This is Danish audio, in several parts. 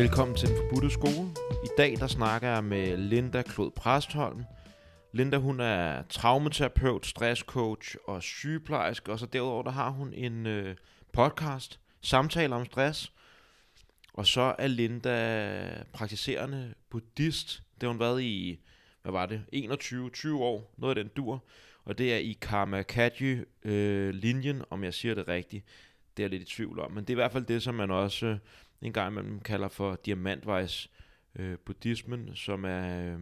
Velkommen til Den Forbudte Skole. I dag der snakker jeg med Linda Klod Præstholm. Linda hun er traumaterapeut, stresscoach og sygeplejerske, og så derudover der har hun en øh, podcast, Samtaler om stress. Og så er Linda praktiserende buddhist. Det har hun været i, hvad var det, 21-20 år, noget af den dur. Og det er i Karma Kadji øh, linjen, om jeg siger det rigtigt. Det er jeg lidt i tvivl om, men det er i hvert fald det, som man også øh, en gang imellem kalder for diamantvejs øh, buddhismen, som er øh,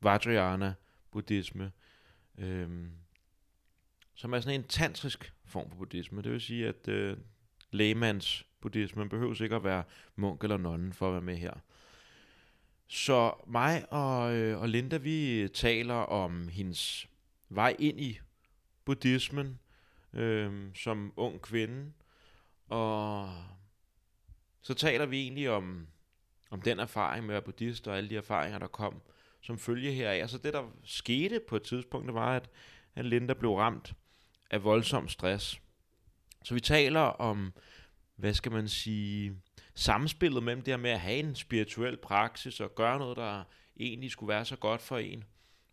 Vajrayana buddhisme, øh, som er sådan en tantrisk form for buddhisme. Det vil sige, at øh, lægemands buddhisme, man behøver ikke at være munk eller nonne for at være med her. Så mig og, øh, og Linda, vi taler om hendes vej ind i buddhismen øh, som ung kvinde, og så taler vi egentlig om, om den erfaring med at være buddhist og alle de erfaringer, der kom som følge heraf. Altså det, der skete på et tidspunkt, det var, at, at Linda blev ramt af voldsom stress. Så vi taler om, hvad skal man sige, samspillet mellem det her med at have en spirituel praksis og gøre noget, der egentlig skulle være så godt for en,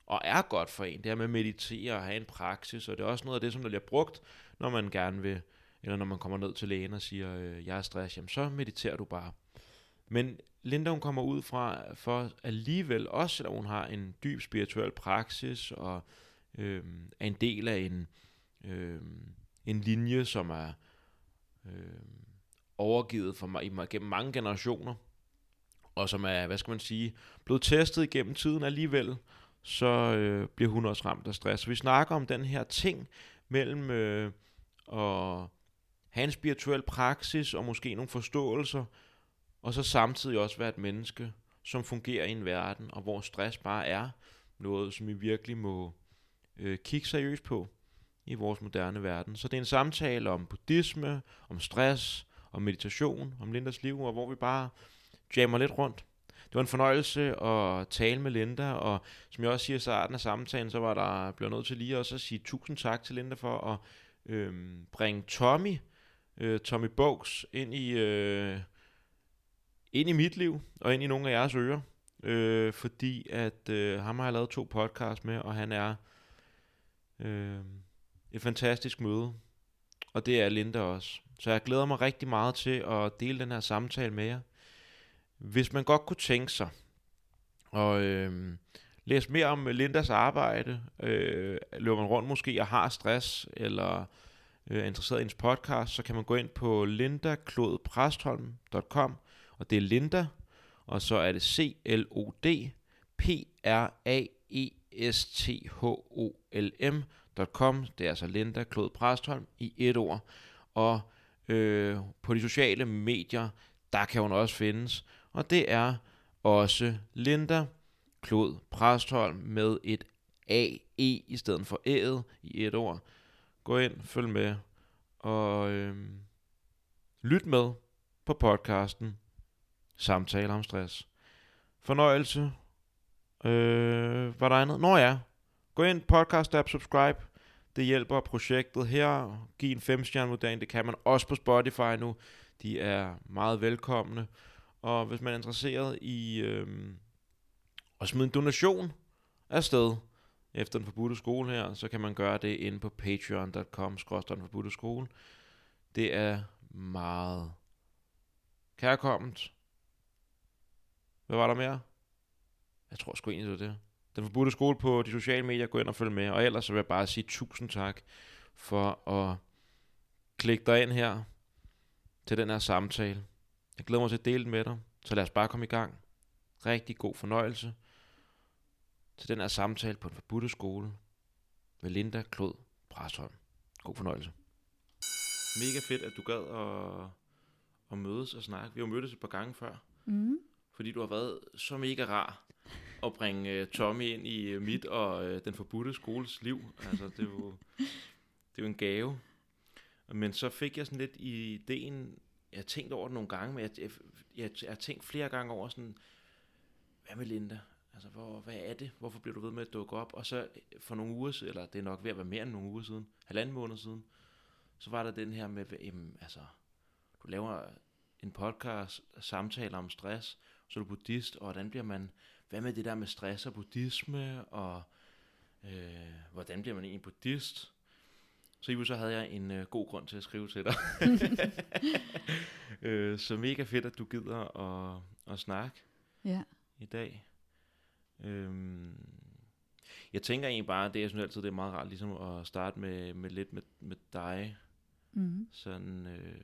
og er godt for en. Det her med at meditere og have en praksis, og det er også noget af det, som der bliver brugt, når man gerne vil, eller når man kommer ned til lægen og siger, øh, jeg er stress, jamen så mediterer du bare. Men Linda hun kommer ud fra for alligevel, også selvom hun har en dyb spirituel praksis og øh, er en del af en, øh, en linje, som er øh, overgivet for mig gennem mange generationer, og som er, hvad skal man sige, blevet testet igennem tiden alligevel, så øh, bliver hun også ramt af stress. Så vi snakker om den her ting mellem øh, at have en spirituel praksis og måske nogle forståelser, og så samtidig også være et menneske, som fungerer i en verden, og hvor stress bare er noget, som vi virkelig må øh, kigge seriøst på i vores moderne verden. Så det er en samtale om buddhisme, om stress, om meditation, om Lindas liv, og hvor vi bare jammer lidt rundt. Det var en fornøjelse at tale med Linda, og som jeg også siger i starten af samtalen, så var der blevet nødt til lige også at sige tusind tak til Linda for at øh, bringe Tommy, øh, Tommy Bogs, ind i, øh, ind i mit liv, og ind i nogle af jeres ører, øh, fordi at øh, ham har jeg lavet to podcasts med, og han er øh, et fantastisk møde, og det er Linda også. Så jeg glæder mig rigtig meget til at dele den her samtale med jer. Hvis man godt kunne tænke sig og øh, læse mere om Lindas arbejde, øh, løber man rundt måske og har stress, eller øh, er interesseret i ens podcast, så kan man gå ind på lindaklodpræstholm.com, og det er Linda, og så er det C-L-O-D P-R-A-E-S-T-H-O-L-M.com. Det er altså Linda Klod Præstholm i et ord. Og øh, på de sociale medier, der kan hun også findes. Og det er også Linda Klod Præstholm med et A-E i stedet for Æ'et i et ord. Gå ind, følg med og øh, lyt med på podcasten Samtale om stress. Fornøjelse. Øh, var der andet? Nå ja, gå ind, podcast app, subscribe. Det hjælper projektet her. Giv en 5 vurdering, det kan man også på Spotify nu. De er meget velkomne. Og hvis man er interesseret i øh, at smide en donation afsted efter den forbudte skole her, så kan man gøre det inde på patreon.com forbudte skole. Det er meget kærkommet. Hvad var der mere? Jeg tror sgu egentlig, det var det. Den forbudte skole på de sociale medier, gå ind og følg med. Og ellers så vil jeg bare sige tusind tak for at klikke dig ind her til den her samtale. Jeg glæder mig til at dele den med dig, så lad os bare komme i gang. Rigtig god fornøjelse til den her samtale på den forbudte skole med Linda Klod Præstholm. God fornøjelse. Mega fedt, at du gad at, at mødes og snakke. Vi har mødtes et par gange før. Mm. Fordi du har været så mega rar at bringe uh, Tommy ind i uh, mit og uh, den forbudte skoles liv. Altså, det er jo, det er jo en gave. Men så fik jeg sådan lidt i ideen, jeg har tænkt over det nogle gange, men jeg, jeg, jeg, jeg har tænkt flere gange over sådan, hvad med Linda? Altså, hvor, hvad er det? Hvorfor bliver du ved med at dukke op? Og så for nogle uger siden, eller det er nok ved at være mere end nogle uger siden, halvanden måned siden, så var der den her med, jamen, altså, du laver en podcast, samtaler om stress, så er du buddhist, og hvordan bliver man, hvad med det der med stress og buddhisme, og øh, hvordan bliver man egentlig buddhist? Så i så havde jeg en øh, god grund til at skrive til dig. øh, så mega fedt, at du gider at, at snakke Ja. i dag. Øhm, jeg tænker egentlig bare, det er sådan altid, det er meget rart ligesom at starte med, med lidt med, med dig. Mm. Sådan, øh,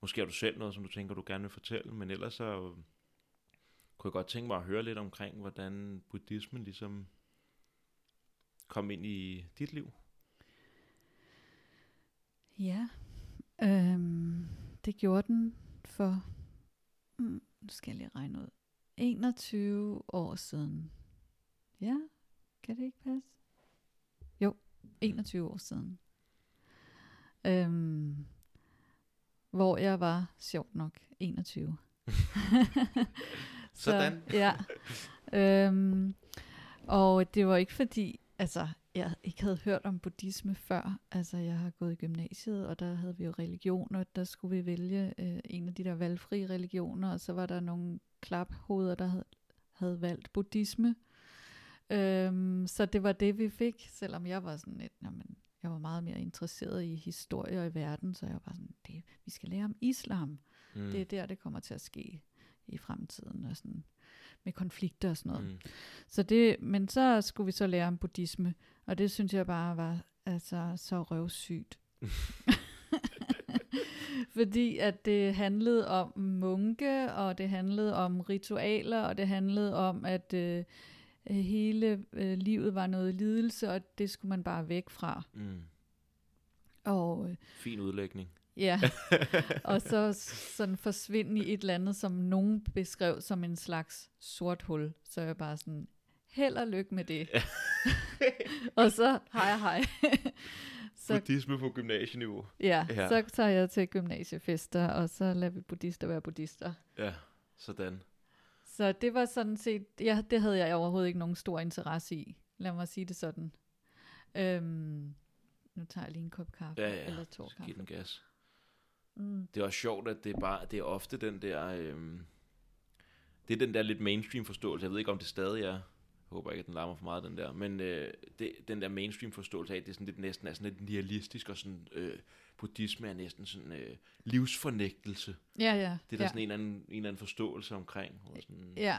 måske har du selv noget, som du tænker, du gerne vil fortælle, men ellers så kunne jeg godt tænke mig at høre lidt omkring, hvordan buddhismen ligesom kom ind i dit liv. Ja. Øhm, det gjorde den for, mm, nu skal jeg lige regne ud, 21 år siden. Ja, kan det ikke passe? Jo, 21 år siden. Øhm, hvor jeg var, sjovt nok, 21. Sådan. Så, ja. Øhm, og det var ikke fordi, altså, jeg ikke havde hørt om buddhisme før. Altså, jeg har gået i gymnasiet, og der havde vi jo religion, og der skulle vi vælge øh, en af de der valgfri religioner, og så var der nogle klaphoveder, der havde, havde valgt buddhisme. Øhm, så det var det, vi fik, selvom jeg var sådan lidt, jamen, jeg var meget mere interesseret i historie og i verden, så jeg var sådan, det, vi skal lære om islam. Mm. Det er der, det kommer til at ske i fremtiden, og sådan med konflikter og sådan noget. Mm. Så det, men så skulle vi så lære om buddhisme, og det synes jeg bare var altså så røvsygt. Fordi at det handlede om munke, og det handlede om ritualer, og det handlede om, at øh, hele øh, livet var noget lidelse, og det skulle man bare væk fra. Mm. Og øh, Fin udlægning. Ja, og så sådan forsvinde i et eller andet, som nogen beskrev som en slags sort hul. Så er jeg bare sådan, held og lykke med det. og så hej hej. så, Buddhisme på gymnasieniveau. ja, Ja. så tager jeg til gymnasiefester, og så lader vi buddhister være buddhister. Ja, sådan. Så det var sådan set, ja, det havde jeg overhovedet ikke nogen stor interesse i. Lad mig sige det sådan. Øhm, nu tager jeg lige en kop kaffe, Ja, ja. eller to Så giv kaffe. den gas. Mm. Det er også sjovt, at det er, bare, det er ofte den der... Øhm, det er den der lidt mainstream forståelse. Jeg ved ikke, om det stadig er. Jeg håber ikke, at den larmer for meget, den der. Men øh, det, den der mainstream forståelse af, at det er sådan lidt, næsten er sådan lidt nihilistisk, og sådan, øh, buddhisme er næsten sådan øh, livsfornægtelse. Ja, ja. Det er der ja. sådan en eller, anden, en eller anden forståelse omkring. Hvor sådan, Ja.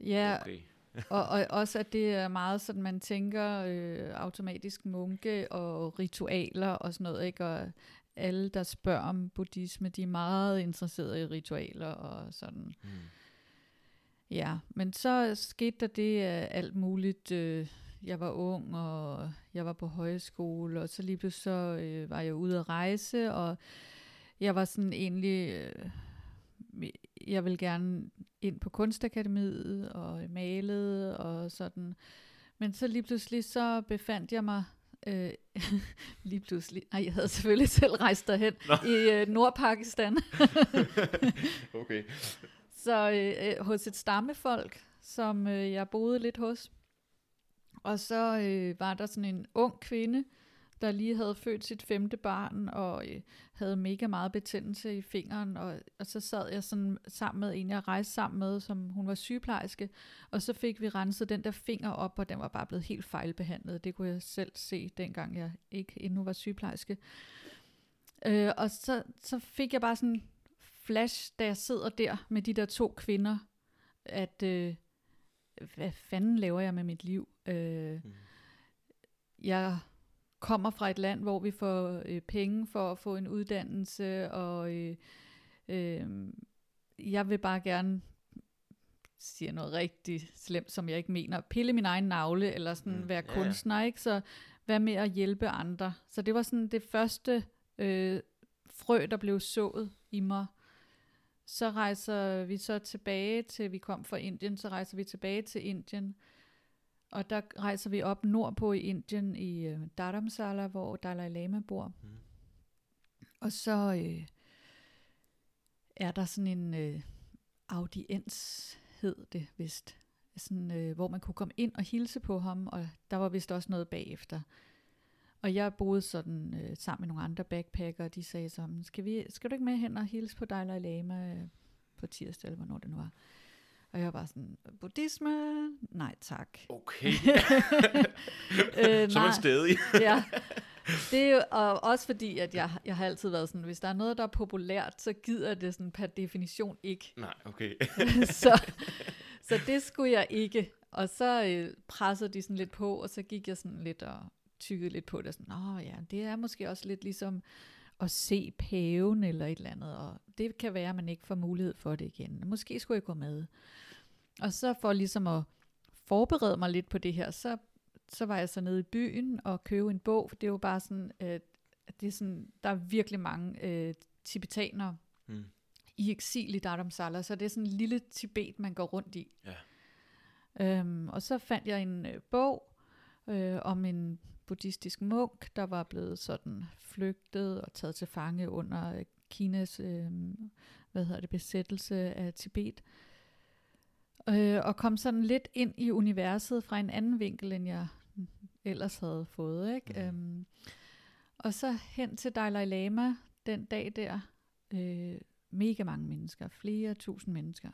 Ja, okay. og, og også at det er meget sådan, man tænker øh, automatisk munke og ritualer og sådan noget, ikke? Og alle, der spørger om buddhisme, de er meget interesserede i ritualer og sådan. Mm. Ja, men så skete der det alt muligt. Øh, jeg var ung, og jeg var på højskole, og så lige pludselig så, øh, var jeg ude at rejse, og jeg var sådan egentlig... Øh, jeg vil gerne ind på kunstakademiet og malede og sådan. Men så lige pludselig så befandt jeg mig øh, lige pludselig. Nej, jeg havde selvfølgelig selv rejst derhen Nå. i øh, Nordpakistan. okay. Så øh, øh, hos et stammefolk, som øh, jeg boede lidt hos. Og så øh, var der sådan en ung kvinde, der lige havde født sit femte barn, og øh, havde mega meget betændelse i fingeren, og, og så sad jeg sådan sammen med en, jeg rejste sammen med, som hun var sygeplejerske, og så fik vi renset den der finger op, og den var bare blevet helt fejlbehandlet. Det kunne jeg selv se, dengang jeg ikke endnu var sygeplejerske. Øh, og så, så fik jeg bare sådan flash, da jeg sidder der med de der to kvinder, at øh, hvad fanden laver jeg med mit liv? Øh, Mm. jeg kommer fra et land, hvor vi får øh, penge for at få en uddannelse, og øh, øh, jeg vil bare gerne siger noget rigtig slemt, som jeg ikke mener, pille min egen navle, eller sådan Mm, være kunstner, ikke? Så hvad med at hjælpe andre? Så det var sådan det første øh, frø, der blev sået i mig. Så rejser vi så tilbage til, vi kom fra Indien, så rejser vi tilbage til Indien, og der rejser vi op nordpå i Indien, i øh, Dharamsala, hvor Dalai Lama bor. Mm. Og så øh, er der sådan en øh, audiens, hed det vist, sådan, øh, hvor man kunne komme ind og hilse på ham, og der var vist også noget bagefter. Og jeg boede sådan øh, sammen med nogle andre backpacker, og de sagde så, "Men skal, vi, skal du ikke med hen og hilse på Dalai Lama øh, på tirsdag, eller hvornår det nu var? Og jeg var bare sådan, buddhisme? Nej tak. Okay. øh, Så er man stedig. ja. Det er jo og også fordi, at jeg, jeg har altid været sådan, hvis der er noget, der er populært, så gider det sådan per definition ikke. Nej, okay. så, så det skulle jeg ikke. Og så øh, pressede de sådan lidt på, og så gik jeg sådan lidt og tykkede lidt på det. Sådan, Nå ja, det er måske også lidt ligesom at se paven eller et eller andet. Og det kan være, at man ikke får mulighed for det igen. Måske skulle jeg gå med. Og så for ligesom at forberede mig lidt på det her, så, så var jeg så nede i byen og købe en bog, for det er jo bare sådan, øh, det er sådan, der er virkelig mange øh, tibetanere Mm. i eksil i Dharamsala, så det er sådan en lille Tibet, man går rundt i. Ja. Øhm, og så fandt jeg en øh, bog øh, om en buddhistisk munk, der var blevet sådan flygtet og taget til fange under øh, Kinas øh, hvad hedder det, besættelse af Tibet. Øh, og kom sådan lidt ind i universet fra en anden vinkel, end jeg ellers havde fået. Ikke? Mhm. Øhm, og så hen til Dalai Lama den dag der. Øh, mega mange mennesker, flere tusind mennesker.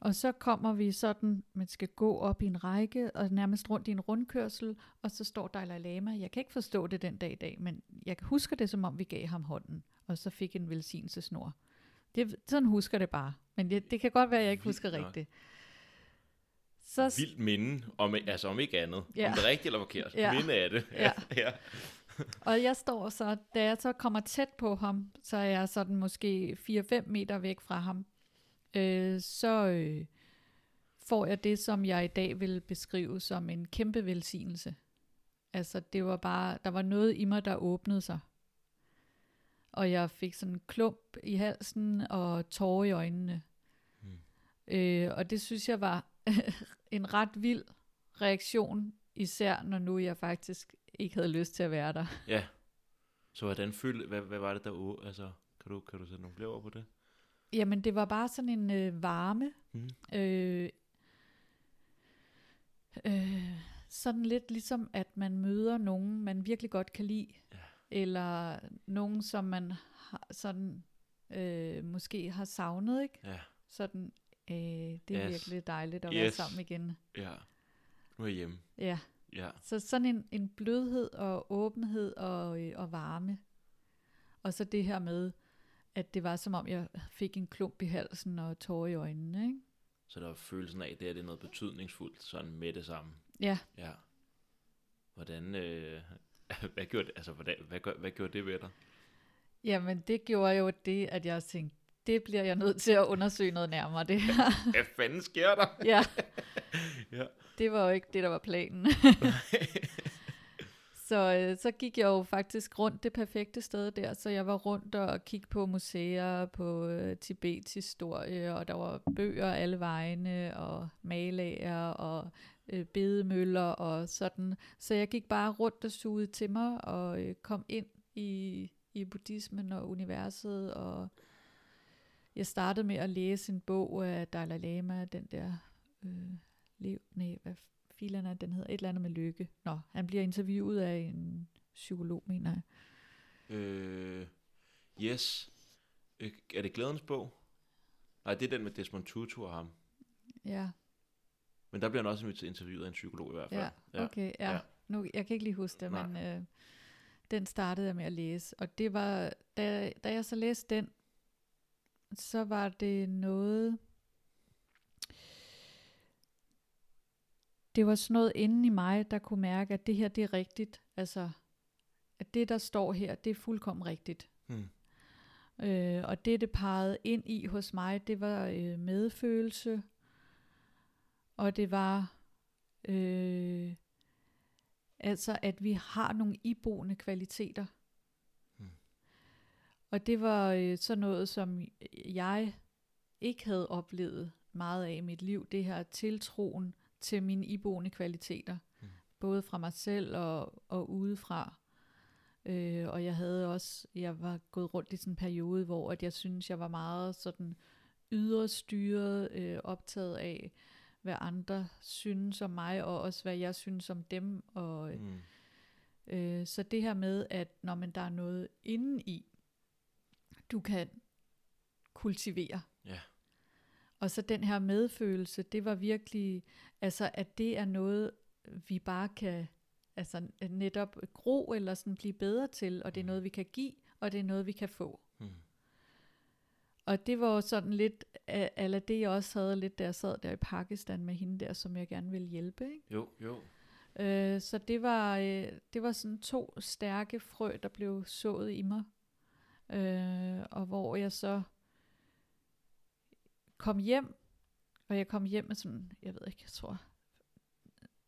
Og så kommer vi sådan, man skal gå op i en række, og nærmest rundt i en rundkørsel, og så står Dalai Lama. Jeg kan ikke forstå det den dag i dag, men jeg kan huske det, som om vi gav ham hånden, og så fik en velsignelsesnor. Det, sådan husker det bare. Men det, det kan godt være, at jeg ikke husker rigtigt. Så, Vildt minde, om, altså om ikke andet. Ja. Om det er rigtigt eller forkert. Ja. Minde af det. Ja. ja. Og jeg står så, da jeg så kommer tæt på ham, så er jeg sådan måske 4-5 meter væk fra ham, øh, så øh, får jeg det, som jeg i dag vil beskrive som en kæmpe velsignelse. Altså det var bare, der var noget i mig, der åbnede sig. Og jeg fik sådan en klump i halsen og tårer i øjnene. Mm. Øh, og det synes jeg var en ret vild reaktion, især når nu jeg faktisk ikke havde lyst til at være der. ja. Så hvordan følte, hvad, hvad var det der, altså, kan du, kan du sætte nogle flere ord på det? Jamen, det var bare sådan en øh, varme. Mm. Øh, øh, sådan lidt ligesom, at man møder nogen, man virkelig godt kan lide. Ja. Eller nogen, som man har, sådan øh, måske har savnet, ikke? Ja. Sådan, øh, det er Yes. virkelig dejligt at være Yes. sammen igen. Ja. Nu er jeg hjemme. Ja, Ja. så sådan en, en blødhed og åbenhed og, øh, og varme. Og så det her med, at det var som om, jeg fik en klump i halsen og tårer i øjnene, ikke? Så der var følelsen af, at det, her, det er noget betydningsfuldt, sådan med det samme. Ja, Ja. Hvordan, øh, hvad, gjorde det, altså, hvordan, hvad, gør, hvad gjorde det ved dig? Jamen, det gjorde jo det, at jeg tænkte, det bliver jeg nødt til at undersøge noget nærmere, det her. Hvad fanden sker der? ja, Ja. det var jo ikke det, der var planen. så, øh, så gik jeg jo faktisk rundt det perfekte sted der, så jeg var rundt og kiggede på museer, på øh, Tibets historie, og der var bøger alle vegne, og malager, og øh, bedemøller, og sådan. Så jeg gik bare rundt og sugede til mig, og øh, kom ind i, i buddhismen og universet, og jeg startede med at læse en bog af Dalai Lama, den der øh, liv, nej, hvad filen er, den hedder et eller andet med lykke. Nå, han bliver interviewet af en psykolog, mener jeg. Øh, yes. Øh, er det Glædens bog? Nej, det er den med Desmond Tutu og ham. Ja, Men der bliver han også interviewet af en psykolog i hvert fald. ja, okay, ja. ja. Nu, jeg kan ikke lige huske det, Nej. men øh, den startede jeg med at læse. Og det var, da, da jeg så læste den, så var det noget... Det var sådan noget inde i mig, der kunne mærke, at det her, det er rigtigt. Altså, at det, der står her, det er fuldkommen rigtigt. Hmm. Øh, og det, det pegede ind i hos mig, det var øh, medfølelse, og det var øh, altså, at vi har nogle iboende kvaliteter. Hmm. Og det var øh, sådan noget, som jeg ikke havde oplevet meget af i mit liv, det her tiltroen til mine iboende kvaliteter, Hmm. både fra mig selv og, og udefra. Øh, og jeg havde også, jeg var gået rundt i sådan en periode, hvor at jeg synes, jeg var meget sådan ydre styret, øh, optaget af, hvad andre synes om mig, og også hvad jeg synes om dem. Og, Hmm. Øh, så det her med, at når man der er noget inde i, du kan kultivere. Ja. Og så den her medfølelse, det var virkelig, altså at det er noget, vi bare kan altså netop gro eller sådan blive bedre til, og det er noget, vi kan give, og det er noget, vi kan få. Og det var sådan lidt, eller det jeg også havde lidt, da jeg sad der i Pakistan med hende der, som jeg gerne ville hjælpe. Ikke? Jo, jo. Øh, så det var, øh, det var sådan to stærke frø, der blev sået i mig. Øh, og hvor jeg så kom hjem, og jeg kom hjem med sådan, jeg ved ikke, jeg tror,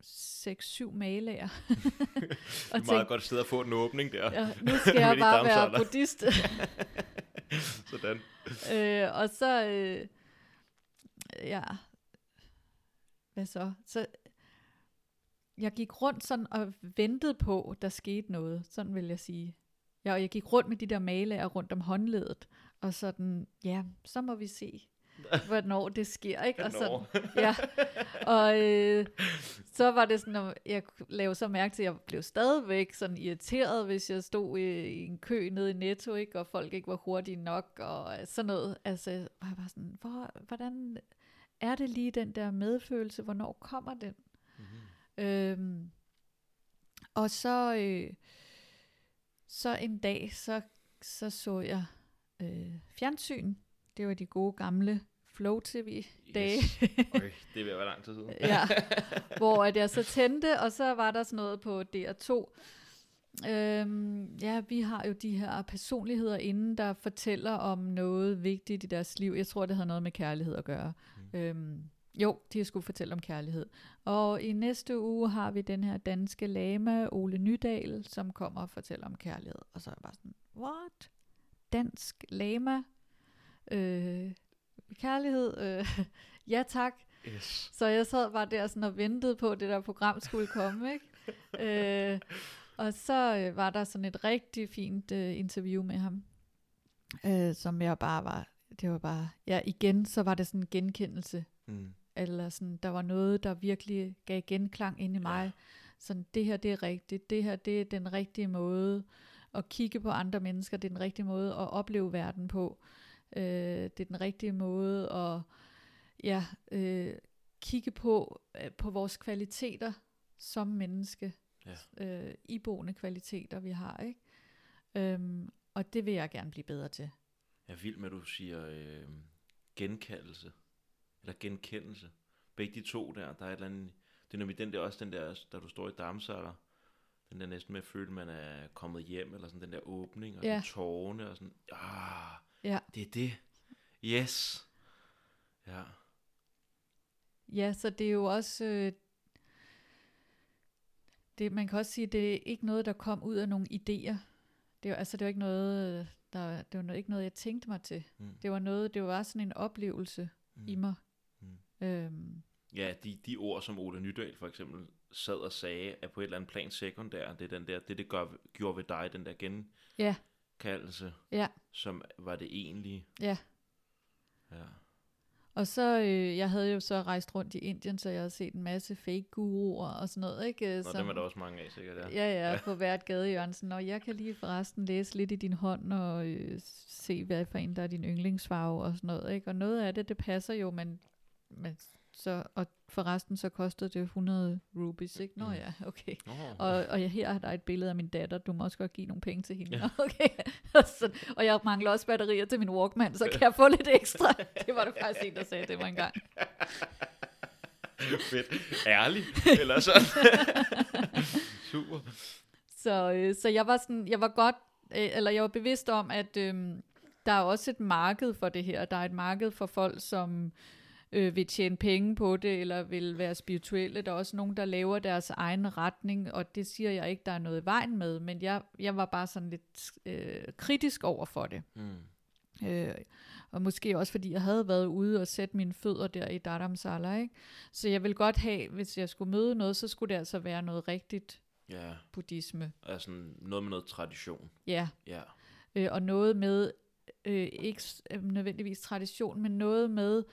6-7 malager. det er et meget godt sted at få en åbning der. Ja, nu skal jeg bare være buddhist. Sådan. Øh, og så, øh, ja, hvad så? Så jeg gik rundt sådan og ventede på, der skete noget, sådan vil jeg sige. Ja, og jeg gik rundt med de der malager rundt om håndledet, og sådan, ja, så må vi se, hvornår det sker, ikke? Og, sådan, ja. og øh, så var det sådan, at jeg lavede så mærke til, at jeg blev stadigvæk sådan irriteret, hvis jeg stod i, i en kø nede i Netto, ikke? og folk ikke var hurtige nok, og sådan noget. Altså, jeg var sådan, hvor, hvordan er det lige den der medfølelse? Hvornår kommer den? Mm-hmm. Øhm, og så, øh, så en dag, så så, så jeg øh, fjernsyn, det var de gode gamle Flow TV-dage. Yes. Okay, det vil være lang tid siden. ja, hvor at jeg så tændte, og så var der sådan noget på DR2. Øhm, ja, vi har jo de her personligheder inden, der fortæller om noget vigtigt i deres liv. Jeg tror, det har noget med kærlighed at gøre. Mm. Øhm, jo, de skulle fortælle om kærlighed. Og i næste uge har vi den her danske lama, Ole Nydal, som kommer og fortæller om kærlighed. Og så er jeg bare sådan, what? Dansk lama? øh, kærlighed, øh, ja tak. Yes. Så jeg sad bare der sådan og ventede på, at det der program skulle komme, ikke? øh, og så øh, var der sådan et rigtig fint øh, interview med ham, øh, som jeg bare var, det var bare, ja igen, så var det sådan en genkendelse. Mm. Eller sådan, der var noget, der virkelig gav genklang ind i mig. Ja. Sådan, det her, det er rigtigt. Det her, det er den rigtige måde at kigge på andre mennesker. Det er den rigtige måde at opleve verden på. Øh, det er den rigtige måde at ja, øh, kigge på, øh, på vores kvaliteter som menneske. Ja. Øh, iboende kvaliteter, vi har. ikke. Øhm, og det vil jeg gerne blive bedre til. Jeg er vild med, at du siger øh, genkaldelse. Eller genkendelse. Begge de to der, der er et eller andet... Det er nemlig den der også, den der, da du står i Damsager, den der næsten med at føle, at man er kommet hjem, eller sådan den der åbning, og ja. sådan tårne, og sådan, ah, Ja. Det er det. Yes. Ja. Ja, så det er jo også... Øh, det, man kan også sige, det er ikke noget, der kom ud af nogle idéer. Det var, altså, det var ikke noget, der, det var noget, ikke noget, jeg tænkte mig til. Mm. Det var noget, det var sådan en oplevelse mm. i mig. Mm. Øhm. Ja, de, de ord, som Ole Nydal for eksempel sad og sagde, er på et eller andet plan sekundær. Det er den der, det, det gør, gjorde ved dig, den der gen, ja kaldelse, ja. som var det egentlige. Ja. Ja. Og så, øh, jeg havde jo så rejst rundt i Indien, så jeg havde set en masse fake guruer og sådan noget, ikke? Nå, som, dem er der også mange af, sikkert, ja. Ja, ja, ja. på hvert gadehjørne. Sådan, og jeg kan lige forresten læse lidt i din hånd og øh, se, hvad for en, der er din yndlingsfarve og sådan noget, ikke? Og noget af det, det passer jo, men, men så, og forresten så kostede det 100 rupees, ikke? Nå mm. ja, okay. Oh. Og, og her er der et billede af min datter, du må også godt give nogle penge til hende. Ja. Okay. så, og jeg mangler også batterier til min Walkman, så kan jeg få lidt ekstra? det var det faktisk en, der sagde det var engang. Fedt. Ærlig, eller sådan. Super. Så, øh, så jeg var sådan, jeg var godt, øh, eller jeg var bevidst om, at øh, der er også et marked for det her. Der er et marked for folk, som øh, vil tjene penge på det, eller vil være spirituelle. Der er også nogen, der laver deres egen retning, og det siger jeg ikke, der er noget i vejen med, men jeg, jeg var bare sådan lidt øh, kritisk over for det. Mm. Øh, og måske også fordi jeg havde været ude og sætte mine fødder der i Dharamsala, ikke? Så jeg vil godt have, hvis jeg skulle møde noget, så skulle det altså være noget rigtigt ja. buddhisme. Altså noget med noget tradition. Ja. ja. Øh, og noget med, øh, ikke nødvendigvis tradition, men noget med,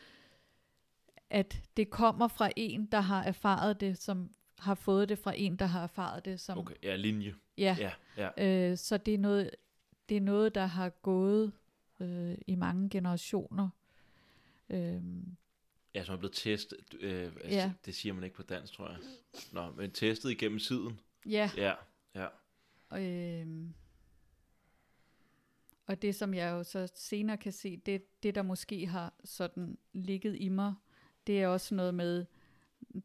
at det kommer fra en, der har erfaret det, som har fået det fra en, der har erfaret det. Som, Okay, ja, linje. Ja, Ja, ja. Øh, så det er, noget, det er noget, der har gået øh, i mange generationer. Øh, Ja, som er blevet testet. Øh, altså, Ja. Det siger man ikke på dansk, tror jeg. Nå, men testet igennem tiden. ja, Ja, ja. øh, og det, som jeg jo så senere kan se, det, det der måske har sådan ligget i mig, det er også noget med,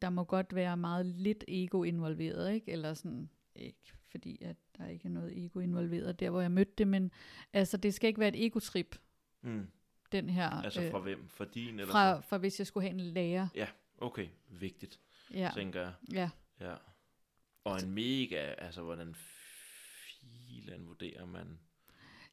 der må godt være meget lidt ego involveret, ikke? Eller sådan, ikke fordi at der ikke er noget ego involveret der, hvor jeg mødte det, men altså, det skal ikke være et egotrip, Mm. den her. Altså fra hvem? Fra din? Eller fra, fra hvis jeg skulle have en lærer. Ja, okay. Vigtigt, Ja, tænker jeg. ja. Ja. Og en mega, altså hvordan filen vurderer man?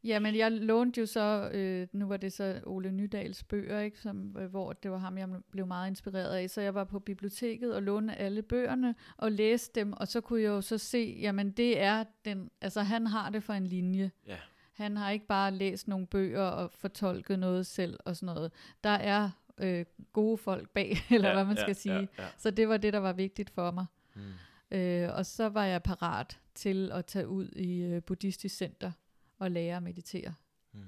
Ja, men jeg lånte jo så, øh, nu var det så Ole Nydals bøger, ikke, som, øh, hvor det var ham, jeg blev meget inspireret af. Så jeg var på biblioteket og lånte alle bøgerne og læste dem, og så kunne jeg jo så se, jamen det er den, altså han har det for en linje. Ja. Han har ikke bare læst nogle bøger og fortolket noget selv og sådan noget. Der er øh, gode folk bag, eller ja, hvad man ja, skal sige. Ja, ja. Så det var det, der var vigtigt for mig. Mm. Øh, og så var jeg parat til at tage ud i øh, buddhistisk center og lære at meditere. Mm.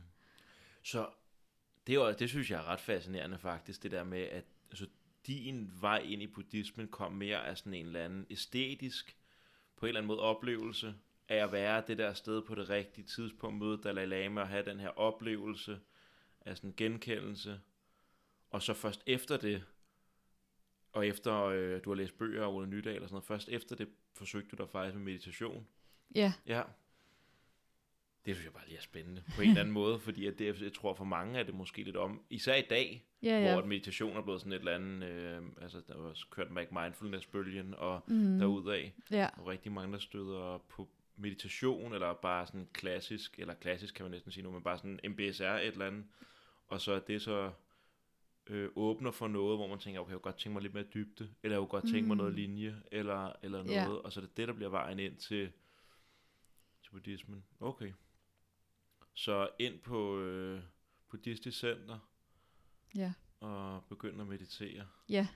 Så det, er det synes jeg er ret fascinerende faktisk, det der med, at altså, din vej ind i buddhismen kom mere af sådan en eller anden æstetisk, på en eller anden måde oplevelse af at være det der sted på det rigtige tidspunkt, møde Dalai Lama og have den her oplevelse af sådan genkendelse, og så først efter det, og efter øh, du har læst bøger af Ole Nydal og sådan noget, først efter det forsøgte du dig faktisk med meditation. Ja, Ja. Det synes jeg bare lige er spændende på en eller anden måde, fordi at det, jeg tror for mange er det måske lidt om, især i dag, ja, ja. hvor at meditation er blevet sådan et eller andet, øh, altså der var også kørt med mindfulness-bølgen og Mm. derudad, ja. og rigtig mange, der støder på meditation, eller bare sådan klassisk, eller klassisk kan man næsten sige nu, men bare sådan MBSR et eller andet, og så er det så øh, åbner for noget, hvor man tænker, okay, jeg kunne godt tænke mig lidt mere dybde, eller jeg kunne godt tænke mig Mm. noget linje, eller, eller noget, Ja. og så er det det, der bliver vejen ind til, til buddhismen. Okay. Så ind på øh, buddhistisk center, Ja. og begynde at meditere. Ja.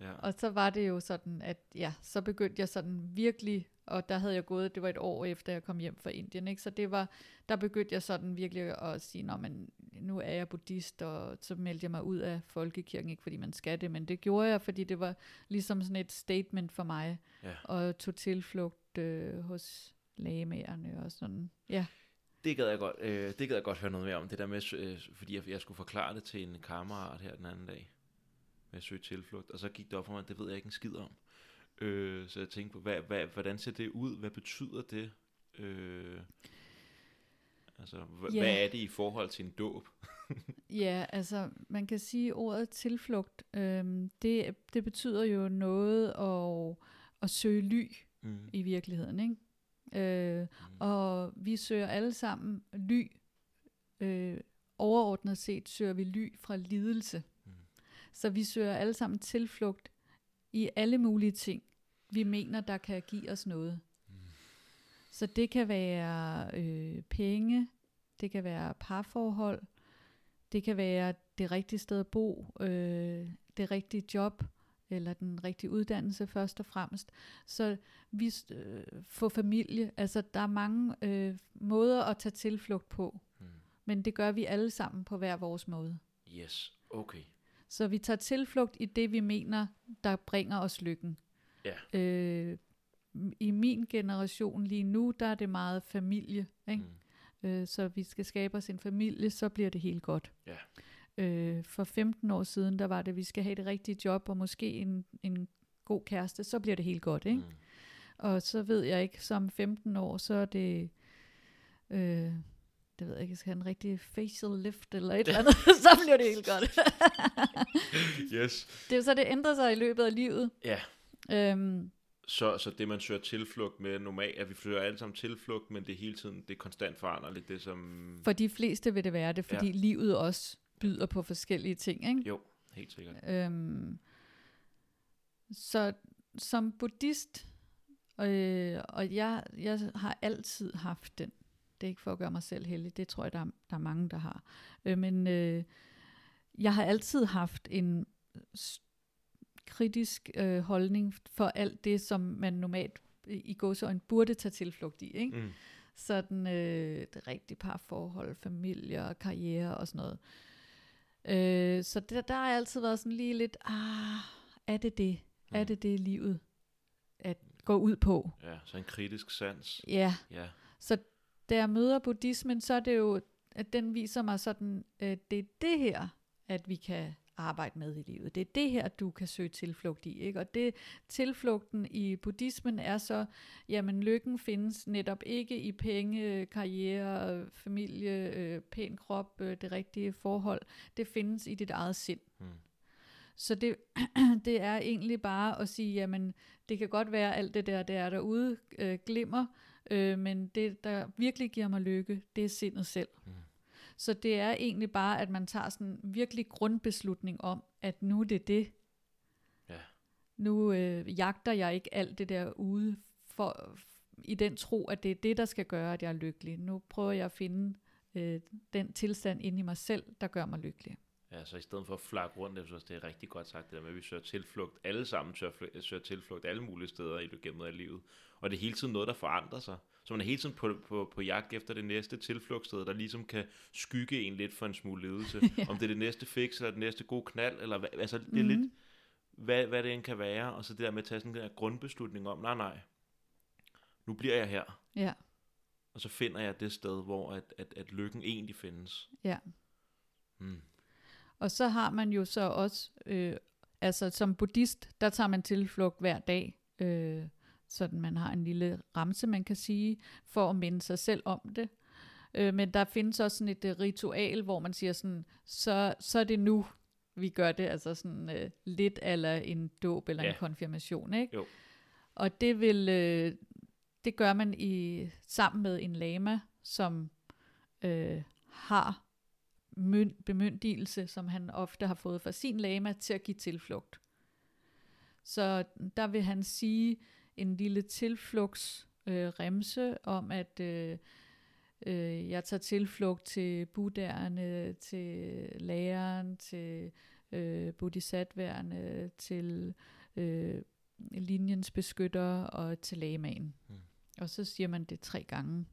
Ja. Og så var det jo sådan, at ja, så begyndte jeg sådan virkelig, og der havde jeg gået, det var et år efter jeg kom hjem fra Indien, ikke? så det var, der begyndte jeg sådan virkelig at sige, Nå, men nu er jeg buddhist, og så meldte jeg mig ud af folkekirken, ikke fordi man skal det, men det gjorde jeg, fordi det var ligesom sådan et statement for mig, Ja. og tog tilflugt øh, hos lægemagerne og sådan, ja. Det gad jeg godt, øh, det gad jeg godt høre noget mere om, det der med, øh, fordi jeg, jeg skulle forklare det til en kammerat her den anden dag, med at søge tilflugt, og så gik det op for mig, at det ved jeg ikke en skid om. Øh, så jeg tænkte på, hvad, hvad, hvordan ser det ud? Hvad betyder det? Øh, altså, h- Ja. hvad er det i forhold til en dåb? Ja, altså man kan sige ordet tilflugt, øhm, det, det betyder jo noget at, at søge ly Mm. i virkeligheden, ikke? Øh, Mm. og vi søger alle sammen ly. Øh, overordnet set søger vi ly fra lidelse. Mm. Så vi søger alle sammen tilflugt i alle mulige ting, vi mener, der kan give os noget. Mm. Så det kan være øh, penge, det kan være parforhold, det kan være det rigtige sted at bo, øh, det rigtige job, eller den rigtige uddannelse først og fremmest. Så vi øh, får familie, altså der er mange øh, måder at tage tilflugt på, Mm. men det gør vi alle sammen på hver vores måde. Yes, okay. Så vi tager tilflugt i det, vi mener, der bringer os lykken. Ja. Øh, I min generation lige nu, der er det meget familie. Ikke? Mm. Øh, så vi skal skabe os en familie, så bliver det helt godt. Ja. Øh, for 15 år siden, der var det, vi skal have det rigtige job, og måske en, en god kæreste, så bliver det helt godt. Ikke? Mm. Og så ved jeg ikke, som 15 år, så er det... Øh, det ved jeg ikke, skal have en rigtig facial lift eller et eller andet, så bliver det helt godt. Yes. det er så, det ændrer sig i løbet af livet. Ja. Øhm, Så, så det, man søger tilflugt med normalt, at vi søger alle sammen tilflugt, men det er hele tiden, det er konstant foranderligt, det som... for de fleste vil det være det, fordi ja. livet også byder på forskellige ting. Ikke? Jo, helt sikkert. Øhm, så som buddhist, øh, og jeg, jeg har altid haft den, det er ikke for at gøre mig selv heldig, det tror jeg, der er, der er mange, der har, øh, men øh, jeg har altid haft en kritisk øh, holdning for alt det, som man normalt i gåseøjne burde tage tilflugt i. Ikke? Mm. Sådan øh, det rigtige parforhold, familie, karriere og sådan noget. Øh, så det, der har altid været sådan lige lidt, ah, er det det? Mm. Er det det livet at gå ud på? Ja, så en kritisk sans. Ja, Ja. så da jeg møder buddhismen, så er det jo, at den viser mig sådan, øh, det er det her, at vi kan arbejde med i livet. Det er det her, du kan søge tilflugt i. Ikke? Og det tilflugten i buddhismen er så, jamen lykken findes netop ikke i penge, karriere, familie, øh, pæn krop, øh, det rigtige forhold. Det findes i dit eget sind. Mm. Så det, det er egentlig bare at sige, jamen det kan godt være alt det der, der er derude, øh, glimmer, øh, men det, der virkelig giver mig lykke, det er sindet selv. Mm. Så det er egentlig bare, at man tager sådan en virkelig grundbeslutning om, at nu er det det. Ja. Nu øh, jagter jeg ikke alt det der ude for, i den tro, at det er det, der skal gøre, at jeg er lykkelig. Nu prøver jeg at finde øh, den tilstand inde i mig selv, der gør mig lykkelig. Ja, så i stedet for at flakke rundt, jeg synes, det er rigtig godt sagt, det der med, at vi søger tilflugt, alle sammen søger, søger tilflugt alle mulige steder i gennem af livet. Og det er hele tiden noget, der forandrer sig. Så man er hele tiden på, på, på jagt efter det næste tilflugtssted, der ligesom kan skygge en lidt for en smule ledelse. ja. Om det er det næste fix, eller det næste gode knald, eller hvad, altså det er mm-hmm. lidt, hvad, hvad det end kan være. Og så det der med at tage sådan en der grundbeslutning om, nej nej, nu bliver jeg her. Ja, Og så finder jeg det sted, hvor at, at, at lykken egentlig findes. ja. Mm. Og så har man jo så også, øh, altså som buddhist, der tager man tilflugt hver dag, øh, sådan man har en lille ramse, man kan sige, for at minde sig selv om det. Øh, men der findes også sådan et øh, ritual, hvor man siger sådan, så, så er det nu, vi gør det, altså sådan øh, lidt eller en dåb eller Ja. en konfirmation, ikke? Jo. Og det vil, øh, det gør man i sammen med en lama, som øh, har myn- bemyndigelse, som han ofte har fået fra sin lama, til at give tilflugt. Så der vil han sige en lille tilflugts øh, remse om, at øh, øh, jeg tager tilflugt til buddherne, til læreren, til øh, bodhisattværene, til øh, linjens beskytter og til lamaen. Mm. Og så siger man det tre gange.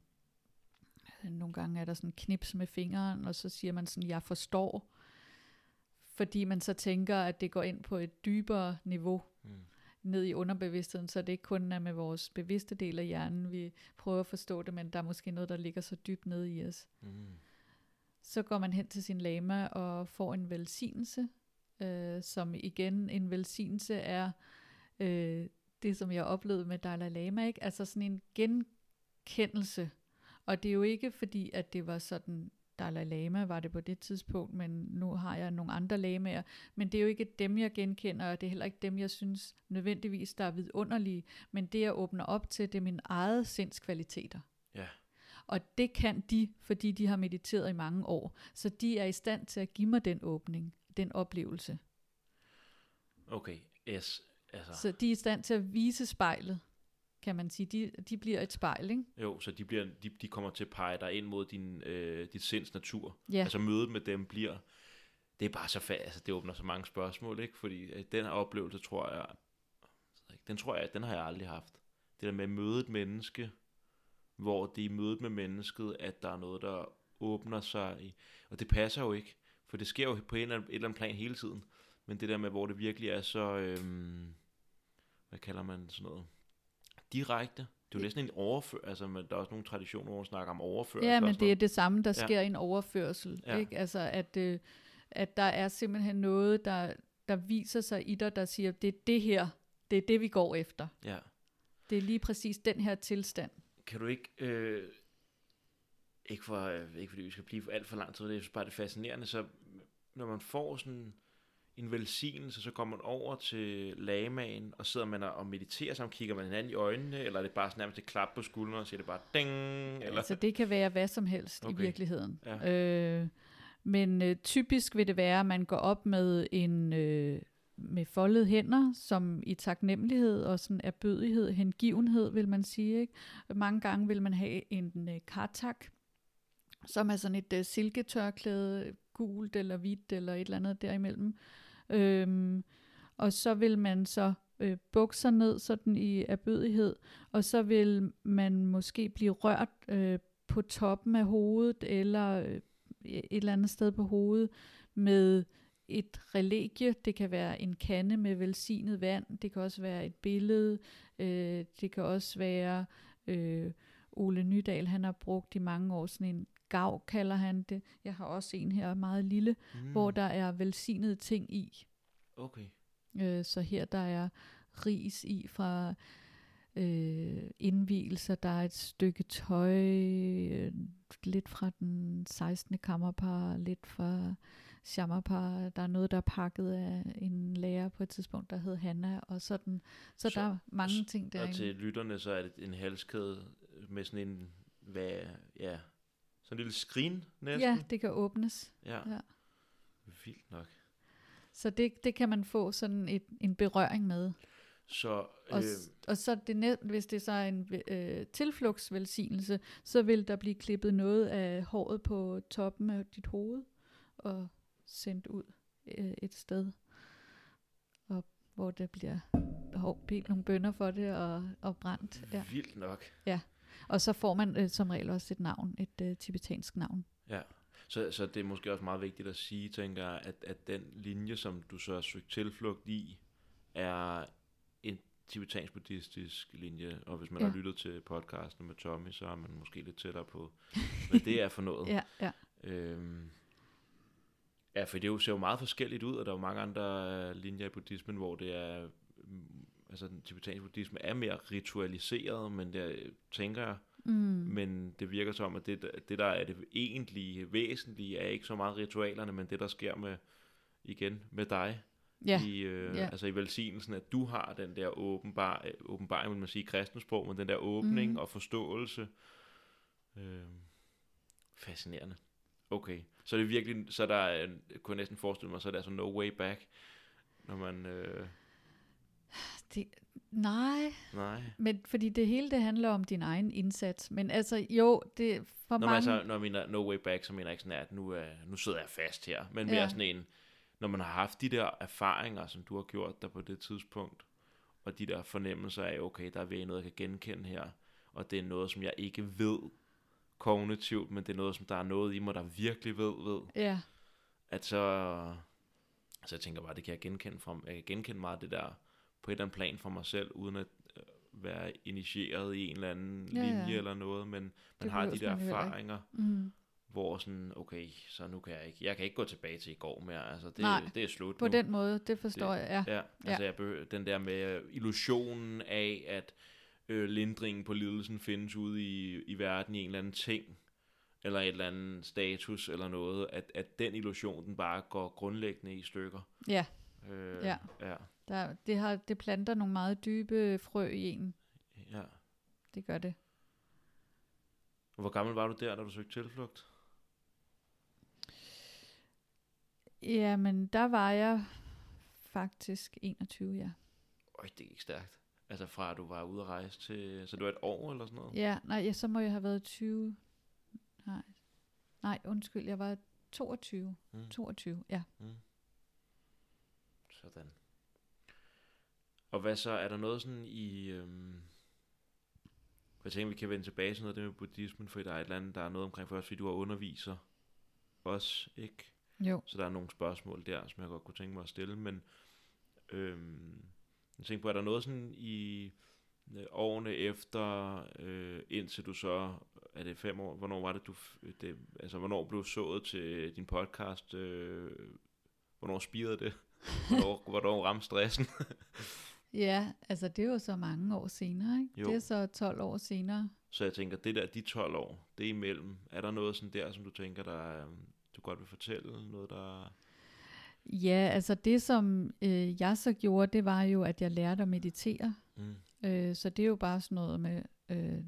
Nogle gange er der sådan en knips med fingeren, og så siger man sådan, jeg forstår. Fordi man så tænker, at det går ind på et dybere niveau, Mm. Ned i underbevidstheden, så det ikke kun er med vores bevidste del af hjernen, vi prøver at forstå det, men der er måske noget, der ligger så dybt nede i os. Mm. Så går man hen til sin lama og får en velsignelse, øh, som igen en velsignelse er øh, det, som jeg oplevede med Dalai Lama, ikke? altså sådan en genkendelse. Og det er jo ikke fordi, at det var sådan, Dalai Lama var det på det tidspunkt, men nu har jeg nogle andre lamaer. Men det er jo ikke dem, jeg genkender, og det er heller ikke dem, jeg synes nødvendigvis, der er vidunderlige. Men det, jeg åbner op til, det er min eget sindskvaliteter. Ja. Og det kan de, fordi de har mediteret i mange år. Så de er i stand til at give mig den åbning, den oplevelse. Okay, yes. Altså, Så de er i stand til at vise spejlet, kan man sige. De, de bliver et spejl, ikke? jo, så de, bliver, de, de kommer til at pege dig ind mod din, øh, dit sinds natur. Ja, Altså mødet med dem bliver, det er bare så fast, altså det åbner så mange spørgsmål, ikke? Fordi øh, den her oplevelse, tror jeg, den tror jeg, den har jeg aldrig haft. Det der med at møde et menneske, hvor det er i mødet med mennesket, at der er noget, der åbner sig. I, og det passer jo ikke, for det sker jo på en eller anden, et eller andet plan hele tiden. Men det der med, hvor det virkelig er så, øhm, hvad kalder man sådan noget, direkte. Det er jo næsten en overfør, altså men der er også nogle traditioner, hvor man snakker om overførsel. ja men det er det samme, der Ja. sker i en overførsel. Ja. Ikke? Altså, at, øh, at der er simpelthen noget, der, der viser sig i dig, der siger, det er det her, det er det, vi går efter. Ja. Det er lige præcis den her tilstand. Kan du ikke, øh, ikke, for, øh, ikke fordi vi skal blive for alt for lang tid, det er bare det fascinerende, så når man får sådan en velsignelse, så kommer man over til lamaen, og sidder man og mediterer sammen, kigger man hinanden i øjnene, eller er det bare sådan nærmest et klap på skulderen, og siger det bare ding, eller? Altså det kan være hvad som helst okay. I virkeligheden. Ja. Øh, men øh, typisk vil det være, at man går op med en øh, med foldede hænder, som i taknemmelighed og sådan erbødighed, hengivenhed vil man sige. Ikke? Mange gange vil man have en øh, kartak, som er sådan et øh, silketørklæde, gult eller hvidt eller et eller andet derimellem. Øhm, og så vil man så øh, bukke sig ned sådan i erbødighed, og så vil man måske blive rørt øh, på toppen af hovedet, eller øh, et eller andet sted på hovedet, med et religie. Det kan være en kande med velsignet vand, det kan også være et billede, øh, det kan også være... Øh, Ole Nydal, han har brugt i mange år sådan en gav, kalder han det. Jeg har også en her, meget lille, mm. hvor der er velsignede ting i. Okay. Øh, så her der er ris i fra øh, indvielser, der er et stykke tøj, øh, lidt fra den 16. kammerpar, lidt fra Shammerpar, der er noget, der er pakket af en lærer på et tidspunkt, der hed Hanna, og sådan. Så, så der er mange ting der. Og til lytterne, så er det en halskæde med sådan en, hvad, ja, sådan en lille skrin næsten. Ja, det kan åbnes. Ja. ja. Vildt nok. Så det, det kan man få sådan et, en berøring med. Så, øh, og, og så det net, hvis det så er en øh, tilflugtsvelsignelse, så vil der blive klippet noget af håret på toppen af dit hoved og sendt ud øh, et sted, og hvor der bliver bedt nogle bønder for det og, og brændt. Ja. Vildt nok. Ja. Og så får man øh, som regel også et navn, et øh, tibetansk navn. Ja, så, så det er måske også meget vigtigt at sige, tænker jeg, at, at den linje, som du så har søgt tilflugt i, er en tibetansk-buddhistisk linje, og hvis man ja. har lyttet til podcasten med Tommy, så er man måske lidt tættere på, hvad det er for noget. ja, ja. Øhm, ja, for det jo, ser jo meget forskelligt ud, og der er jo mange andre linjer i buddhismen, hvor det er altså den tibetanske buddhisme er mere ritualiseret, men det tænker jeg, mm. men det virker som, at det, det der er det egentlige, væsentlige, er ikke så meget ritualerne, men det der sker med, igen, med dig, ja. i, øh, ja. altså i velsignelsen, at du har den der åbenbar, åbenbaring, vil man sige, kristensprog, men den der åbning mm. og forståelse. Øh, fascinerende. Okay, så det er virkelig, så der kunne jeg næsten forestille mig, så er der altså no way back, når man... Øh, det, nej. Nej. Men fordi det hele det handler om din egen indsats. Men altså, jo, det for når mange... Altså, når jeg mener no way back, så mener jeg ikke sådan, at nu, er, nu sidder jeg fast her. Men mere ja. sådan en, når man har haft de der erfaringer, som du har gjort der på det tidspunkt, og de der fornemmelser af, okay, der er noget, jeg kan genkende her, og det er noget, som jeg ikke ved kognitivt, men det er noget, som der er noget i mig, der virkelig ved, ved. Ja. At så, så jeg tænker bare, det kan jeg genkende fra, jeg kan genkende meget det der, på et eller andet plan for mig selv, uden at øh, være initieret i en eller anden ja, linje ja. eller noget, men man det har de der erfaringer, mm. hvor sådan, okay, så nu kan jeg ikke, jeg kan ikke gå tilbage til i går mere, altså det, Nej, det er slut på nu. den måde, det forstår det, jeg, ja. Ja, altså ja. jeg behøver, den der med illusionen af, at øh, lindringen på lidelsen findes ude i, i verden i en eller anden ting, eller et eller andet status eller noget, at, at den illusion, den bare går grundlæggende i stykker. Ja. Øh, ja. ja. Der, det, har, det planter nogle meget dybe frø i en. Ja. Det gør det. Hvor gammel var du der, da du søgte tilflugt? Jamen, der var jeg faktisk 21, ja. Øj, det gik stærkt. Altså fra at du var ude at rejse til, så du var et år eller sådan noget? Ja, nej, ja, så må jeg have været 20. Nej, nej undskyld, jeg var 22. Mm. 22, ja. Mm. Sådan. Og hvad så, er der noget sådan i... Øhm, jeg tænker, vi kan vende tilbage til noget af det med buddhismen, for der er et eller andet, der er noget omkring først, fordi du er underviser også, ikke? Jo. Så der er nogle spørgsmål der, som jeg godt kunne tænke mig at stille, men øhm, jeg tænker på, er der noget sådan i øh, årene efter, øh, indtil du så, er det fem år, hvornår var det du, det, altså hvornår blev sået til din podcast, øh, hvornår spirede det, hvornår, hvornår ramte stressen? Ja, altså det er jo så mange år senere, ikke? Jo. Det er så 12 år senere. Så jeg tænker, det der, de 12 år, det er imellem. Er der noget sådan der, som du tænker, der, øhm, du godt vil fortælle? Noget, der... Ja, altså det som øh, jeg så gjorde, det var jo, at jeg lærte at meditere. Mm. Øh, så det er jo bare sådan noget med, øh,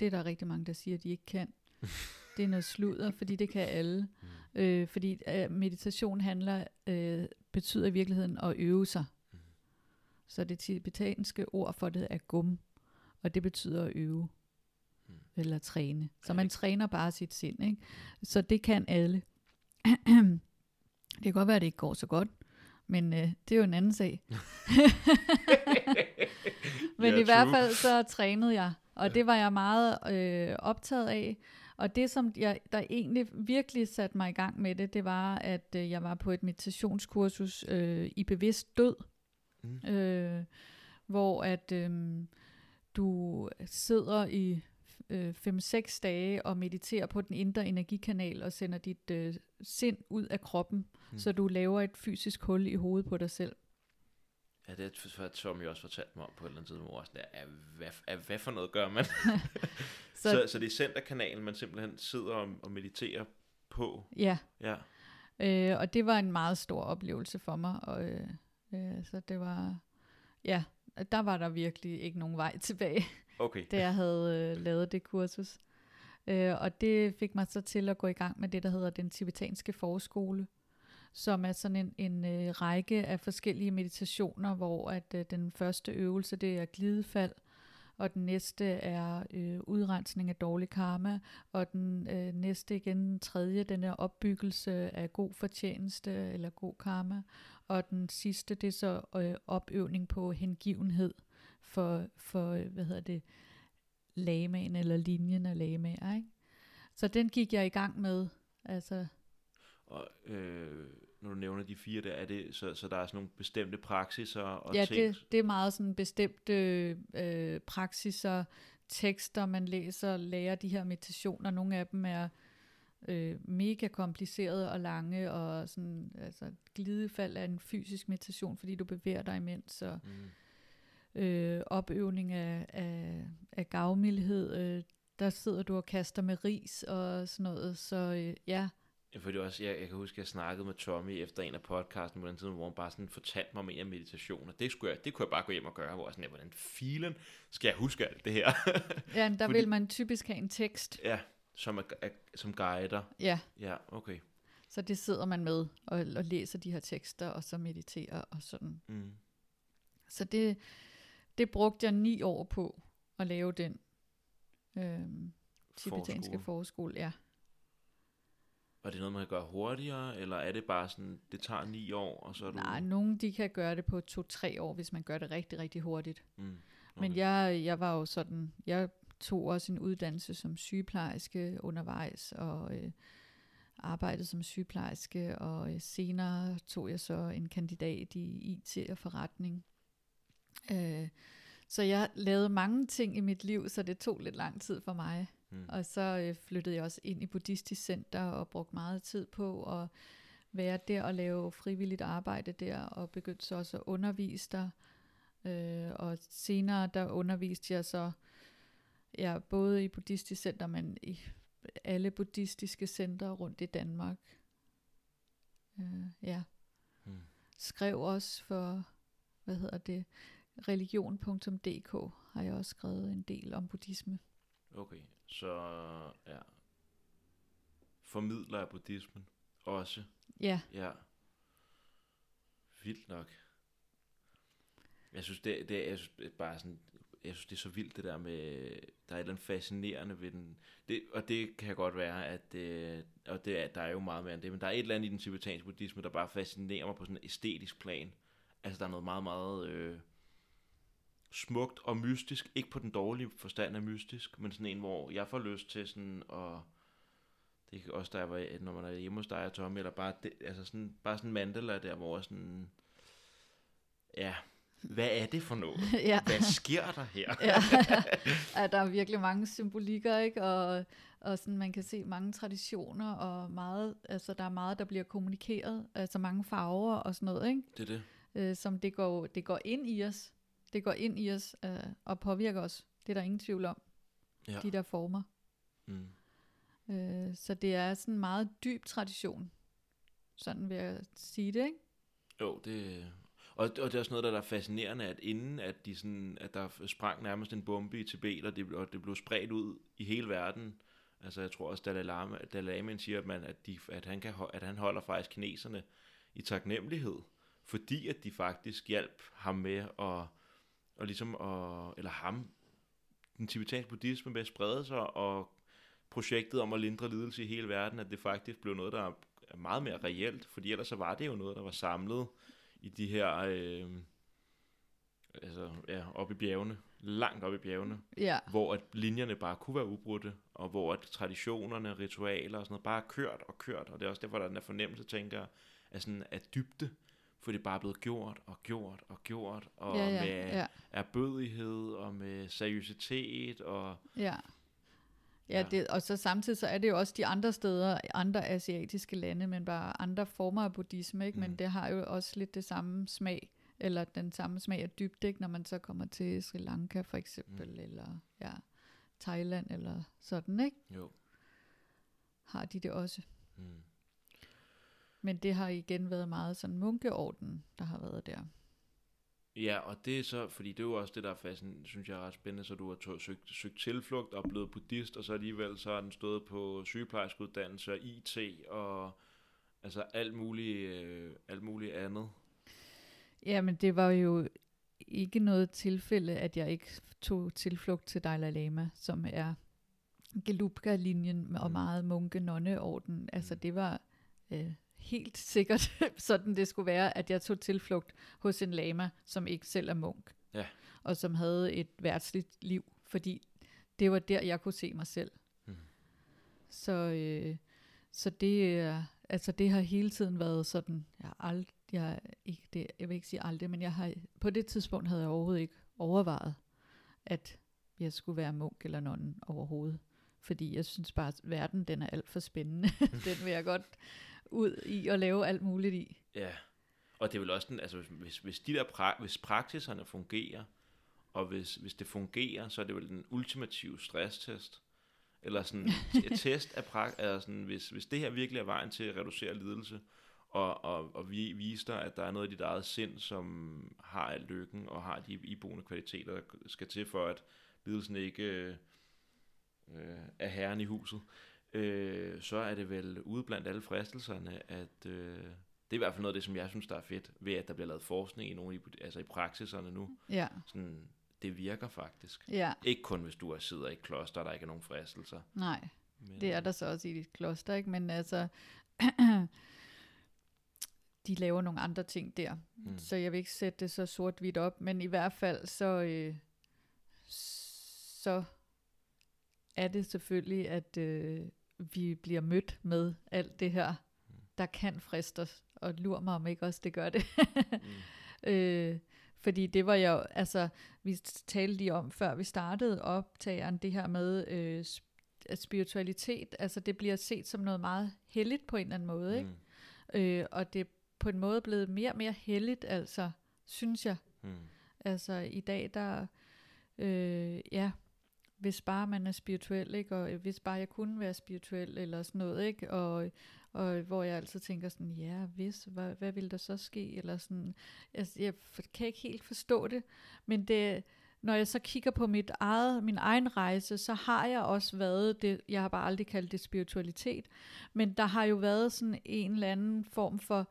det er der rigtig mange, der siger, at de ikke kan. det er noget sludder, fordi det kan alle. Mm. Øh, fordi øh, meditation handler, øh, betyder i virkeligheden at øve sig. Så det tibetanske ord for det er gum, og det betyder at øve hmm. eller træne. Så man træner bare sit sind. Ikke? Så det kan alle. det kan godt være, at det ikke går så godt, Men øh, det er jo en anden sag. Men Ja, i hvert fald så trænede jeg, og det var jeg meget øh, optaget af. Og det, som jeg, der egentlig virkelig satte mig i gang med det, det var, at øh, jeg var på et meditationskursus øh, i bevidst død, Mm. øh, hvor at øh, du sidder i øh, 5-6 dage og mediterer på den indre energikanal og sender dit øh, sind ud af kroppen, Mm. så du laver et fysisk hul i hovedet på dig selv. Ja, det er som jeg også fortalte mig om på et eller andet tidspunkt, hvor jeg "Ah, hvad, hvad for noget gør man? Så, så, så det er centerkanalen, man simpelthen sidder og, og mediterer på. Ja, Ja. øh, og det var en meget stor oplevelse for mig, og øh, øh, så det var, ja, der var der virkelig ikke nogen vej tilbage. Okay. da jeg havde øh, lavet det kursus. Øh, og det fik mig så til at gå i gang med det, der hedder den tibetanske forskole, som er sådan en, en øh, række af forskellige meditationer, hvor at øh, den første øvelse, det er glidefald, og den næste er øh, udrensning af dårlig karma, og den øh, næste igen, den tredje, den er opbyggelse af god fortjeneste eller god karma, og den sidste, det er så øh, opøvning på hengivenhed for, for øh, hvad hedder det, lamaen eller linjen af lamaer, ikke? Så den gik jeg i gang med, altså, Og øh, når du nævner de fire der, er det, så, så der er sådan nogle bestemte praksiser og ja, ting? det, det er meget sådan bestemte øh, praksiser, tekster, man læser, lærer de her meditationer. Nogle af dem er øh, mega komplicerede og lange, og sådan, altså, glidefald er en fysisk meditation, fordi du bevæger dig imens, og Mm. øh, opøvning af, af, af gavmildhed, øh, der sidder du og kaster med ris og sådan noget, så øh, ja, fordi også, jeg, jeg kan huske, at jeg snakkede med Tommy efter en af podcasten på den tid, hvor han bare sådan fortalte mig om en af meditationer. Det, skulle jeg, det kunne jeg bare gå hjem og gøre, hvor jeg sådan, ja, hvordan filen skal jeg huske alt det her? ja der Fordi- vil man typisk have en tekst, ja, som, er, er, som guider. ja, Ja, okay. så det sidder man med og, og læser de her tekster, og så mediterer og sådan. Mm. Så det, det brugte jeg ni år på at lave den øhm, tibetanske Forskole. forskole, ja. Og det noget, man kan gøre hurtigere, eller er det bare sådan, det tager ni år, og så er du... Nej, nogen de kan gøre det på to-tre år, hvis man gør det rigtig, rigtig hurtigt. Mm. Okay. Men jeg, jeg var jo sådan, jeg tog også en uddannelse som sygeplejerske undervejs, og øh, arbejdede som sygeplejerske, og øh, senere tog jeg så en kandidat i IT og forretning. Øh, så jeg lavede mange ting i mit liv, så det tog lidt lang tid for mig. Mm. Og så øh, flyttede jeg også ind i buddhistisk center og brugte meget tid på at være der og lave frivilligt arbejde der, og begyndte så også at undervise der. Øh, og senere der underviste jeg så ja, både i buddhistisk center, men i alle buddhistiske centre rundt i Danmark. Øh, ja. Mm. Skrev også for, hvad hedder det, religion.dk har jeg også skrevet en del om buddhisme. Okay, så ja. Formidler af buddhismen også. Ja, Ja. Vildt nok. Jeg synes, det, det, jeg synes det er bare sådan, jeg synes, det er så vildt det der med, der er et eller andet fascinerende ved den. Det, og det kan godt være, at øh, og det er, der er jo meget mere end det, men der er et eller andet i den tibetanske buddhisme, der bare fascinerer mig på sådan en æstetisk plan. Altså, der er noget meget, meget øh, smukt og mystisk. Ikke på den dårlige forstand af mystisk, men sådan en, hvor jeg får lyst til sådan at det kan også, der var, når man er hjemme hos dig og Tommy, eller bare, det, altså sådan, bare sådan mandala der, hvor sådan, ja, hvad er det for noget? ja. Hvad sker der her? ja. ja, der er virkelig mange symbolikker, ikke? Og, og sådan, man kan se mange traditioner, og meget, altså, der er meget, der bliver kommunikeret, altså mange farver og sådan noget, ikke? Det er det. Øh, som det går, det går ind i os. Det går ind i os øh, og påvirker os. Det er der ingen tvivl om, Ja. de der former. Mm. Øh, så det er sådan en meget dyb tradition. Sådan vil jeg sige det, ikke? Jo, det... Og, og det er også noget, der er fascinerende, at inden at, de sådan, at der sprang nærmest en bombe i Tibet, og det, og det blev spredt ud i hele verden. Altså jeg tror også, Dalai Lama, Dalai Lama siger, at, man, at, de, at, han kan, at han holder faktisk kineserne i taknemmelighed, fordi at de faktisk hjalp ham med at, og ligesom at, eller ham, den tibetanske buddhisme med at sprede sig, og projektet om at lindre lidelse i hele verden, at det faktisk blev noget, der er meget mere reelt, fordi ellers så var det jo noget, der var samlet i de her, øh, altså ja, oppe i bjergene, langt oppe i bjergene, Ja, hvor at linjerne bare kunne være ubrudte, og hvor at traditionerne, ritualer og sådan noget bare er kørt og kørt, og det er også derfor, der er den der fornemmelse, tænker af sådan af dybde, for det er bare blevet gjort og gjort og gjort, og ja, ja, med ja, erbødighed og med seriøsitet, og ja. Ja. Det, og så samtidig så er det jo også de andre steder, andre asiatiske lande, men bare andre former af buddhisme, ikke? Men Mm. det har jo også lidt det samme smag, eller den samme smag af dybde, ikke? Når man så kommer til Sri Lanka for eksempel, mm. eller ja, Thailand eller sådan, ikke? jo. Har de det også. Mm. Men det har igen været meget sådan munkeorden, der har været der. Ja, og det er så, fordi det er jo også det, der er fascinerende, synes jeg er ret spændende, så du har tog, søgt, søgt tilflugt og blevet buddhist, og så alligevel så har den stået på sygeplejerskeuddannelse og IT og altså alt muligt, øh, alt muligt andet. Ja, men det var jo ikke noget tilfælde, at jeg ikke tog tilflugt til Dalai Lama, som er Gelubka-linjen og Mm. meget munke-nonneorden. Altså Mm. det var øh, helt sikkert sådan, det skulle være, at jeg tog tilflugt hos en lama, som ikke selv er munk. Ja. Og som havde et værtsligt liv, fordi det var der, jeg kunne se mig selv. Mm. Så, øh, så det, er- altså det har hele tiden været sådan, jeg ald- jeg, ikke det, jeg vil ikke sige aldrig, men jeg har, på det tidspunkt havde jeg overhovedet ikke overvejet, at jeg skulle være munk eller nonnen overhovedet. Fordi jeg synes bare, at verden den er alt for spændende. den vil jeg godt ud i og lave alt muligt i. Ja, og det er vel også den, altså hvis, hvis, de der pra- hvis praksiserne fungerer, og hvis, hvis det fungerer, så er det vel den ultimative stresstest. Eller sådan et test af prak- altså sådan, hvis, hvis det her virkelig er vejen til at reducere lidelse, og, og, og vi vise dig, at der er noget i dit eget sind, som har al lykken, og har de iboende kvaliteter, der skal til for, at lidelsen ikke øh, øh, er herren i huset, øh, så er det vel ude blandt alle fristelserne, at øh, det er i hvert fald noget af det, som jeg synes, der er fedt, ved at der bliver lavet forskning i nogle i, altså i praksiserne nu. Ja, Sådan, det virker faktisk. ja, Ikke kun hvis du er sidder i et kloster, og der ikke er nogen fristelser. nej. Men, Det er der så også i dit kloster, ikke? Men altså, de laver nogle andre ting der. Mm. Så jeg vil ikke sætte det så sort-hvidt op, men i hvert fald så, øh, så er det selvfølgelig, at øh, vi bliver mødt med alt det her, der kan friste os. Og lur mig om ikke også det gør det. Mm. øh, fordi det var jo, altså, vi talte lige om, før vi startede optageren, det her med øh, spiritualitet, altså det bliver set som noget meget helligt på en eller anden måde, ikke? Mm. Øh, og det er på en måde blevet mere og mere heldigt, altså, synes jeg. Mm. Altså i dag, der, øh, ja, hvis bare man er spirituel, ikke? og øh, hvis bare jeg kunne være spirituel, eller sådan noget, ikke? Og, og hvor jeg altid tænker sådan, ja, hvis, hvad, hvad vil der så ske? Eller sådan, altså, jeg kan ikke helt forstå det, men det, når jeg så kigger på mit eget, min egen rejse, så har jeg også været det, jeg har bare aldrig kaldt det spiritualitet, men der har jo været sådan en eller anden form for,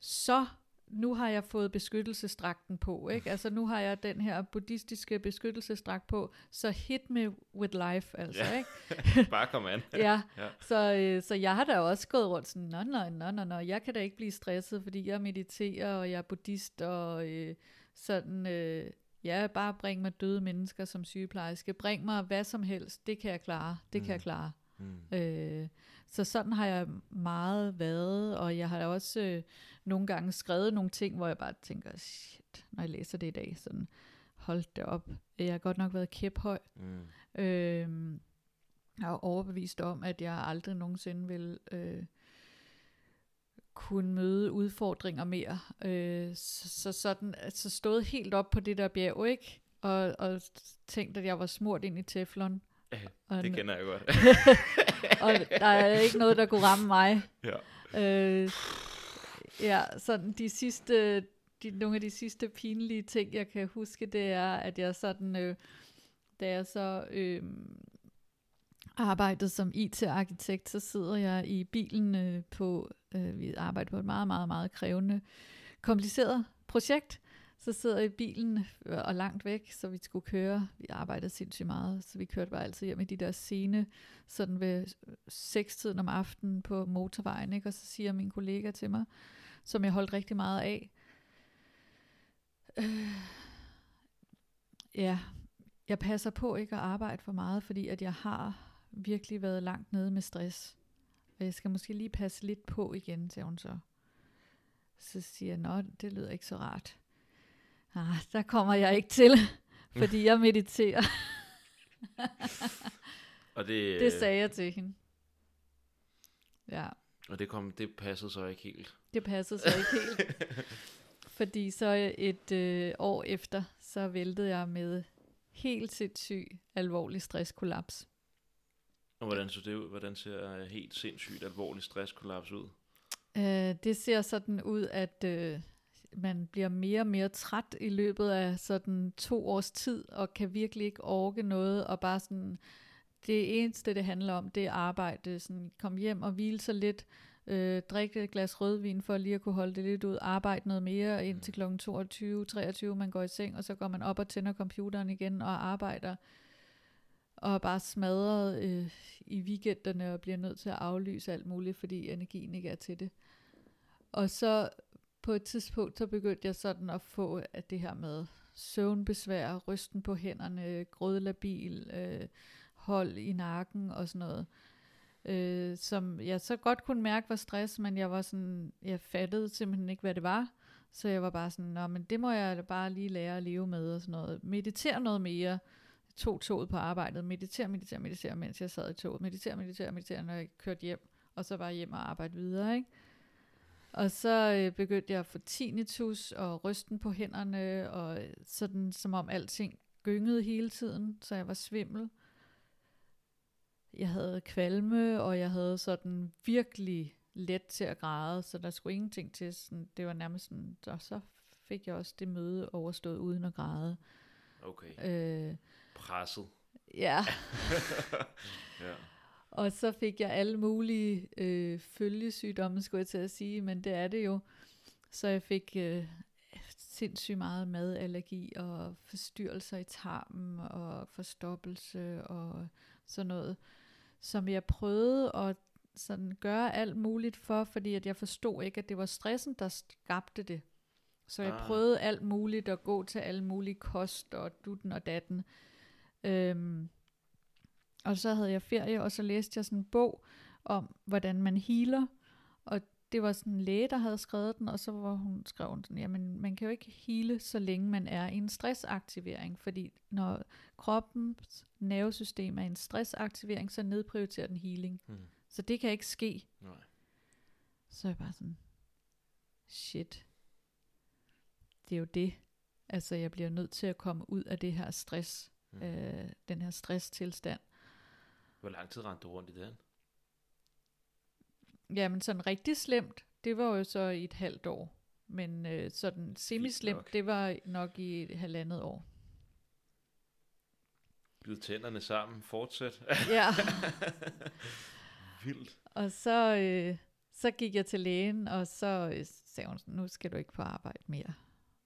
så nu har jeg fået beskyttelsesdragten på, ikke? Altså nu har jeg den her buddhistiske beskyttelsesdragt på, så hit me with life, altså, Ja. ikke? Bare kom an. Ja, Ja. så, øh, så jeg har da også gået rundt sådan, nå, nå, nå, nå, nå, jeg kan da ikke blive stresset, fordi jeg mediterer, og jeg er buddhist, og øh, sådan, øh, ja, bare bring mig døde mennesker som sygeplejerske, bring mig hvad som helst, det kan jeg klare, det kan jeg Mm. klare. Mm. Øh, så sådan har jeg meget været, og jeg har også øh, nogle gange skrevet nogle ting, hvor jeg bare tænker, shit, når jeg læser det i dag, sådan, hold det op. Jeg har godt nok været kæphøj, Mm. Øh, jeg er overbevist om, at jeg aldrig nogensinde vil øh, kunne møde udfordringer mere. Øh, så, så sådan, altså stået helt op på det der bjerg, ikke? Og, og tænkt, at jeg var smurt ind i teflon. Og, Det kender jeg godt. og der er ikke noget, der kunne ramme mig. ja. Øh, ja, sådan de sidste, de, nogle af de sidste pinlige ting, jeg kan huske, det er, at jeg sådan, øh, da jeg så øh, arbejdede som IT-arkitekt, så sidder jeg i bilen øh, på, øh, vi arbejder på et meget, meget, meget krævende, kompliceret projekt, så sidder jeg i bilen øh, og langt væk, så vi skulle køre. Vi arbejdede sindssygt meget, så vi kørte bare altid hjem i de der scene, sådan ved øh, sekstiden om aftenen på motorvejen, ikke? og så siger min kollega til mig, som jeg holdt rigtig meget af, Øh, ja, jeg passer på ikke at arbejde for meget, fordi at jeg har virkelig været langt nede med stress. Og jeg skal måske lige passe lidt på igen, siger hun så. Så siger jeg, nå, det lyder ikke så rart. Ah, der kommer jeg ikke til, fordi jeg mediterer. Og det, Det sagde jeg til hende. Ja, og det, kom, det passede så ikke helt. det passede så ikke helt. Fordi så et øh, år efter, så væltede jeg med helt sindssyg, alvorlig stresskollaps. Og hvordan så det ud? Hvordan ser helt sindssygt alvorlig stresskollaps ud? Øh, det ser sådan ud, at øh, man bliver mere og mere træt i løbet af sådan to års tid, og kan virkelig ikke orke noget, og bare sådan, det eneste det handler om, det er arbejde, sådan komme hjem og hvile sig lidt, øh, drikke et glas rødvin for lige at kunne holde det lidt ud, arbejde noget mere indtil kl. 22, 23, man går i seng, og så går man op og tænder computeren igen og arbejder, og er bare smadret øh, i weekenderne og bliver nødt til at aflyse alt muligt, fordi energien ikke er til det. Og så på et tidspunkt, så begyndte jeg sådan at få at det her med søvnbesvær, rysten på hænderne, grødlabil, øh, hold i nakken og sådan noget. Øh, som jeg så godt kunne mærke var stress, men jeg var sådan, jeg fattede simpelthen ikke, hvad det var. Så jeg var bare sådan, Nå, men det må jeg bare lige lære at leve med og sådan noget. Meditere noget mere. Jeg tog toget på arbejdet. Meditere, meditere, meditere, mens jeg sad i toget. Meditere, meditere, meditere, når jeg kørte hjem. Og så bare hjem og arbejde videre, ikke? Og så øh, begyndte jeg at få tinnitus og rysten på hænderne, og sådan som om alting gyngede hele tiden, så jeg var svimmel. Jeg havde kvalme, og jeg havde sådan virkelig let til at græde, så der skulle ingenting til. Sådan, det var nærmest sådan, og så fik jeg også det møde overstået uden at græde. Okay. Øh, Presset. ja, Ja. Og så fik jeg alle mulige øh, følgesygdomme, skulle jeg til at sige, men det er det jo. Så jeg fik øh, sindssygt meget madallergi og forstyrrelser i tarmen og forstoppelse og sådan noget, som jeg prøvede at sådan gøre alt muligt for, fordi at jeg forstod ikke, at det var stressen, der skabte det. Så jeg Ah. prøvede alt muligt at gå til alle mulige kost og dutten og datten. Øhm, og så havde jeg ferie, og så læste jeg sådan en bog om, hvordan man healer. Og det var sådan en læge, der havde skrevet den, og så var hun skrevet sådan, jamen man kan jo ikke hele, så længe man er i en stressaktivering, fordi når kroppens nervesystem er i en stressaktivering, så nedprioriterer den healing. Hmm. Så det kan ikke ske. Nej. Så er jeg bare sådan, shit, det er jo det. Altså jeg bliver nødt til at komme ud af det her stress, Hmm. øh, den her stresstilstand. Hvor lang tid rendte du rundt i den? Jamen sådan rigtig slemt, det var jo så i et halvt år. Men øh, sådan semislemt, det var nok i et halvandet år. Bid tænderne sammen. Fortsæt. Ja, Vildt. og så, øh, så gik jeg til lægen, og så øh, sagde hun, nu skal du ikke på arbejde mere.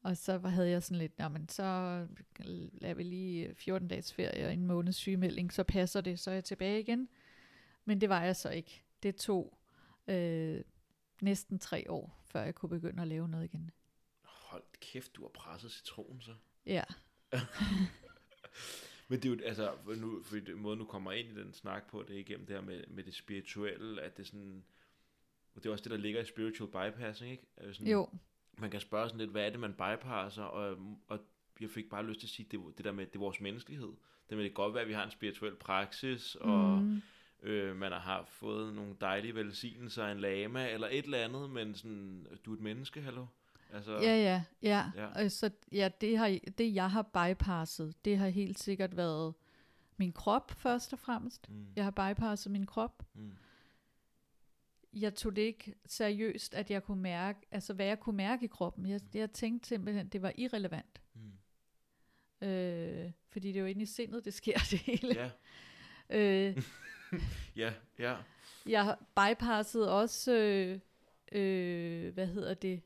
Og så havde jeg sådan lidt, "Nå, men så lader vi lige 14 dages ferie og en måneds sygemelding, så passer det, så er jeg tilbage igen. Men det var jeg så ikke. Det tog øh, næsten tre år, før jeg kunne begynde at lave noget igen. Hold kæft, du har presset citronen så. Ja, Men det er jo, altså, nu, for den måde nu kommer ind i den snak på, det er igennem det her med, med det spirituelle, at det sådan, det er også det, der ligger i spiritual bypassing, ikke? Sådan, jo, Man kan spørge sådan lidt, hvad er det, man bypasser, og, og jeg fik bare lyst til at sige, det, det der med, det er vores menneskelighed. Det med, det godt være, at vi har en spirituel praksis, og mm, øh, man har fået nogle dejlige velsignelser af en lama, eller et eller andet, men sådan, du er et menneske, hallo? Altså, ja, ja, ja. Ja. ja. Så ja, det, har, det jeg har bypasset, det har helt sikkert været min krop først og fremmest. Mm, Jeg har bypasset min krop. mm, Jeg tog det ikke seriøst, at jeg kunne mærke, altså hvad jeg kunne mærke i kroppen. Jeg, jeg tænkte simpelthen, det var irrelevant. mm. Øh, fordi det er jo inde i sindet, det sker det hele. Ja, Øh, ja, ja. jeg har bypasset også, øh, øh, hvad hedder det,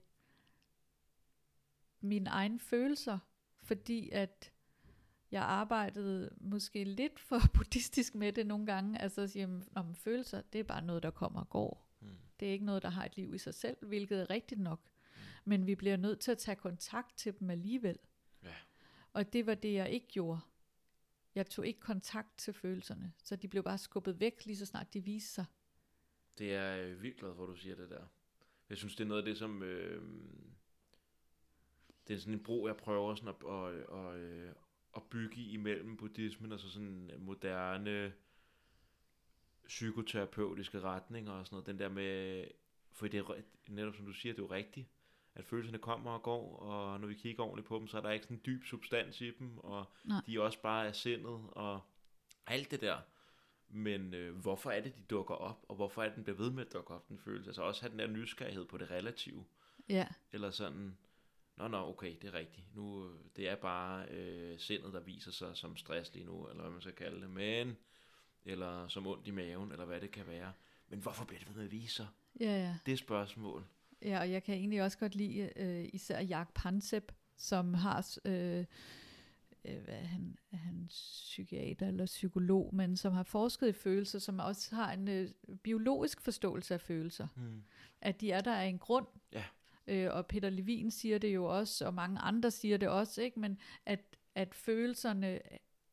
mine egne følelser, fordi at jeg arbejdede måske lidt for buddhistisk med det nogle gange, altså at sige, om følelser, det er bare noget, der kommer og går. Det er ikke noget, der har et liv i sig selv, hvilket er rigtigt nok. men vi bliver nødt til at tage kontakt til dem alligevel. Ja. Og det var det, jeg ikke gjorde. Jeg tog ikke kontakt til følelserne, så de blev bare skubbet væk, lige så snart de viste sig. Det er jeg øh, vildt glad for, at du siger det der. Jeg synes, det er noget af det, som... Øh, det er sådan en bro, jeg prøver sådan at, at, at, at, at bygge imellem buddhismen og så sådan moderne psykoterapeutiske retninger og sådan noget. Den der med... For det er netop som du siger, det er jo rigtigt at følelserne kommer og går, og når vi kigger ordentligt på dem, så er der ikke sådan en dyb substans i dem, og Nej. de er også bare af sindet, og alt det der. Men øh, hvorfor er det, de dukker op, og hvorfor er det, den bliver ved med at dukke op, den følelse? Altså også have den der nysgerrighed på det relative, Ja, eller sådan, nå, nå, okay, det er rigtigt. Nu, øh, det er bare øh, sindet, der viser sig som stress lige nu, eller hvad man skal kalde det, men, eller som ondt i maven, eller hvad det kan være. Men hvorfor bliver det ved med at vise sig? ja, ja. Det er spørgsmål. Ja, og jeg kan egentlig også godt lide øh, især Jak Pansep, som har, øh, øh, hvad er han, er han psykiater eller psykolog, men som har forsket i følelser, som også har en øh, biologisk forståelse af følelser. Hmm. At de er der af en grund. Ja. Øh, og Peter Levin siger det jo også, og mange andre siger det også, ikke? men at, at følelserne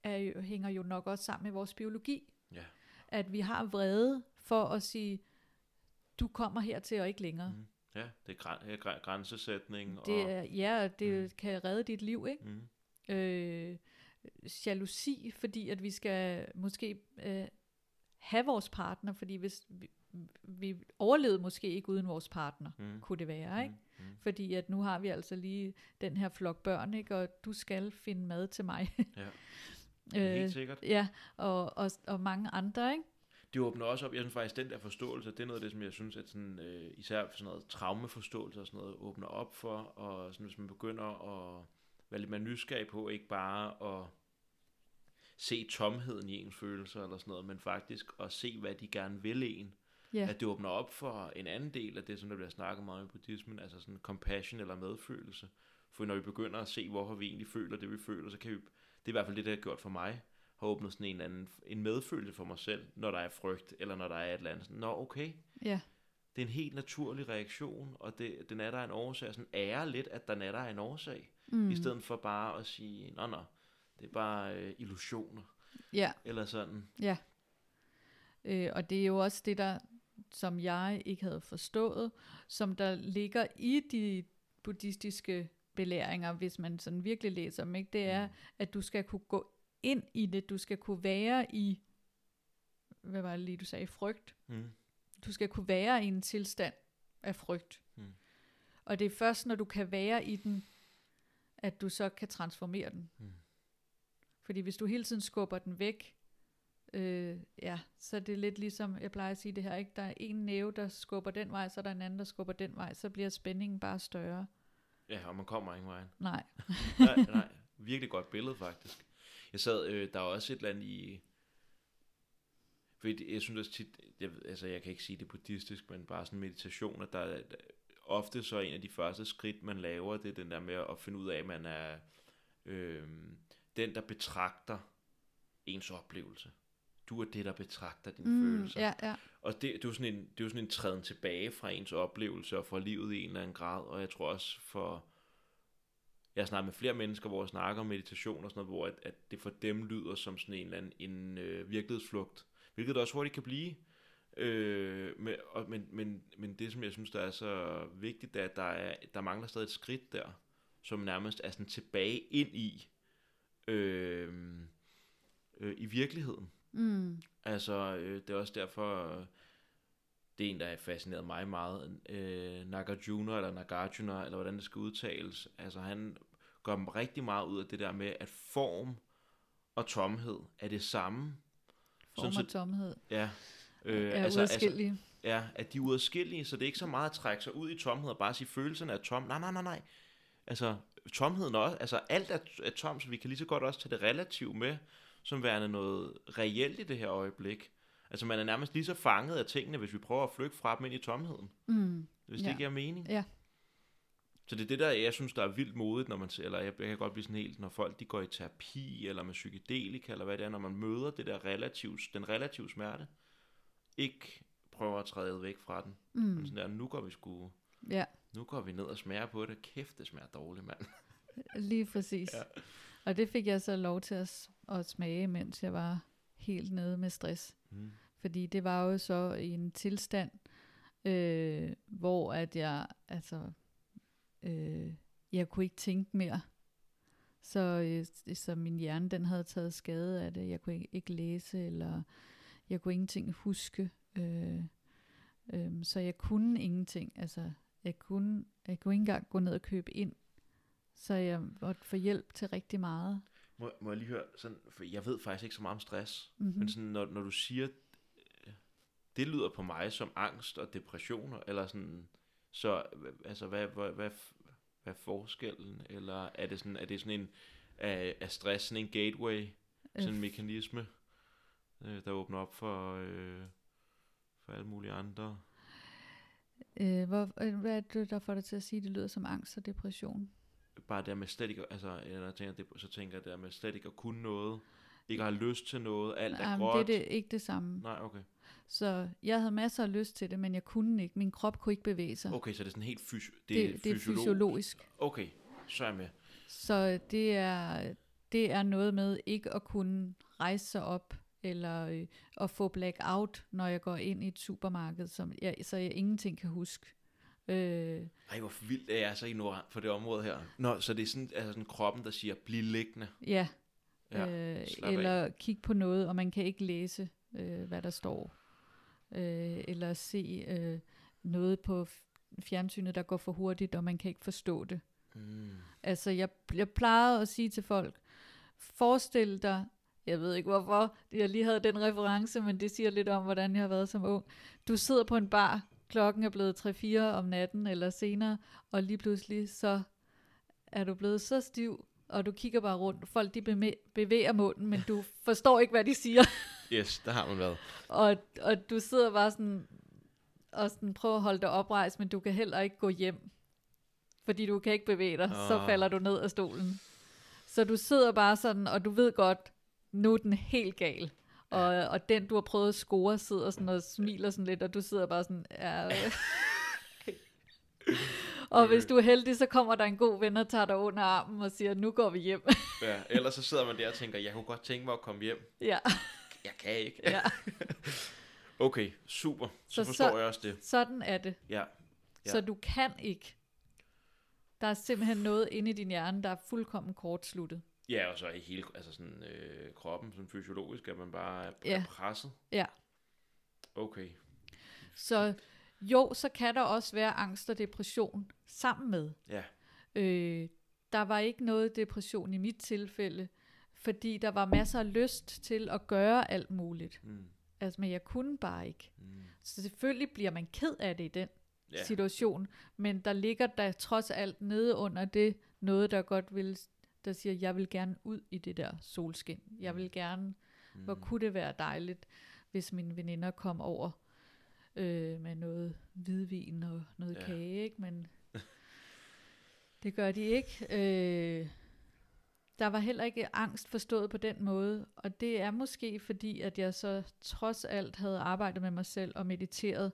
er jo, hænger jo nok også sammen med vores biologi. At vi har vrede for at sige, du kommer hertil og ikke længere. Mm. Ja, det er græn, ja, græ- grænsesætning. Det og, er, ja, det Mm. mm. kan redde dit liv, ikke? mm, Øh, jalousi, fordi at vi skal måske øh, have vores partner, fordi hvis vi, vi overlevede måske ikke uden vores partner, mm, kunne det være, ikke? Mm, mm. Fordi at nu har vi altså lige den her flok børn, ikke? Og du skal finde mad til mig. Ja, helt sikkert. ja, og, og, og mange andre, ikke? Det åbner også op, jeg synes faktisk, den der forståelse, det er noget af det, som jeg synes, at sådan, øh, især sådan noget traumeforståelse og sådan noget, åbner op for, og sådan, hvis man begynder at være lidt mere nysgerrig på, ikke bare at se tomheden i ens følelser eller sådan noget, men faktisk at se, hvad de gerne vil en. Ja, At det åbner op for en anden del af det, som der bliver snakket meget om i buddhismen, altså sådan compassion eller medfølelse. For når vi begynder at se, hvorfor vi egentlig føler det, vi føler, så kan vi, det er i hvert fald det, der har gjort for mig, har åbnet sådan en eller anden, en medfølelse for mig selv, når der er frygt, eller når der er et eller andet. Sådan, Nå, okay, ja, det er en helt naturlig reaktion, og det, den er der en årsag. Sådan ære lidt, at den er der en årsag, mm. i stedet for bare at sige, nå, nå, det er bare øh, illusioner, ja. eller sådan. Ja. Øh, og det er jo også det, der, som jeg ikke havde forstået, som der ligger i de buddhistiske belæringer, hvis man sådan virkelig læser dem, ikke? det er, at du skal kunne gå ind i det, du skal kunne være i, hvad var det lige, du sagde, frygt. Mm. Du skal kunne være i en tilstand af frygt. Mm. Og det er først, når du kan være i den, at du så kan transformere den. Mm. Fordi hvis du hele tiden skubber den væk, øh, ja, så er det lidt ligesom, jeg plejer at sige det her, ikke? Der er en næve, der skubber den vej, så er der en anden, der skubber den vej, så bliver spændingen bare større. Ja, og man kommer ingen vej. Nej. nej, nej, virkelig godt billede faktisk. Jeg sad, øh, der er også et eller andet i, fordi jeg synes også tit, jeg, altså jeg kan ikke sige det buddhistisk, men bare sådan meditation, at der, er- der ofte så er en af de første skridt, man laver, det er den der med at finde ud af, at man er øh, den, der betragter ens oplevelse. Du er det, der betragter dine mm, følelser. ja, ja. Og det, det, er jo sådan en, det er jo sådan en træden tilbage fra ens oplevelse og fra livet i en eller anden grad. Og jeg tror også for... Jeg har snakket med flere mennesker, hvor jeg snakker om meditation og sådan noget, hvor at, at det for dem lyder som sådan en eller anden en, øh, virkelighedsflugt. Hvilket det også hurtigt kan blive. Øh, med, og, men, men, men det, som jeg synes, der er så vigtigt, det er, at der, er, der mangler stadig et skridt der, som nærmest er sådan tilbage ind i, øh, øh, i virkeligheden. Mm. Altså, øh, det er også derfor, øh, det er en, der har fascineret mig meget. Øh, Nagarjuna, eller Nagarjuna, eller hvordan det skal udtales. Altså, han gør rigtig meget ud af det der med, at form og tomhed er det samme. Form Sådan og tomhed Ja. øh, er altså, altså, uadskillelige. ja, at de er uadskillelige, så det er ikke så meget at trække sig ud i tomhed og bare sige, følelserne er tom. Nej, nej, nej, nej. Altså, tomheden også, altså alt er, er tom, så vi kan lige så godt også tage det relativt med, som værende noget reelt i det her øjeblik. Altså, man er nærmest lige så fanget af tingene, hvis vi prøver at flygte fra dem ind i tomheden. Mm. Hvis det Ja. ikke giver mening. Ja. Så det er det der, jeg synes, der er vildt modigt, når man, eller jeg, jeg kan godt blive sådan helt, når folk de går i terapi, eller med psykedelika, eller hvad det er, når man møder det der relativt, den relative smerte, ikke prøver at træde væk fra den. Mm. Men sådan der, nu går vi sgu, Ja. Nu går vi ned og smager på det. Kæft, det smager dårligt, mand. Lige præcis. Ja. Og det fik jeg så lov til at, at smage, mens jeg var helt nede med stress. Mm. Fordi det var jo så i en tilstand, øh, hvor at jeg, altså, øh, jeg kunne ikke tænke mere. Så, øh, så min hjerne, den havde taget skade af det. Jeg kunne ikke, ikke læse, eller jeg kunne ingenting huske. Øh, øh, så jeg kunne ingenting. Altså, jeg kunne, jeg kunne ikke engang gå ned og købe ind. Så jeg måtte få hjælp til rigtig meget. Må, må jeg lige høre, sådan, for jeg ved faktisk ikke så meget om stress, Mm-hmm. mm. men sådan, når, når du siger, det lyder på mig som angst og depression, eller sådan, så altså, hvad, hvad, hvad, hvad er forskellen, eller er det sådan, er det sådan en, er, er stress sådan en gateway, sådan en mekanisme, øh, der åbner op for, øh, for alle mulige andre? Øh, hvor, øh, hvad er det, der får dig til at sige, at det lyder som angst og depression? Bare det med slet ikke, altså, jeg tænker, det, så tænker jeg det med slet ikke at kunne noget, ikke have lyst til noget, alt er Jamen, gråt. det er det, ikke det samme. Nej, okay. Så jeg havde masser af lyst til det, men jeg kunne ikke. Min krop kunne ikke bevæge sig. Okay, så det er sådan helt fysio- det, det, er det er fysiolog- fysiologisk. Okay, så er jeg med. Så det er, det er noget med ikke at kunne rejse sig op, eller øh, at få blackout, når jeg går ind i et supermarked, som jeg, så jeg ingenting kan huske. Øh, Ej, hvor vildt er jeg så ignorant på det område her. Nå, så det er sådan, altså sådan kroppen, der siger, bliv liggende. ja, Ja, øh, slap af. eller kigge på noget, og man kan ikke læse, øh, hvad der står. Øh, eller se øh, noget på fjernsynet, der går for hurtigt, og man kan ikke forstå det. Mm. Altså, jeg, jeg plejede at sige til folk, forestil dig, jeg ved ikke hvorfor, jeg lige havde den reference, men det siger lidt om, hvordan jeg har været som ung. Du sidder på en bar, klokken er blevet 3-4 om natten eller senere, og lige pludselig så er du blevet så stiv, og du kigger bare rundt. Folk de bevæger munden, men du forstår ikke, hvad de siger. Yes, der har man været. Og, og du sidder bare sådan, og sådan prøver at holde dig oprejst, men du kan heller ikke gå hjem. Fordi du kan ikke bevæge dig, oh. så Åh. falder du ned af stolen. Så du sidder bare sådan, og du ved godt, nu er den helt gal. Og, og den, du har prøvet at score, sidder sådan og smiler sådan lidt, og du sidder bare sådan, ja... øh. og hvis du er heldig, så kommer der en god ven og tager dig under armen og siger, nu går vi hjem. Ja, ellers så sidder man der og tænker, jeg kunne godt tænke mig at komme hjem. ja, Jeg kan ikke. ja, Okay, super. Så, Så- forstår så- jeg også det. sådan er det. Ja. Ja. Så du kan ikke. Der er simpelthen noget inde i din hjerne, der er fuldkommen kortsluttet. Ja, og så i hele altså sådan, øh, kroppen, sådan fysiologisk, at man bare er, Ja. er presset. Ja. Okay. Så jo, så kan der også være angst og depression sammen med. Ja. Øh, der var ikke noget depression i mit tilfælde, fordi der var masser af lyst til at gøre alt muligt. Mm. Altså, men jeg kunne bare ikke. Mm. Så selvfølgelig bliver man ked af det i den Ja. ja. situation, men der ligger der trods alt nede under det noget, der godt vil, der siger, jeg vil gerne ud i det der solskin. Jeg vil gerne, mm. hvor kunne det være dejligt, hvis mine veninder kom over øh, med noget hvidvin og noget Ja. ja. kage, ikke? men det gør de ikke. Øh, der var heller ikke angst forstået på den måde, og det er måske fordi, at jeg så trods alt havde arbejdet med mig selv og mediteret,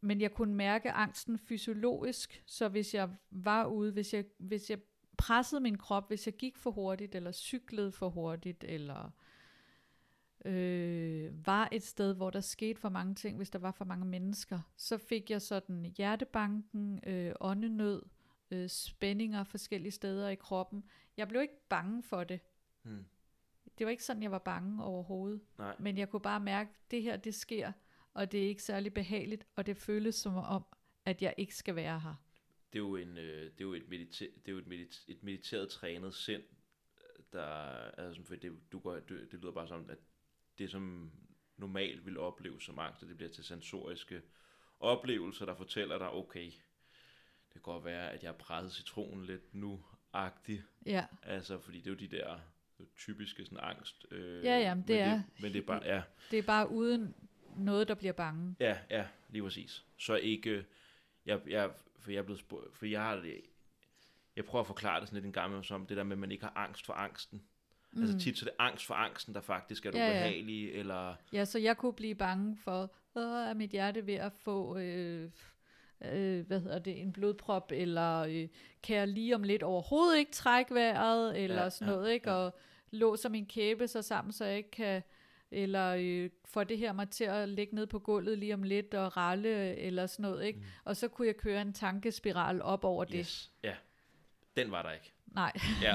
men jeg kunne mærke angsten fysiologisk, så hvis jeg var ude, hvis jeg, hvis jeg pressede min krop, hvis jeg gik for hurtigt, eller cyklede for hurtigt, eller øh, var et sted, hvor der skete for mange ting, hvis der var for mange mennesker, så fik jeg sådan hjertebanken, øh, åndenød, øh, spændinger forskellige steder i kroppen. Jeg blev ikke bange for det. Mm. Det var ikke sådan, jeg var bange overhovedet. Nej. Men jeg kunne bare mærke, at det her, det sker, og det er ikke særlig behageligt, og det føles som om, at jeg ikke skal være her. Det er jo, en, øh, det er jo, et, mediter- det er jo et, medit- et mediteret trænet sind, der, altså, for det, du går, det, det lyder bare som, at det som normalt vil opleves som angst, at det bliver til sensoriske oplevelser, der fortæller dig, okay, det kan godt være, at jeg har presset citronen lidt nu-agtigt, Ja, altså, fordi det er jo de der typiske sådan angst. Øh, Ja, ja, det men er- Det, men det er bare, ja, det er bare uden noget, der bliver bange. Ja, ja, lige præcis. Så ikke, jeg, jeg, for jeg er blevet spurgt, for jeg har det, jeg prøver at forklare det sådan lidt en gang som det der med, at man ikke har angst for angsten. Mm. Altså tit så er det angst for angsten, der faktisk er det Ja, ja. ubehagelige, eller, Ja, så jeg kunne blive bange for, er mit hjerte ved at få, øh, øh, hvad hedder det, en blodprop, eller øh, kan jeg lige om lidt overhovedet ikke trække vejret, eller Ja, sådan ja, noget, ikke? ja. Og låser min kæbe så sammen, så jeg ikke kan, eller øh, får det her mig til at ligge ned på gulvet lige om lidt og ralle, eller sådan noget, ikke? Mm. Og så kunne jeg køre en tankespiral op over det. Yes. Ja, den var der ikke. Nej, Ja.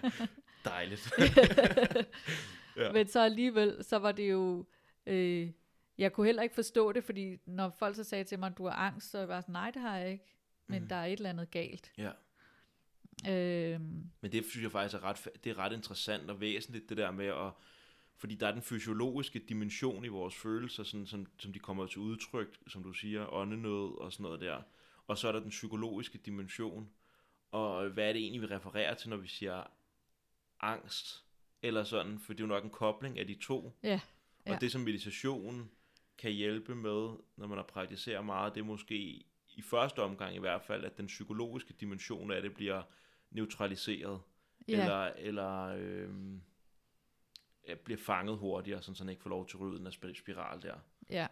Dejligt. Ja. men så alligevel, så var det jo... Øh, jeg kunne heller ikke forstå det, fordi når folk så sagde til mig, du har angst, så var jeg sådan, nej, det har jeg ikke. Men Mhm. der er et eller andet galt. ja. Øhm, Men det synes jeg faktisk er ret, det er ret interessant og væsentligt, det der med at, fordi der er den fysiologiske dimension i vores følelser, sådan, som, som de kommer til udtryk, som du siger, åndenød og sådan noget der. Og så er der den psykologiske dimension. Og hvad er det egentlig, vi refererer til, når vi siger angst? Eller sådan, for det er jo nok en kobling af de to. Ja, Og ja. det, som meditation kan hjælpe med, når man har praktiseret meget, det er måske i første omgang i hvert fald, at den psykologiske dimension af det bliver neutraliseret ja, eller, eller ja, bliver fanget hurtigere, sådan, så den ikke får lov til at ryge den sp- spiral der. ja,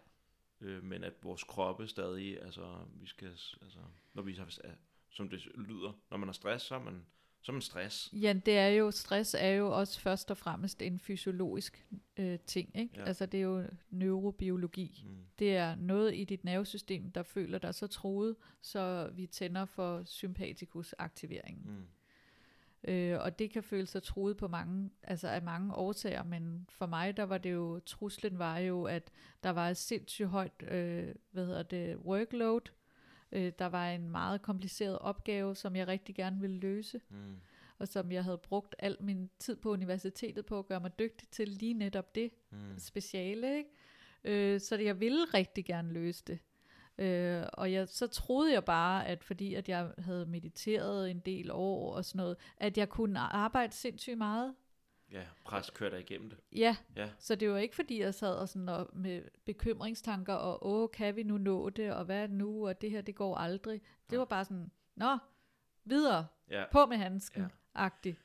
Øh, men at vores kroppe stadig, altså, vi skal, altså, når vi har, som det lyder, når man har stress, så er man, så er man stress. ja, det er jo, stress er jo også først og fremmest en fysiologisk øh, ting, ikke? Ja. Altså det er jo neurobiologi. Mm. Det er noget i dit nervesystem, der føler dig så troet, så vi tænder for sympatikus aktiveringen. Mm. Øh, og det kan føle sig truet på mange, altså af mange årsager, men for mig der var det jo, truslen var jo, at der var et sindssygt højt, øh, hvad hedder det, workload. Øh, der var en meget kompliceret opgave, som jeg rigtig gerne ville løse, Mm. og som jeg havde brugt al min tid på universitetet på at gøre mig dygtig til lige netop det Mm. speciale, ikke? Øh, så jeg ville rigtig gerne løse det. Øh, og jeg, så troede jeg bare, at fordi at jeg havde mediteret en del år og sådan noget, at jeg kunne arbejde sindssygt meget. Ja, pres kører dig igennem det. Ja, Ja. så det var ikke fordi, jeg sad og sådan og med bekymringstanker, og åh, kan vi nu nå det, og hvad er det nu, og det her, det går aldrig. Det var bare sådan, nå, videre, Ja. på med handsken, Ja. agtigt.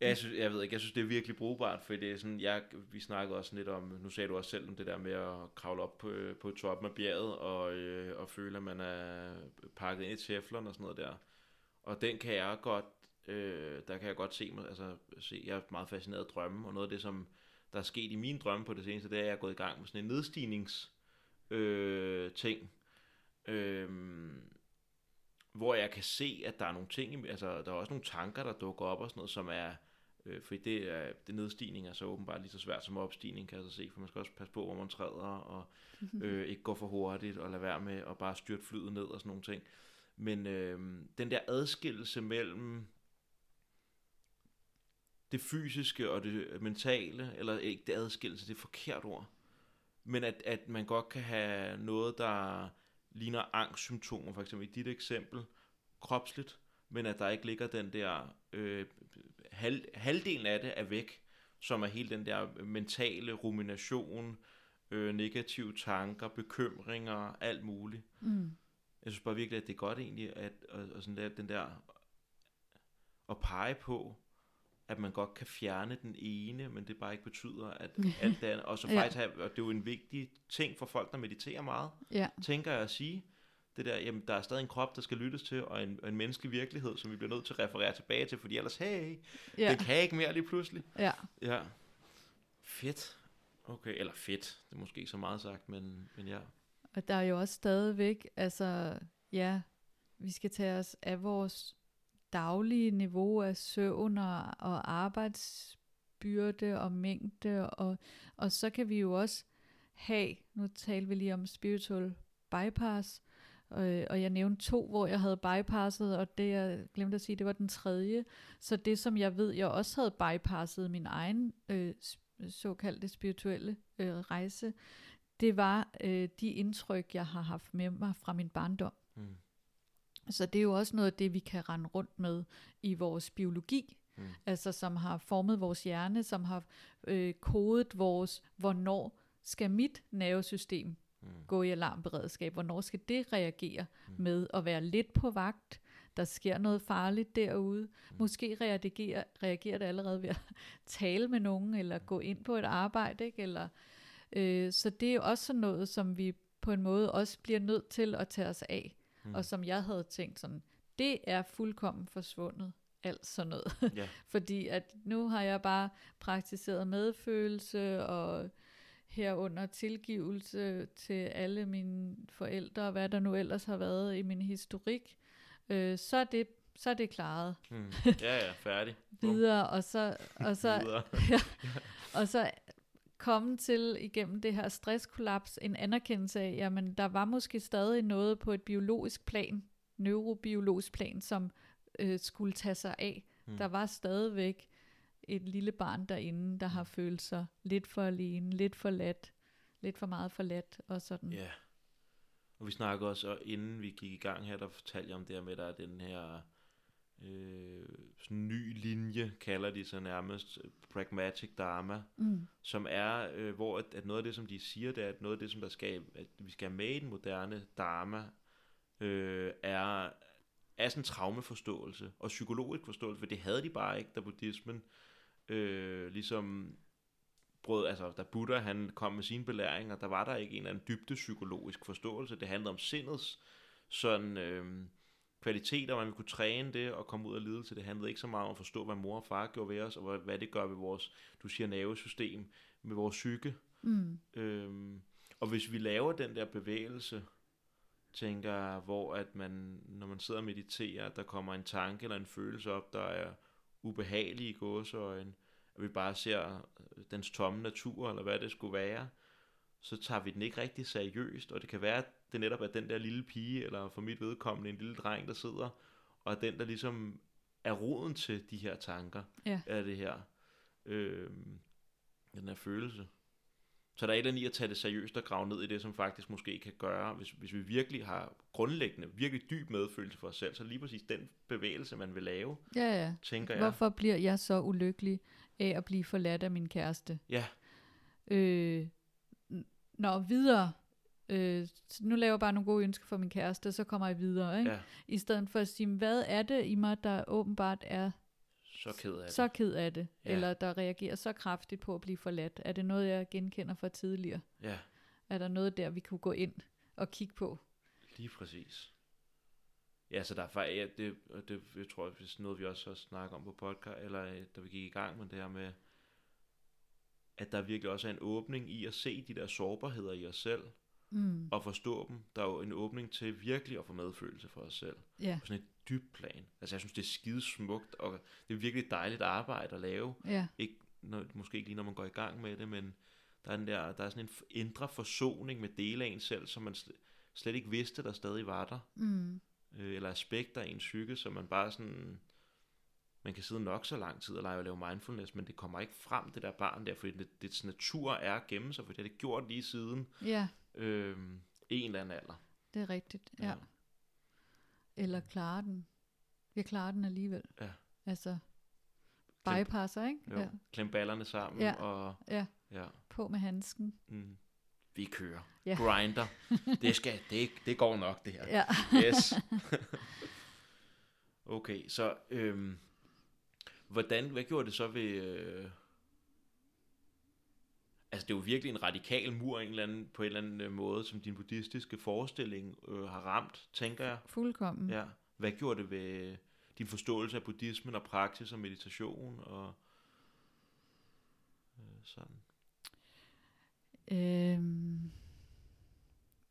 Ja, jeg, synes, jeg ved ikke, jeg synes, det er virkelig brugbart, for det er sådan, jeg, vi snakkede også lidt om, nu sagde du også selv om det der med at kravle op på, på toppen af bjerget, og, øh, og føle, at man er pakket ind i teflon og sådan noget der. Og den kan jeg godt, øh, der kan jeg godt se mig, altså se, jeg er meget fascineret af drømme, og noget af det, som der er sket i mine drømme på det seneste, det er, at jeg er gået i gang med sådan en nedstignings øh, ting, øh, hvor jeg kan se, at der er nogle ting, altså der er også nogle tanker, der dukker op og sådan noget, som er, øh, fordi det er, det nedstigning er så åbenbart lige så svært som opstigning, kan jeg så se, for man skal også passe på, hvor man træder, og øh, ikke gå for hurtigt, og lade være med at bare styrte flyet ned og sådan nogle ting. Men øh, den der adskillelse mellem det fysiske og det mentale, eller ikke det adskillelse, det er et forkert ord, men at, at man godt kan have noget, der ligner angstsymptomer, for eksempel i dit eksempel, kropsligt, men at der ikke ligger den der, øh, halv, halvdelen af det er væk, som er hele den der mentale rumination, øh, negative tanker, bekymringer, alt muligt. Mm. Jeg synes bare virkelig, at det er godt egentlig, at, at, at sådan der, den der, at pege på, at man godt kan fjerne den ene, men det bare ikke betyder, at alt det andet, og så Ja. faktisk have, og det er jo en vigtig ting for folk, der mediterer meget, Ja, tænker jeg at sige, det der, jamen der er stadig en krop, der skal lyttes til, og en, og en menneskelig virkelighed, som vi bliver nødt til at referere tilbage til, fordi ellers, hey, ja, det kan ikke mere lige pludselig. ja. Ja. Fedt. Okay, eller fedt, det er måske ikke så meget sagt, men, men ja. Og der er jo også stadigvæk, altså, ja, vi skal tage os af vores daglige niveau af søvn og, og arbejdsbyrde og mængde, og, og så kan vi jo også have, nu talte vi lige om spiritual bypass, og, og jeg nævnte to, hvor jeg havde bypasset, og det jeg glemte at sige, det var den tredje. Så det, som jeg ved, jeg også havde bypasset min egen øh, såkaldte spirituelle øh, rejse, det var øh, de indtryk, jeg har haft med mig fra min barndom. Mm. Så det er jo også noget af det, vi kan rende rundt med i vores biologi, Mm. altså som har formet vores hjerne, som har øh, kodet vores, hvornår skal mit nervesystem Mm. gå i alarmberedskab, hvornår skal det reagere Mm. med at være lidt på vagt, der sker noget farligt derude. Mm. Måske reagerer, reagerer det allerede ved at tale med nogen, eller gå ind på et arbejde, ikke? Eller, øh, så det er jo også sådan noget, som vi på en måde også bliver nødt til at tage os af, mm. og som jeg havde tænkt sådan, det er fuldkommen forsvundet, alt sådan noget. Ja. Fordi at nu har jeg bare praktiseret medfølelse og herunder tilgivelse til alle mine forældre, og hvad der nu ellers har været i min historik, øh, så, er det, så er det klaret Mm. Ja, ja, færdig. Videre, og så, og så, Videre. og så komme til igennem det her stresskollaps en anerkendelse af, jamen der var måske stadig noget på et biologisk plan, neurobiologisk plan, som øh, skulle tage sig af. Mm. Mm. Der var stadigvæk et lille barn derinde, der har følt sig lidt for alene, lidt for let, lidt for meget forladt og sådan. Ja. Og vi snakkede også, og inden vi gik i gang her, der fortalte jeg om det her med, at der er den her øh, sådan ny linje, kalder de så nærmest, øh, pragmatic dharma, Mm. som er, øh, hvor at, at noget af det, som de siger, det er, at noget af det, som der skal, at vi skal have med i den moderne dharma, øh, er, er sådan en traumeforståelse og psykologisk forståelse, for det havde de bare ikke, da buddhismen øh, ligesom brød, altså da Buddha han kom med sine belæringer, der var der ikke en eller anden dybde psykologisk forståelse. Det handlede om sindets sådan øh, kvaliteter, man kunne træne det og komme ud af lidelse. Det handlede ikke så meget om at forstå, hvad mor og far gjorde ved os, og hvad, hvad det gør ved vores, du siger nervesystem, med vores psyke. Mm. Øhm, og hvis vi laver den der bevægelse, tænker hvor at man, når man sidder og mediterer, der kommer en tanke eller en følelse op, der er ubehagelig i gåseøjne, at vi bare ser øh, dens tomme natur, eller hvad det skulle være, så tager vi den ikke rigtig seriøst, og det kan være, at det netop er den der lille pige, eller for mit vedkommende en lille dreng, der sidder, og er den, der ligesom er roden til de her tanker, Ja. af det her, øh, den her følelse. Så der er et eller andet i at tage det seriøst og grave ned i det, som faktisk måske kan gøre, hvis, hvis vi virkelig har grundlæggende, virkelig dyb medfølelse for os selv, så lige præcis den bevægelse, man vil lave, Ja, ja. tænker jeg. Hvorfor bliver jeg så ulykkelig af at blive forladt af min kæreste? Ja, Øh, når videre, øh, nu laver jeg bare nogle gode ønsker for min kæreste, så kommer jeg videre, ikke? ja, I stedet for at sige, hvad er det i mig, der åbenbart er så ked af det. så ked af det, Ja. eller der reagerer så kraftigt på at blive forladt? Er det noget, jeg genkender fra tidligere? Ja, Er der noget der, vi kunne gå ind og kigge på? lige præcis. Ja, så der er faktisk, ja, det, det jeg tror jeg, det er noget, vi også har snakket om på podcast, eller øh, da vi gik i gang med det her med, at der virkelig også er en åbning i at se de der sårbarheder i os selv, Mm. og forstå dem. Der er jo en åbning til virkelig at få medfølelse for os selv. Ja, På sådan et dybt plan. Altså jeg synes, det er skide smukt, og det er virkelig dejligt arbejde at lave. ja, Ikke, når, måske ikke lige når man går i gang med det, men der er, den der, der er sådan en indre forsoning med dele af en selv, som man sl- slet ikke vidste, der stadig var der. mm. Øh, eller aspekter af en psyke, som man bare sådan... Man kan sidde nok så lang tid og lege og lave mindfulness, men det kommer ikke frem, det der barn der, fordi det, dets natur er at gemme sig, for det har det gjort lige siden ja, øh, en eller anden alder. det er rigtigt, ja. Ja. Eller klare den. Jeg klarer den alligevel. Ja. Altså, Klem- bypasser, ikke? Jo. Ja, Klem ballerne sammen, Ja. og ja, ja, på med handsken. mm, vi kører. Ja. Grinder. Det, skal, det, det går nok, det her. Ja. Yes. okay, så øhm, hvordan, hvad gjorde det så ved... Øh, altså, det er jo virkelig en radikal mur en eller anden, på en eller anden øh, måde, som din buddhistiske forestilling øh, har ramt, tænker jeg. Fuldkommen. Ja. Hvad gjorde det ved din forståelse af buddhismen og praksis og meditation og øh, sådan? Øhm,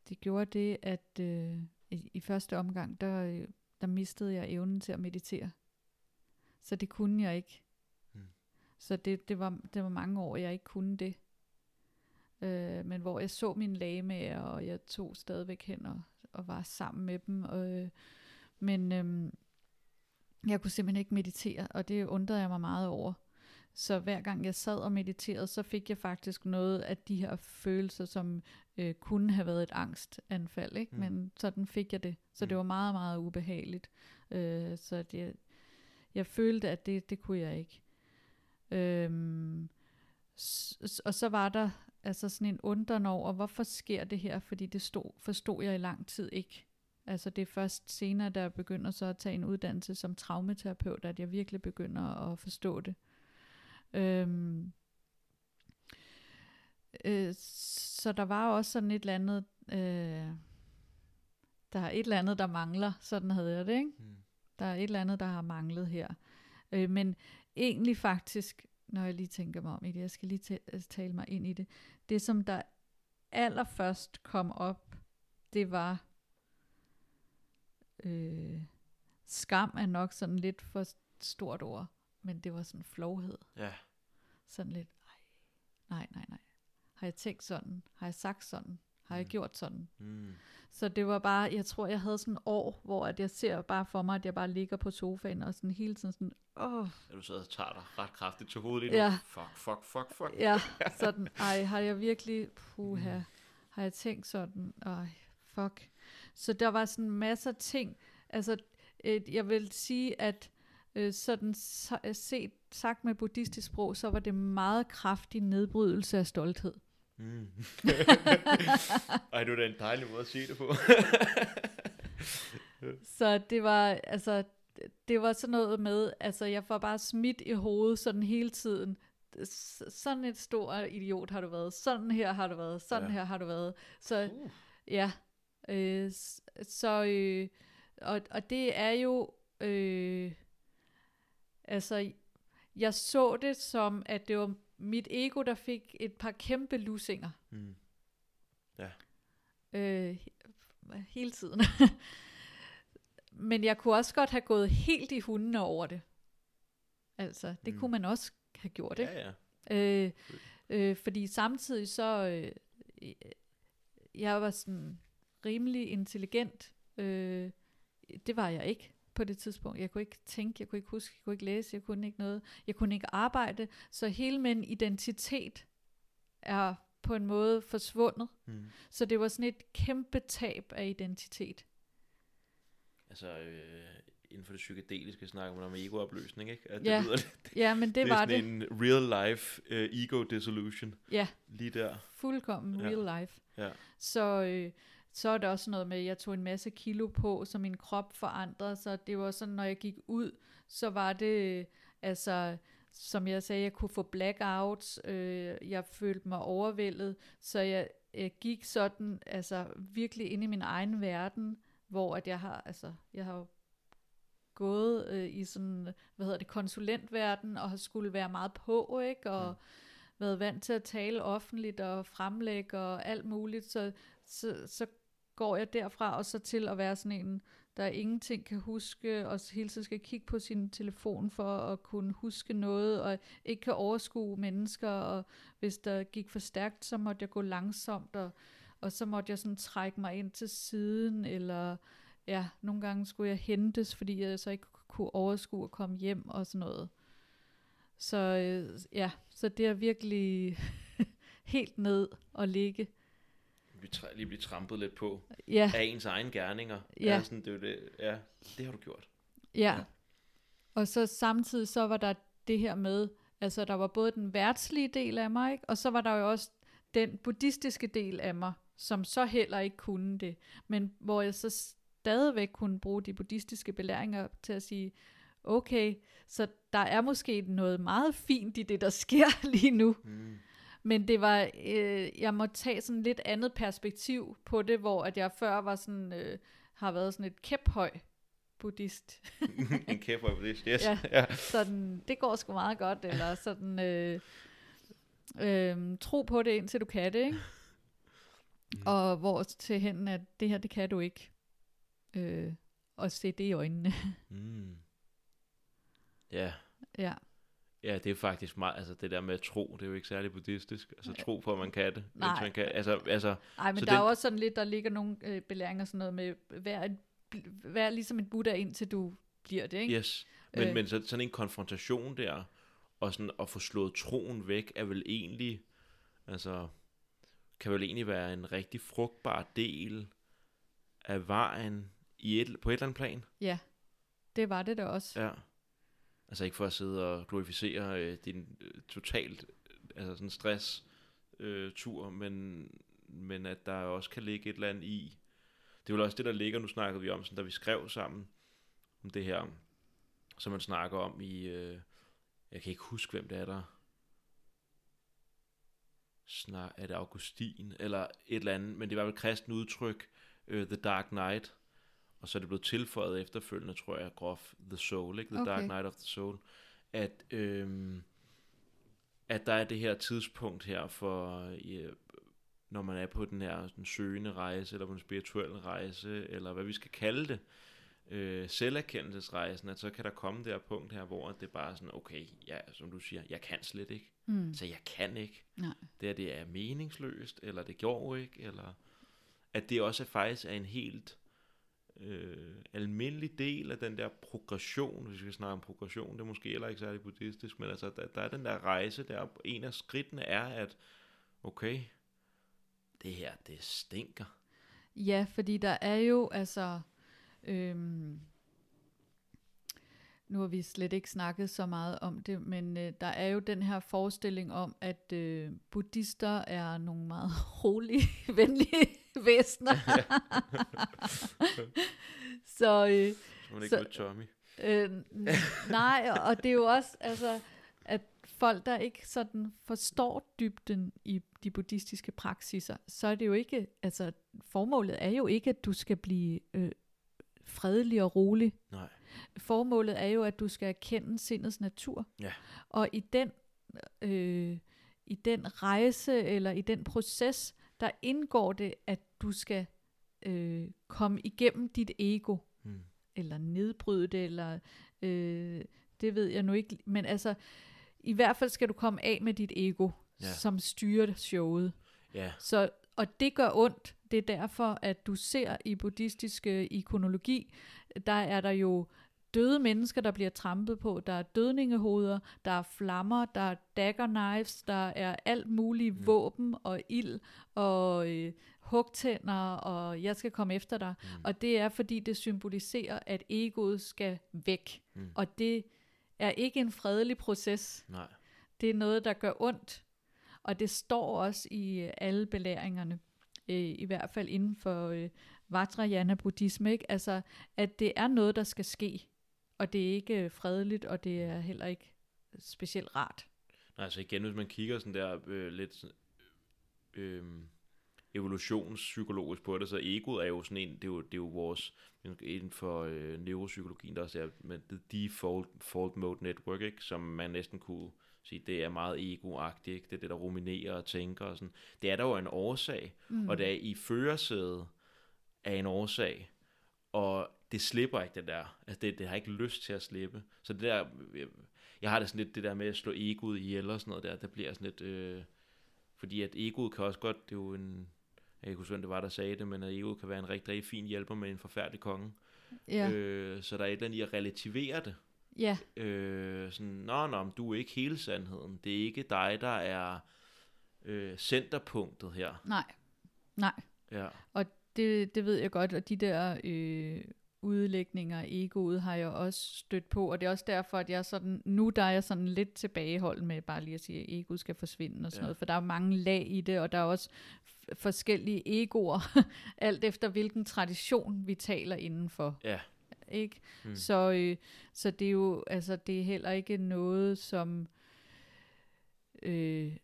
det gjorde det, at øh, i, i første omgang, der, øh, der mistede jeg evnen til at meditere. Så det kunne jeg ikke. Hmm. Så det, det, var, det var mange år, jeg ikke kunne det. Øh, men hvor jeg så mine lagemager, og jeg tog stadigvæk hen og, og var sammen med dem. Og, øh, men øh, jeg kunne simpelthen ikke meditere, og det undrede jeg mig meget over. Så hver gang jeg sad og mediterede, så fik jeg faktisk noget af de her følelser, som øh, kunne have været et angstanfald, ikke? Mm. Men sådan fik jeg det. Så Mm. det var meget, meget ubehageligt. Øh, så det, jeg følte, at det, det kunne jeg ikke. Øhm, s- og så var der altså sådan en undren over, hvorfor sker det her? Fordi det stod, forstod jeg i lang tid ikke. Altså det er først senere, da jeg begynder så at tage en uddannelse som traumaterapeut, at jeg virkelig begynder at forstå det. Øhm, øh, så der var også sådan et eller andet øh, der er et eller andet, der mangler. Sådan havde jeg det, ikke? Mm. Der er et eller andet, der har manglet her. Øh, men egentlig faktisk, når jeg lige tænker mig om i det, jeg skal lige ta- tale mig ind i det, det som der allerførst kom op, det var, øh, skam er nok sådan lidt for stort ord, men det var sådan flovhed. Ja. Sådan lidt, nej, nej, nej, nej. Har jeg tænkt sådan? Har jeg sagt sådan? Har jeg Mm. gjort sådan? Mm. Så det var bare, jeg tror, jeg havde sådan et år, hvor at jeg ser bare for mig, at jeg bare ligger på sofaen og sådan hele tiden sådan, åh, Ja, du sidder og tager dig ret kraftigt til hovedet lige nu. Ja. Fuck, fuck, fuck, fuck. ja, sådan, ej, har jeg virkelig, puha, har jeg tænkt sådan, ej, fuck. Så der var sådan masser af ting, altså, øh, jeg vil sige, at øh, sådan så, set, sagt med buddhistisk sprog, så var det meget kraftig nedbrydelse af stolthed. Mm. Ej, det var da en dejlig måde at sige det på. Så det var, altså, det var sådan noget med, altså jeg får bare smidt i hovedet sådan hele tiden. S- Sådan et stor idiot har du været. Sådan her har du været. Sådan Ja. her har du været. Så Uh. ja, øh, s- så øh, og, og det er jo, øh, altså jeg så det som, at det var mit ego, der fik et par kæmpe lusinger Mm. øh, he- hele tiden. Men jeg kunne også godt have gået helt i hundene over det. Altså, det Mm. kunne man også have gjort, ikke? Ja, ja. Øh, øh, fordi samtidig så, øh, jeg var sådan rimelig intelligent. Øh, det var jeg ikke på det tidspunkt. Jeg kunne ikke tænke, jeg kunne ikke huske, jeg kunne ikke læse, jeg kunne ikke noget. Jeg kunne ikke arbejde. Så hele min identitet er på en måde forsvundet. Mm. Så det var sådan et kæmpe tab af identitet. Altså, øh, inden for det psykedeliske snakker man om egoopløsning, ikke? At det Ja, lyder lidt, Ja, men det, det er var sådan det. en real life uh, ego dissolution. Ja. Lige der. Fuldkommen Ja. real life. Ja. Så, øh, så er der også noget med, at jeg tog en masse kilo på, så min krop forandrede sig. Det var sådan, når jeg gik ud, så var det, altså, som jeg sagde, jeg kunne få blackouts. Øh, jeg følte mig overvældet, så jeg, jeg gik sådan, altså virkelig ind i min egen verden, hvor at jeg har, altså, jeg har gået øh, i sådan, hvad hedder det, konsulentverden, og har skulle være meget på, ikke? Og Mm. været vant til at tale offentligt og fremlægge og alt muligt, så, så, så går jeg derfra og så til at være sådan en, der ingenting kan huske, og hele tiden skal kigge på sin telefon for at kunne huske noget, og ikke kan overskue mennesker, og hvis der gik for stærkt, så måtte jeg gå langsomt, og, og så måtte jeg sådan trække mig ind til siden, eller ja, nogle gange skulle jeg hentes, fordi jeg så ikke kunne overskue at komme hjem og sådan noget. Så øh, ja, så det er virkelig helt ned og ligge. Vi træ- lige blive trampet lidt på Ja, af ens egen gerninger. Ja. Ja. Sådan, det, er det, ja, det har du gjort. ja. Ja. Og så samtidig så var der det her med, altså der var både den værtslige del af mig, ikke? og så var der jo også den buddhistiske del af mig, som så heller ikke kunne det. Men hvor jeg så stadigvæk kunne bruge de buddhistiske belæringer til at sige, okay, så der er måske noget meget fint i det, der sker lige nu. Mm. Men det var, øh, jeg må tage sådan lidt andet perspektiv på det, hvor at jeg før var sådan, øh, har været sådan et kæphøj buddhist. en på det. Yes. Ja. ja. sådan, det går sgu meget godt, eller sådan, øh, øh, tro på det, indtil du kan det, ikke? Mm. Og hvor til hen, at det her, det kan du ikke. Øh, og se det i øjnene. Mm. Ja. ja. Ja, det er faktisk meget, altså det der med at tro, det er jo ikke særlig buddhistisk. Altså tro på, at man kan det. Nej. Man kan, altså, altså, Ej, men Så der er den- jo også sådan lidt, der ligger nogle øh, belæringer sådan noget med, vær, et, vær ligesom en Buddha, indtil du bliver det, ikke? yes. Men, øh. men så, sådan en konfrontation der, og sådan at få slået troen væk, er vel egentlig, altså, kan vel egentlig være en rigtig frugtbar del af vejen i et, på et eller andet plan. Ja, det var det da også. Ja. Altså ikke for at sidde og glorificere øh, din øh, totalt øh, altså sådan stress øh, tur, men, men at der også kan ligge et eller andet i. Det er vel også det, der ligger, nu snakkede vi om, sådan, da vi skrev sammen om det her, som man snakker om i, øh, jeg kan ikke huske, hvem det er, der snak, er det Augustin, eller et eller andet, men det var vel kristen udtryk, øh, The Dark Knight, og så er det blevet tilføjet efterfølgende, tror jeg, grof The Soul, ikke? The okay. Dark Knight of the Soul, at, øhm, at der er det her tidspunkt her for, ja, når man er på den her den søgende rejse, eller på en spirituel rejse, eller hvad vi skal kalde det, øh, selverkendelsesrejsen, at så kan der komme det her punkt her, hvor det er bare sådan, okay, ja, som du siger, jeg kan slet ikke. Mm. Så jeg kan ikke. Nej. Det, er, det er meningsløst, eller det gjorde ikke, eller at det også er faktisk er en helt øh, almindelig del af den der progression, hvis vi skal snakke om progression, det er måske heller ikke særlig buddhistisk, men altså, der, der er den der rejse der, en af skridtene er, at okay, det her, det stinker. Ja, fordi der er jo, altså, øhm, nu har vi slet ikke snakket så meget om det, men øh, der er jo den her forestilling om, at øh, buddhister er nogle meget rolige, venlige væsner. så, øh, så man ikke så, Tommy. Øh, nej, og det er jo også, altså, at folk, der ikke sådan forstår dybden i de buddhistiske praksiser, så er det jo ikke, altså formålet er jo ikke, at du skal blive øh, fredelig og rolig. Nej. Formålet er jo, at du skal erkende sindets natur. Ja. Og i den, øh, i den rejse, eller i den proces, der indgår det, at du skal øh, komme igennem dit ego, hmm. eller nedbryde det, eller øh, det ved jeg nu ikke, men altså, i hvert fald skal du komme af med dit ego, ja. som styrer showet. Ja. Så, og det gør ondt. Det er derfor, at du ser i buddhistiske ikonologi, der er der jo døde mennesker, der bliver trampet på. Der er dødningehoveder, der er flammer, der er dagger knives, der er alt muligt mm. våben og ild og øh, hugtænder, og jeg skal komme efter dig. Mm. Og det er, fordi det symboliserer, at egoet skal væk. Mm. Og det er ikke en fredelig proces. Nej. Det er noget, der gør ondt. Og det står også i øh, alle belæringerne, øh, i hvert fald inden for øh, Vajrayana buddhisme, ikke? Altså, at det er noget, der skal ske. Og det er ikke fredeligt, og det er heller ikke specielt rart. Nej, altså igen, hvis man kigger sådan der øh, lidt øh, evolutionspsykologisk på det, så egoet er jo sådan en, det er jo, det er jo vores, inden for øh, neuropsykologien, der også er med the default fault mode network, ikke? som man næsten kunne sige, det er meget egoagtigt, ikke? det er det, der ruminerer og tænker og sådan. Det er der jo en årsag, mm. og det er i førersædet af en årsag, og det slipper ikke det der. Altså det, det har ikke lyst til at slippe. Så det der, jeg, har det sådan lidt det der med at slå egoet ihjel og sådan noget der, der bliver sådan lidt, øh, fordi at egoet kan også godt, det er jo en, jeg kunne hvem det var, der sagde det, men at egoet kan være en rigtig, rigtig fin hjælper med en forfærdelig konge. Ja. Øh, så der er et eller andet i at relativere det. Ja. Øh, sådan, nå, nå, du er ikke hele sandheden. Det er ikke dig, der er øh, centerpunktet her. Nej, nej. Ja. Og det, det ved jeg godt, og de der øh, udlægninger af egoet har jeg også stødt på, og det er også derfor, at jeg sådan, nu der er jeg sådan lidt tilbageholden med bare lige at sige, at egoet skal forsvinde og sådan ja. noget, for der er mange lag i det, og der er også forskellige egoer, alt efter hvilken tradition vi taler indenfor. Ja. Ikke? Hmm. Så, øh, så det er jo, altså det er heller ikke noget, som øh,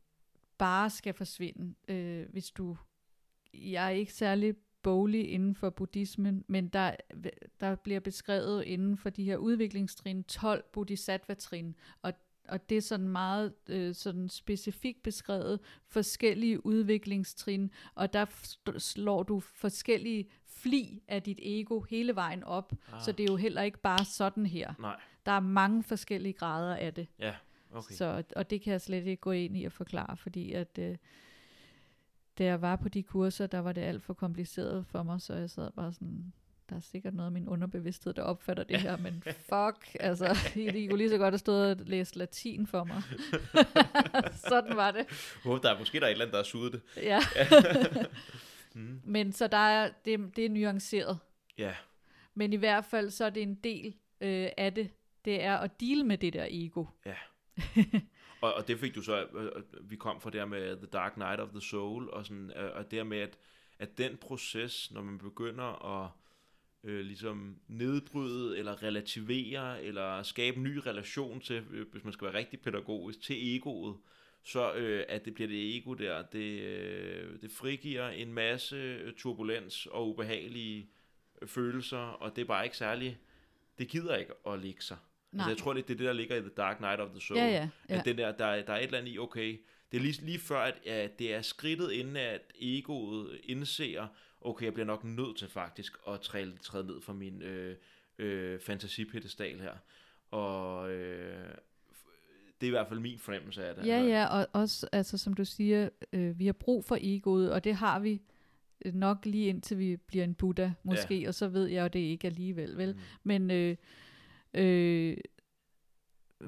bare skal forsvinde, øh, hvis du jeg er ikke særlig boglig inden for buddhismen, men der, der bliver beskrevet inden for de her udviklingstrin 12 bodhisattva-trin, og og det er sådan meget øh, sådan specifikt beskrevet forskellige udviklingstrin, og der slår du forskellige fli af dit ego hele vejen op, ah. så det er jo heller ikke bare sådan her. Nej. Der er mange forskellige grader af det. Ja, okay. Så, og det kan jeg slet ikke gå ind i at forklare, fordi at øh, da jeg var på de kurser, der var det alt for kompliceret for mig, så jeg sad bare sådan, der er sikkert noget af min underbevidsthed, der opfatter det her, men fuck, altså, de kunne lige så godt have stået og læst latin for mig. Sådan var det. Oh, der er måske der er et eller andet, der har suget det. Ja. mm. Men så der er, det, det er nuanceret. Ja. Men i hvert fald, så er det en del øh, af det, det er at deal med det der ego. Ja og, og det fik du så, øh, øh, øh, vi kom fra der med The Dark Night of the Soul, og, sådan, og der med, at, at den proces, når man begynder at øh, ligesom nedbryde, eller relativere, eller skabe en ny relation til, hvis man skal være rigtig pædagogisk, til egoet, så øh, at det bliver det ego der, det, øh, det frigiver en masse turbulens og ubehagelige følelser, og det er bare ikke særlig, det gider ikke at ligge sig. Altså, jeg tror, det er det, der ligger i The Dark Knight of the Soul. Ja, ja, ja. At den der, der, er- der er et eller andet i, okay, det er lige, lige før, at, at det er skridtet inden, at egoet indser, okay, jeg bliver nok nødt til faktisk at træde, træde ned fra min øh, øh, fantasipedestal her. Og øh, det er i hvert fald min fornemmelse af det. Ja, ja, og også, altså, som du siger, øh, vi har brug for egoet, og det har vi nok lige indtil vi bliver en Buddha, måske, ja. og så ved jeg jo det ikke alligevel, vel? Mm. Men øh, øh,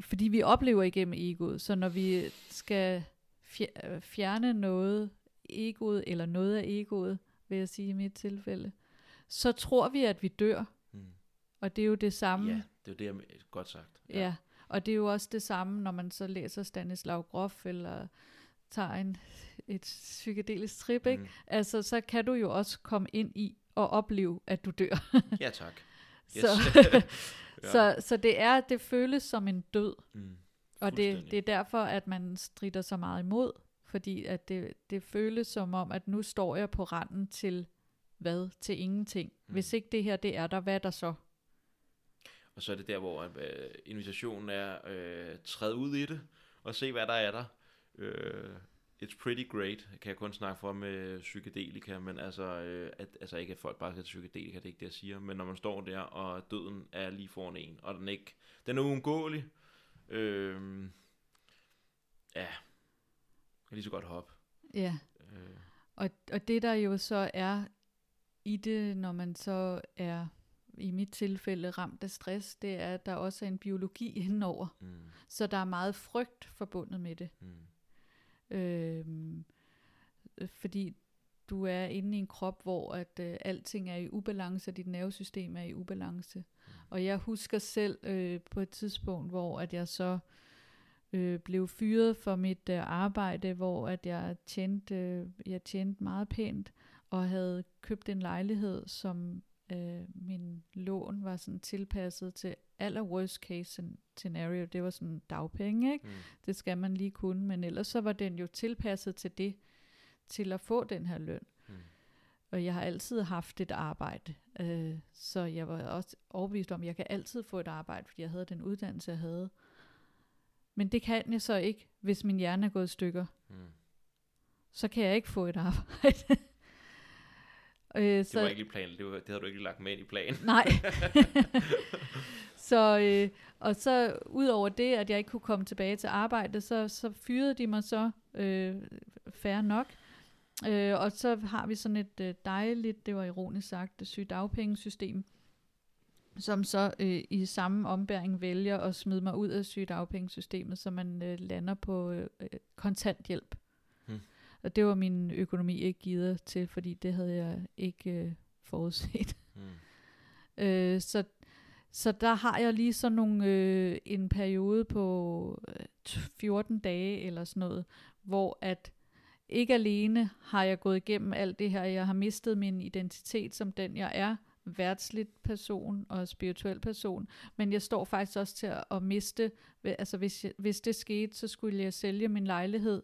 fordi vi oplever igennem egoet, så når vi skal øh, fjerne noget, egoet, eller noget af egoet, vil jeg sige i mit tilfælde, så tror vi, at vi dør, Mm. og det er jo det samme. Ja, det er jo det, jeg godt sagt. Ja. ja, og det er jo også det samme, når man så læser Stanislav Grof, eller tager en, et psykedelisk trip, ikke? Mm. Altså, så kan du jo også komme ind i og opleve, at du dør. Ja, tak. Yes. så, Ja. så, så det er, det føles som en død, Mm. og det, det er derfor, at man strider så meget imod, fordi at det, det føles som om, at nu står jeg på randen til hvad? Til ingenting. Mm. Hvis ikke det her, det er der, hvad er der så? Og så er det der, hvor øh, invitationen er, øh, træd ud i det, og se, hvad der er der. Øh, it's pretty great, kan jeg kun snakke for med psykedelika, men altså, øh, at, altså ikke at folk bare skal til psykedelika, det er ikke det, jeg siger, men når man står der, og døden er lige foran en, og den ikke, den er uundgåelig, øh, ja, kan lige så godt hoppe. Ja. Øh, Og, og det der jo så er i det, når man så er i mit tilfælde ramt af stress, det er, at der også er en biologi indenover. mm, Så der er meget frygt forbundet med det. mm, øh, fordi du er inde i en krop, hvor at øh, alting er i ubalance, og dit nervesystem er i ubalance. Og jeg husker selv øh, på et tidspunkt, hvor at jeg så øh, blev fyret for mit øh, arbejde, hvor at jeg tjente, øh, jeg tjente meget pænt, og havde købt en lejlighed, som øh, min lån var sådan tilpasset til aller worst case scen- scenario. Det var sådan dagpenge, ikke? mm, Det skal man lige kunne, men ellers så var den jo tilpasset til det, til at få den her løn. mm, Og jeg har altid haft et arbejde, øh, så jeg var også overbevist om, at jeg kan altid få et arbejde, fordi jeg havde den uddannelse, jeg havde. Men det kan jeg så ikke, hvis min hjerne er gået i stykker. mm. Så kan jeg ikke få et arbejde. Øh, Det var ikke lige planen, det, var, det havde du ikke lagt med ind i planen. Nej. så, øh, og så ud over det, at jeg ikke kunne komme tilbage til arbejde, så, så fyrede de mig så øh, færre nok. Øh, og så har vi sådan et øh, dejligt, det var ironisk sagt, det sygedagpengesystem, som så øh, i samme ombæring vælger at smide mig ud af sygedagpengesystemet, så man øh, lander på øh, øh, kontanthjælp. Og det var min økonomi ikke givet til, fordi det havde jeg ikke øh, forudset. Mm. Øh, så, så der har jeg lige sådan nogle, øh, en periode på øh, t- 14 dage eller sådan noget, hvor at ikke alene har jeg gået igennem alt det her, jeg har mistet min identitet som den jeg er, værtsligt person og spirituel person, men jeg står faktisk også til at, at miste, altså hvis, jeg, hvis det skete, så skulle jeg sælge min lejlighed,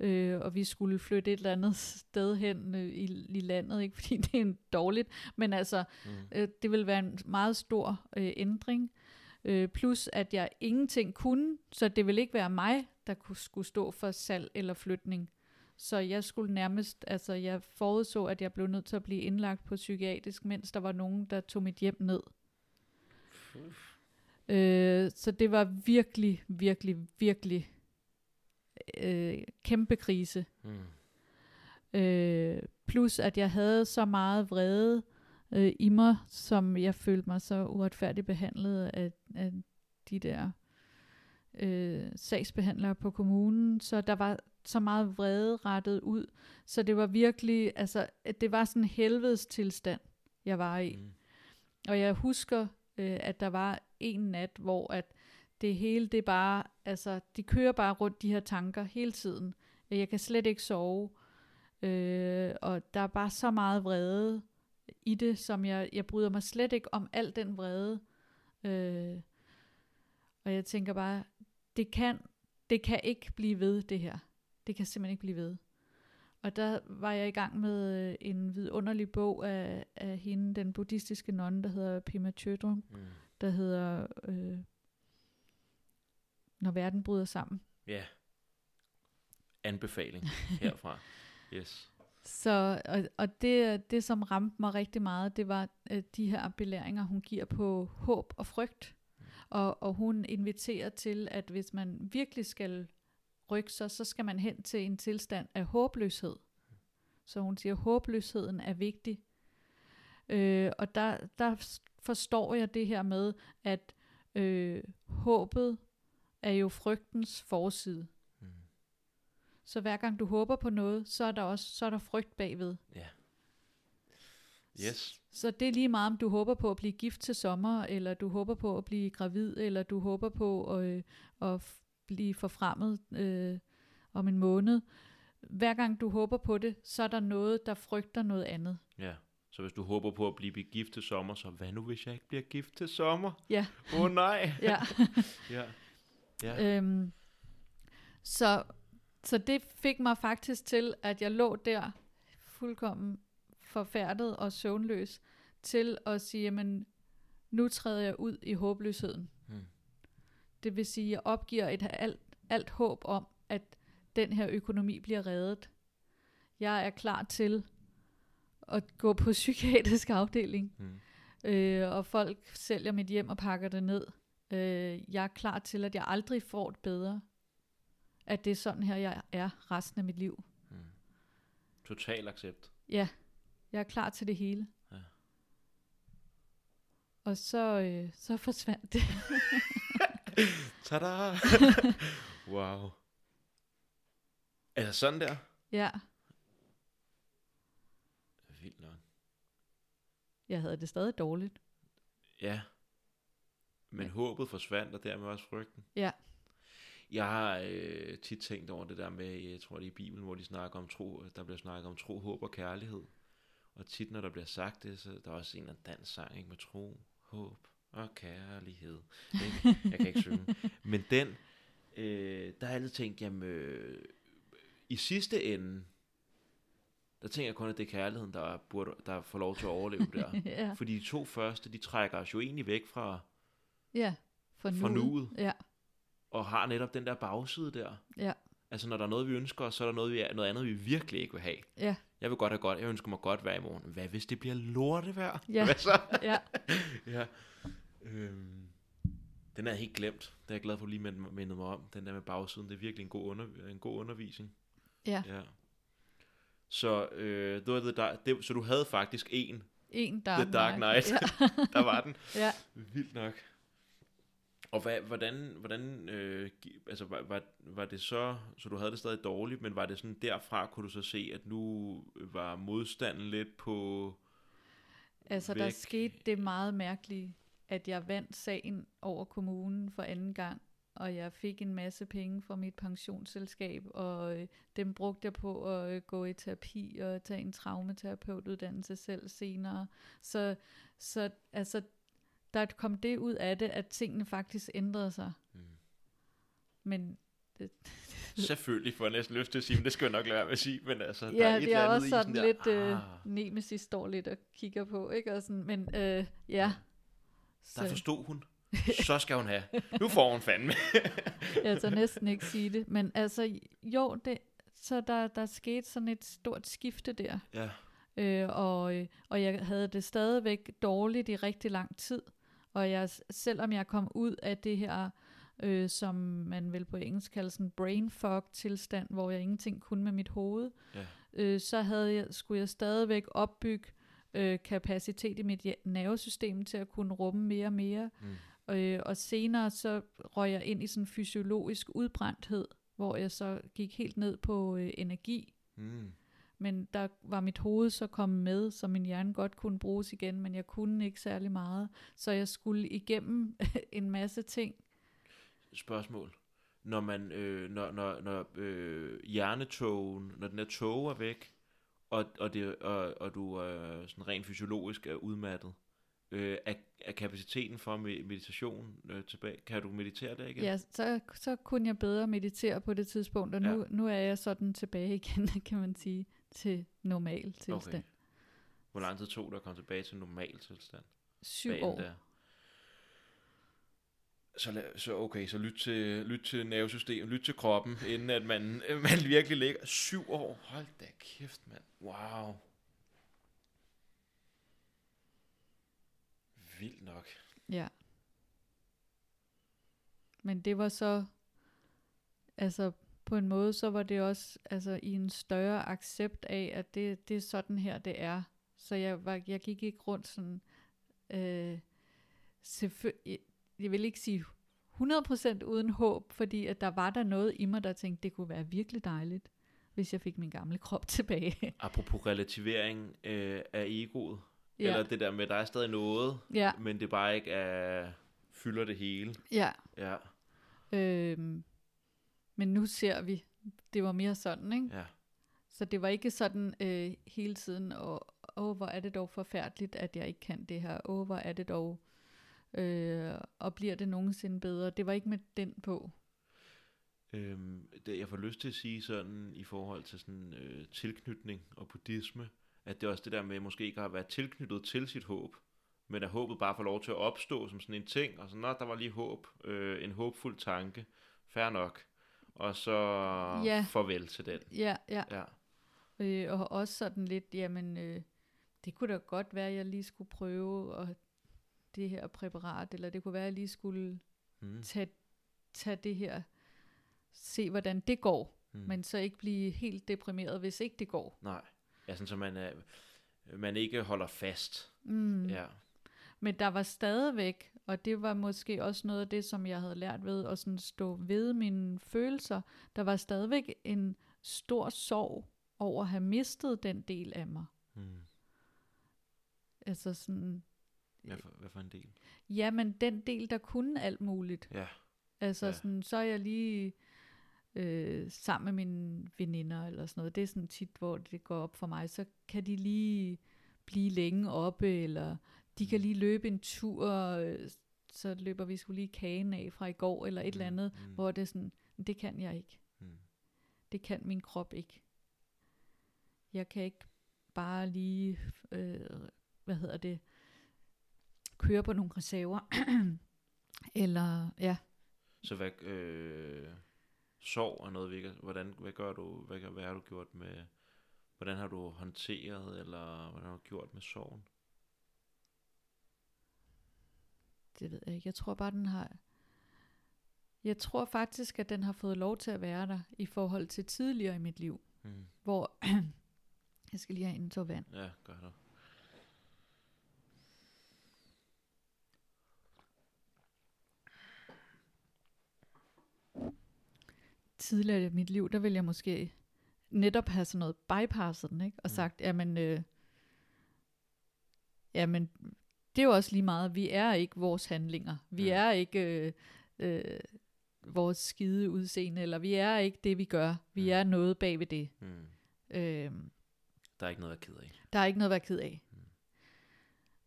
øh, og vi skulle flytte et eller andet sted hen øh, i, i landet, ikke fordi det er en dårligt, men altså, Mm. Øh, det vil være en meget stor øh, ændring. Øh, plus at jeg ingenting kunne, så det vil ikke være mig, der kunne, skulle stå for salg eller flytning. Så jeg skulle nærmest, altså jeg forudså, at jeg blev nødt til at blive indlagt på psykiatrisk, mens der var nogen, der tog mit hjem ned. Øh, så det var virkelig, virkelig, virkelig øh, kæmpe krise. Mm. Øh, plus at jeg havde så meget vrede øh, i mig, som jeg følte mig så uretfærdigt behandlet af, af de der øh, sagsbehandlere på kommunen. Så der var så meget vrede rettet ud. Så det var virkelig, altså at det var sådan en helvedes tilstand, jeg var i. Mm. Og jeg husker, øh, at der var en nat, hvor at det hele, det bare, altså, de kører bare rundt de her tanker hele tiden. Jeg kan slet ikke sove. Øh, og der er bare så meget vrede i det, som jeg, jeg bryder mig slet ikke om al den vrede. Øh, og jeg tænker bare, det kan, det kan ikke blive ved det her. det kan simpelthen ikke blive ved. Og der var jeg i gang med øh, en vidunderlig bog af, af hende, den buddhistiske nonne, der hedder Pema Chodron, Mm. der hedder øh, Når verden bryder sammen. Ja. Anbefaling herfra. Yes. Så, og, og det, det, som ramte mig rigtig meget, det var øh, de her belæringer, hun giver på håb og frygt. Og, og hun inviterer til, at hvis man virkelig skal rykke sig, så skal man hen til en tilstand af håbløshed. Så hun siger, at håbløsheden er vigtig. Øh, og der, der forstår jeg det her med, at øh, håbet er jo frygtens forside. Mm. Så hver gang du håber på noget, så er der også så er der frygt bagved. Ja. Yes. Så det er lige meget, om du håber på at blive gift til sommer, eller du håber på at blive gravid, eller du håber på at, øh, at blive forfremmet øh, om en måned. Hver gang du håber på det, så er der noget, der frygter noget andet. Ja. Så hvis du håber på at blive gift til sommer, så hvad nu hvis jeg ikke bliver gift til sommer? Ja. Åh oh, nej. Ja. ja. Ja. øhm, så, så det fik mig faktisk til, at jeg lå der fuldkommen forfærdet og søvnløs, til at sige, jamen, nu træder jeg ud i håbløsheden. Mm. Det vil sige, at jeg opgiver et alt, alt håb om, at den her økonomi bliver reddet. Jeg er klar til at gå på psykiatrisk afdeling, Mm. øh, og folk sælger mit hjem og pakker det ned. Øh, jeg er klar til, at jeg aldrig får det bedre. At det er sådan her, jeg er resten af mit liv. Mm. Total accept. Ja, jeg er klar til det hele. Ja. Og så, øh, så forsvandt det. Tada! wow. Altså sådan der? ja, Vildt nok. jeg havde det stadig dårligt. Ja. Men Ja. håbet forsvandt, og dermed også frygten. Ja. Jeg har øh, tit tænkt over det der med, jeg tror det er i Bibelen, hvor de snakker om tro, der bliver snakket om tro, håb og kærlighed. Og tit når der bliver sagt det, så der er også en eller anden dansk sang, ikke, med tro, håb og kærlighed. Ikke? Jeg kan ikke synge. Men den, øh, der har jeg altid tænkt, jamen, øh, i sidste ende, der tænker jeg kun, at det er kærligheden, der, burde, der får lov til at overleve der. ja. Fordi de to første, de trækker os jo egentlig væk fra, ja, for fra nuet. Ja, og har netop den der bagside der. ja, Altså når der er noget, vi ønsker så er der noget, vi er, noget andet, vi virkelig ikke vil have. ja, Jeg vil godt have godt, jeg ønsker mig godt vejr i morgen. Hvad hvis det bliver lortevejr? Ja. Hvad så? ja. ja. Øhm, den er helt glemt. Det er jeg glad for, at du lige mind- mindet mig om. Den der med bagsiden, det er virkelig en god, under, en god undervisning. Ja. ja. Så, øh, det var det, der, det, så du havde faktisk en, En Dark, The Dark Knight. Ja. der var den. ja. Vildt nok. Og hvad, hvordan, hvordan øh, altså var, var, var det så, så du havde det stadig dårligt, men var det sådan derfra, kunne du så se, at nu var modstanden lidt på, Altså, der væk. skete det meget mærkelige, at jeg vandt sagen over kommunen for anden gang, og jeg fik en masse penge fra mit pensionsselskab, og øh, dem brugte jeg på at øh, gå i terapi og tage en traumaterapeutuddannelse selv senere. Så, så altså, der kom det ud af det, at tingene faktisk ændrede sig. Mm. Men selvfølgelig får jeg næsten lyst til at sige, men det skal jeg nok lade være med at sige, men altså, der ja, er et det eller er andet også i sådan der, lidt øh, ah, nemesis står lidt og kigger på, ikke? Og sådan, men øh, ja. der forstod hun, så skal hun have. Nu får hun fandme. jeg tør næsten ikke sige det, men altså, jo, det, så der, der skete sådan et stort skifte der, ja, øh, og, øh, og jeg havde det stadigvæk dårligt i rigtig lang tid, og jeg, selvom jeg kom ud af det her, øh, som man vel på engelsk kalder sådan brain fog tilstand, hvor jeg ingenting kunne med mit hoved, ja. øh, så havde jeg, skulle jeg stadigvæk opbygge øh, kapacitet i mit nervesystem til at kunne rumme mere og mere, Mm. Øh, og senere så røg jeg ind i sådan fysiologisk udbrændthed, hvor jeg så gik helt ned på øh, energi. Mm. Men der var mit hoved så kommet med, så min hjerne godt kunne bruges igen, men jeg kunne ikke særlig meget. Så jeg skulle igennem en masse ting. Spørgsmål. Når man, øh, når, når, når øh, hjernetogen, når den der tog er væk, og, og, det, og, og du øh, sådan rent fysiologisk er udmattet, øh, er, er kapaciteten for med- meditation øh, tilbage? Kan du meditere der igen? Ja, så, så kunne jeg bedre meditere på det tidspunkt, og nu, Ja. nu er jeg sådan tilbage igen, kan man sige, til normal tilstand. Okay. Hvor lang tid tog det at komme tilbage til normal tilstand? Syv Dagen år. Der? Så, la- så okay, så lyt til, lyt til nervesystemet, lyt til kroppen, inden at man, man virkelig ligger syv år. Hold da kæft, mand. Wow. Vildt nok. Ja. Men det var så, altså på en måde, så var det også altså, i en større accept af, at det, det er sådan her, det er. Så jeg, var, jeg gik ikke rundt sådan, øh, jeg, jeg vil ikke sige 100% uden håb, fordi at der var der noget i mig, der tænkte, det kunne være virkelig dejligt, hvis jeg fik min gamle krop tilbage. Apropos relativering øh, af egoet, ja. eller det der med, at der er stadig noget, ja, men det bare ikke er, fylder det hele. ja. Ja, Øhm, men nu ser vi, det var mere sådan, ikke? ja. Så det var ikke sådan øh, hele tiden, og åh, hvor er det dog forfærdeligt, at jeg ikke kan det her. Åh, hvor er det dog, øh, og bliver det nogensinde bedre. Det var ikke med den på. Øhm, det, jeg får lyst til at sige sådan i forhold til sådan øh, tilknytning og buddhisme, at det er også det der med måske ikke at være tilknyttet til sit håb, men at håbet bare får lov til at opstå som sådan en ting, og så, nå, der var lige håb, øh, en håbfuld tanke, fair nok, og så Ja. farvel til den. Ja, ja. Ja, Øh, og også sådan lidt, jamen, øh, det kunne da godt være, at jeg lige skulle prøve og det her præparat, eller det kunne være, at jeg lige skulle mm. tage, tage det her, se hvordan det går, Mm. men så ikke blive helt deprimeret, hvis ikke det går. nej, ja, sådan så man, er, man ikke holder fast. Mm. Ja, Men der var stadigvæk, og det var måske også noget af det, som jeg havde lært ved at sådan stå ved mine følelser, der var stadigvæk en stor sorg over at have mistet den del af mig. mm. Altså sådan, hvad, for, hvad for en del? ja, men den del, der kunne alt muligt. Ja, Altså Ja. sådan, så er jeg lige øh, sammen med mine veninder eller sådan noget. Det er sådan tit, hvor det går op for mig. Så kan de lige blive længe oppe, eller de kan lige løbe en tur, øh, så løber vi skulle lige kagen af fra i går, eller et Mm, eller andet, mm. hvor det er sådan, det kan jeg ikke. mm. Det kan min krop ikke. Jeg kan ikke bare lige, øh, hvad hedder det, køre på nogle reserver. eller, ja, Så hvad, øh, sorg er noget, vi ikke, hvordan, hvad gør du, hvad, hvad har du gjort med, hvordan har du håndteret, eller hvordan har du gjort med sorgen? Det ved jeg ikke. Jeg tror bare, den har... Jeg tror faktisk, at den har fået lov til at være der i forhold til tidligere i mit liv, Mm. hvor... jeg skal lige have en tår vand. Ja, gør det. Tidligere i mit liv, der ville jeg måske netop have sådan noget bypasset den, ikke? Og Mm. sagt, jamen... Øh, jamen, det er jo også lige meget. Vi er ikke vores handlinger. Vi Mm. er ikke... Øh, øh, vores skide udseende, eller vi er ikke det, vi gør. Vi Mm. er noget bag ved det. Mm. Øh, Der er ikke noget, jeg er ked af. Der er ikke noget at være ked af.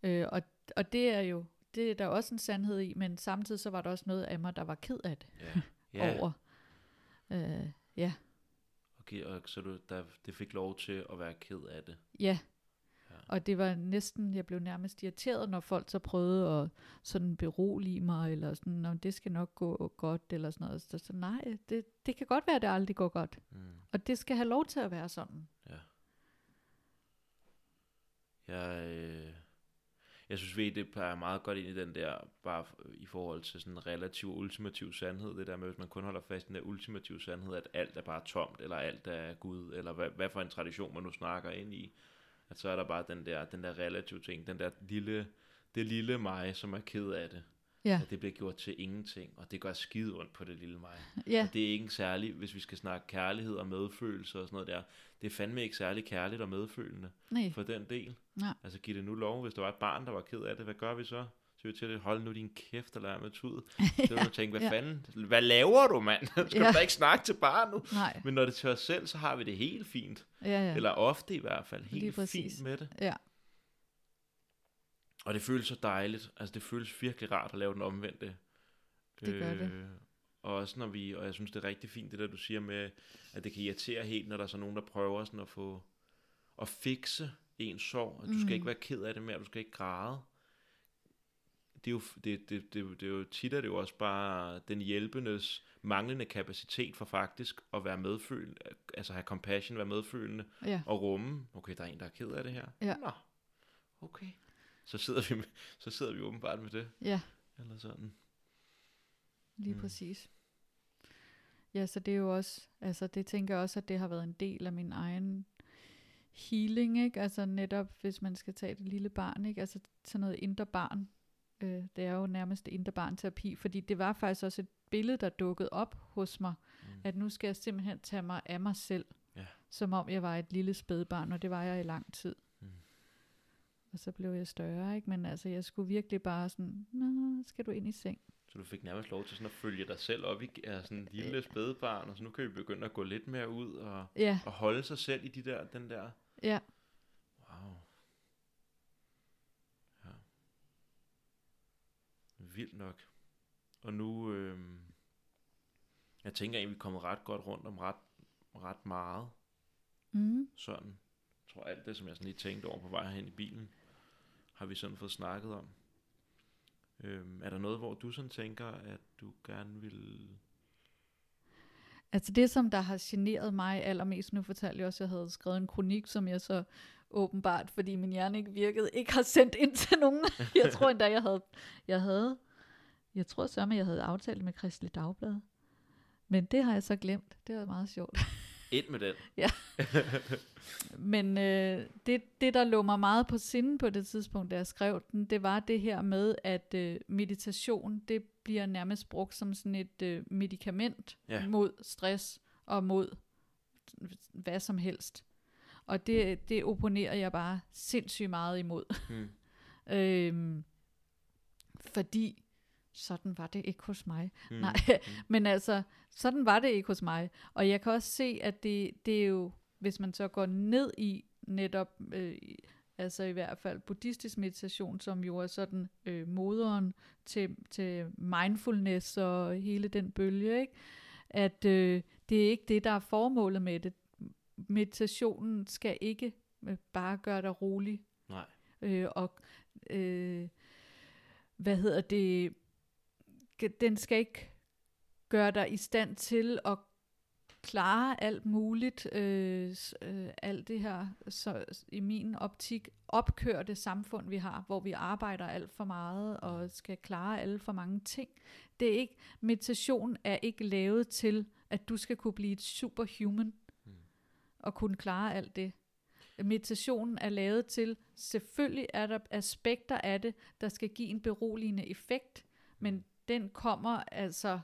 Øh, og, og det er jo, det er der også en sandhed i, men samtidig så var der også noget af mig, der var ked af det Ja, ja. over. Øh, ja, Okay, og så du, der, det fik lov til at være ked af det. ja. Ja. Og det var næsten, jeg blev nærmest irriteret, når folk så prøvede at sådan berolige mig, eller sådan, Nå, det skal nok gå godt, eller sådan noget. Så, så nej, det, det kan godt være, at det aldrig går godt. Mm. Og det skal have lov til at være sådan. Ja. Jeg, øh, jeg synes, ved, det peger meget godt ind i den der, bare i forhold til sådan en relativ og ultimativ sandhed, det der med, hvis man kun holder fast i den der ultimative sandhed, at alt er bare tomt, eller alt er Gud, eller hvad, hvad for en tradition man nu snakker ind i, at så er der bare den der, den der relative ting, den der lille, det lille mig, som er ked af det, Ja, at det bliver gjort til ingenting, og det gør skide ondt på det lille mig. ja, Og det er ikke særlig, hvis vi skal snakke kærlighed og medfølelse og sådan noget der, det er fandme ikke særlig kærligt og medfølende nej, for den del. Nej. Altså giv det nu lov, hvis der var et barn, der var ked af det, hvad gør vi så? Så til det, hold nu din kæft lad med tude. Så vil du tænke, hvad Ja. fanden, hvad laver du mand? Skal Ja. du da ikke snakke til barnet? nej, Men når det er til os selv, så har vi det helt fint. ja, ja. Eller ofte i hvert fald, helt fint med det. Ja. Og det føles så dejligt. Altså, det føles virkelig rart at lave den omvendte. Det gør det. Og også når vi, og jeg synes, det er rigtig fint, det der du siger med, at det kan irritere helt, når der er så nogen, der prøver sådan at få, at fikse en sorg. At du skal Mm. ikke være ked af det mere, du skal ikke græde. Det er jo, det, det, det, det er jo tit er det jo også bare den hjælpendes manglende kapacitet for faktisk at være medfølende, altså have compassion, være medfølende Ja, og rumme, okay, der er en, der er ked af det her. Ja. Nå, okay. Så sidder vi, med, så sidder vi åbenbart med det, ja, eller sådan. lige Mm. præcis. Ja, så det er jo også, altså det tænker jeg også, at det har været en del af min egen healing, ikke? Altså netop, hvis man skal tage det lille barn, ikke? Altså sådan noget indre barn. Øh, det er jo nærmest indre barnterapi, fordi det var faktisk også et billede, der dukkede op hos mig, Mm. at nu skal jeg simpelthen tage mig af mig selv, Ja. som om jeg var et lille spædbarn, og det var jeg i lang tid. Mm. Og så blev jeg større, ikke? Men altså, jeg skulle virkelig bare sådan, nå, skal du ind i seng? Så du fik nærmest lov til sådan at følge dig selv op i er sådan en lille spædebarn, og så nu kan vi begynde at gå lidt mere ud og, Ja, og holde sig selv i de der, den der, ja, wow. Ja. Vildt nok. Og nu, øh, jeg tænker egentlig, vi er kommet ret godt rundt om ret, ret meget. mm. sådan. Jeg tror alt det, som jeg sådan lige tænkte over på vej hen i bilen, har vi sådan fået snakket om. Øhm, er der noget, hvor du sådan tænker, at du gerne vil... Altså det, som der har generet mig allermest, nu fortalte jeg også, at jeg havde skrevet en kronik, som jeg så åbenbart, fordi min hjerne ikke virkede, ikke har sendt ind til nogen. Jeg tror endda, jeg havde, jeg havde, jeg tror så, at jeg havde aftalt med Kristelig Dagblad. Men det har jeg så glemt. Det var meget sjovt. Ind med den. Men øh, det, det, der lå mig meget på sinde på det tidspunkt, da jeg skrev den, det var det her med, at øh, meditation, det bliver nærmest brugt som sådan et øh, medicament Ja. ja. mod stress og mod hvad som helst. Og det, det opponerer jeg bare sindssygt meget imod. Hmm. øhm, fordi sådan var det ikke hos mig. Hmm. Nej, men altså, sådan var det ikke hos mig. Og jeg kan også se, at det, det er jo, hvis man så går ned i netop, øh, altså i hvert fald buddhistisk meditation, som jo er sådan øh, moderen til, til mindfulness og hele den bølge, ikke? at øh, det er ikke det, der er formålet med det. Meditationen skal ikke øh, bare gøre dig rolig, Nej. øh, og øh, hvad hedder det, den skal ikke gøre dig i stand til at klare alt muligt, øh, øh, alt det her, så i min optik, opkørte samfund, vi har, hvor vi arbejder alt for meget og skal klare alle for mange ting. Det er ikke, meditation er ikke lavet til, at du skal kunne blive et superhuman og kunne klare alt det. Meditationen er lavet til, selvfølgelig er der aspekter af det, der skal give en beroligende effekt, men den kommer altså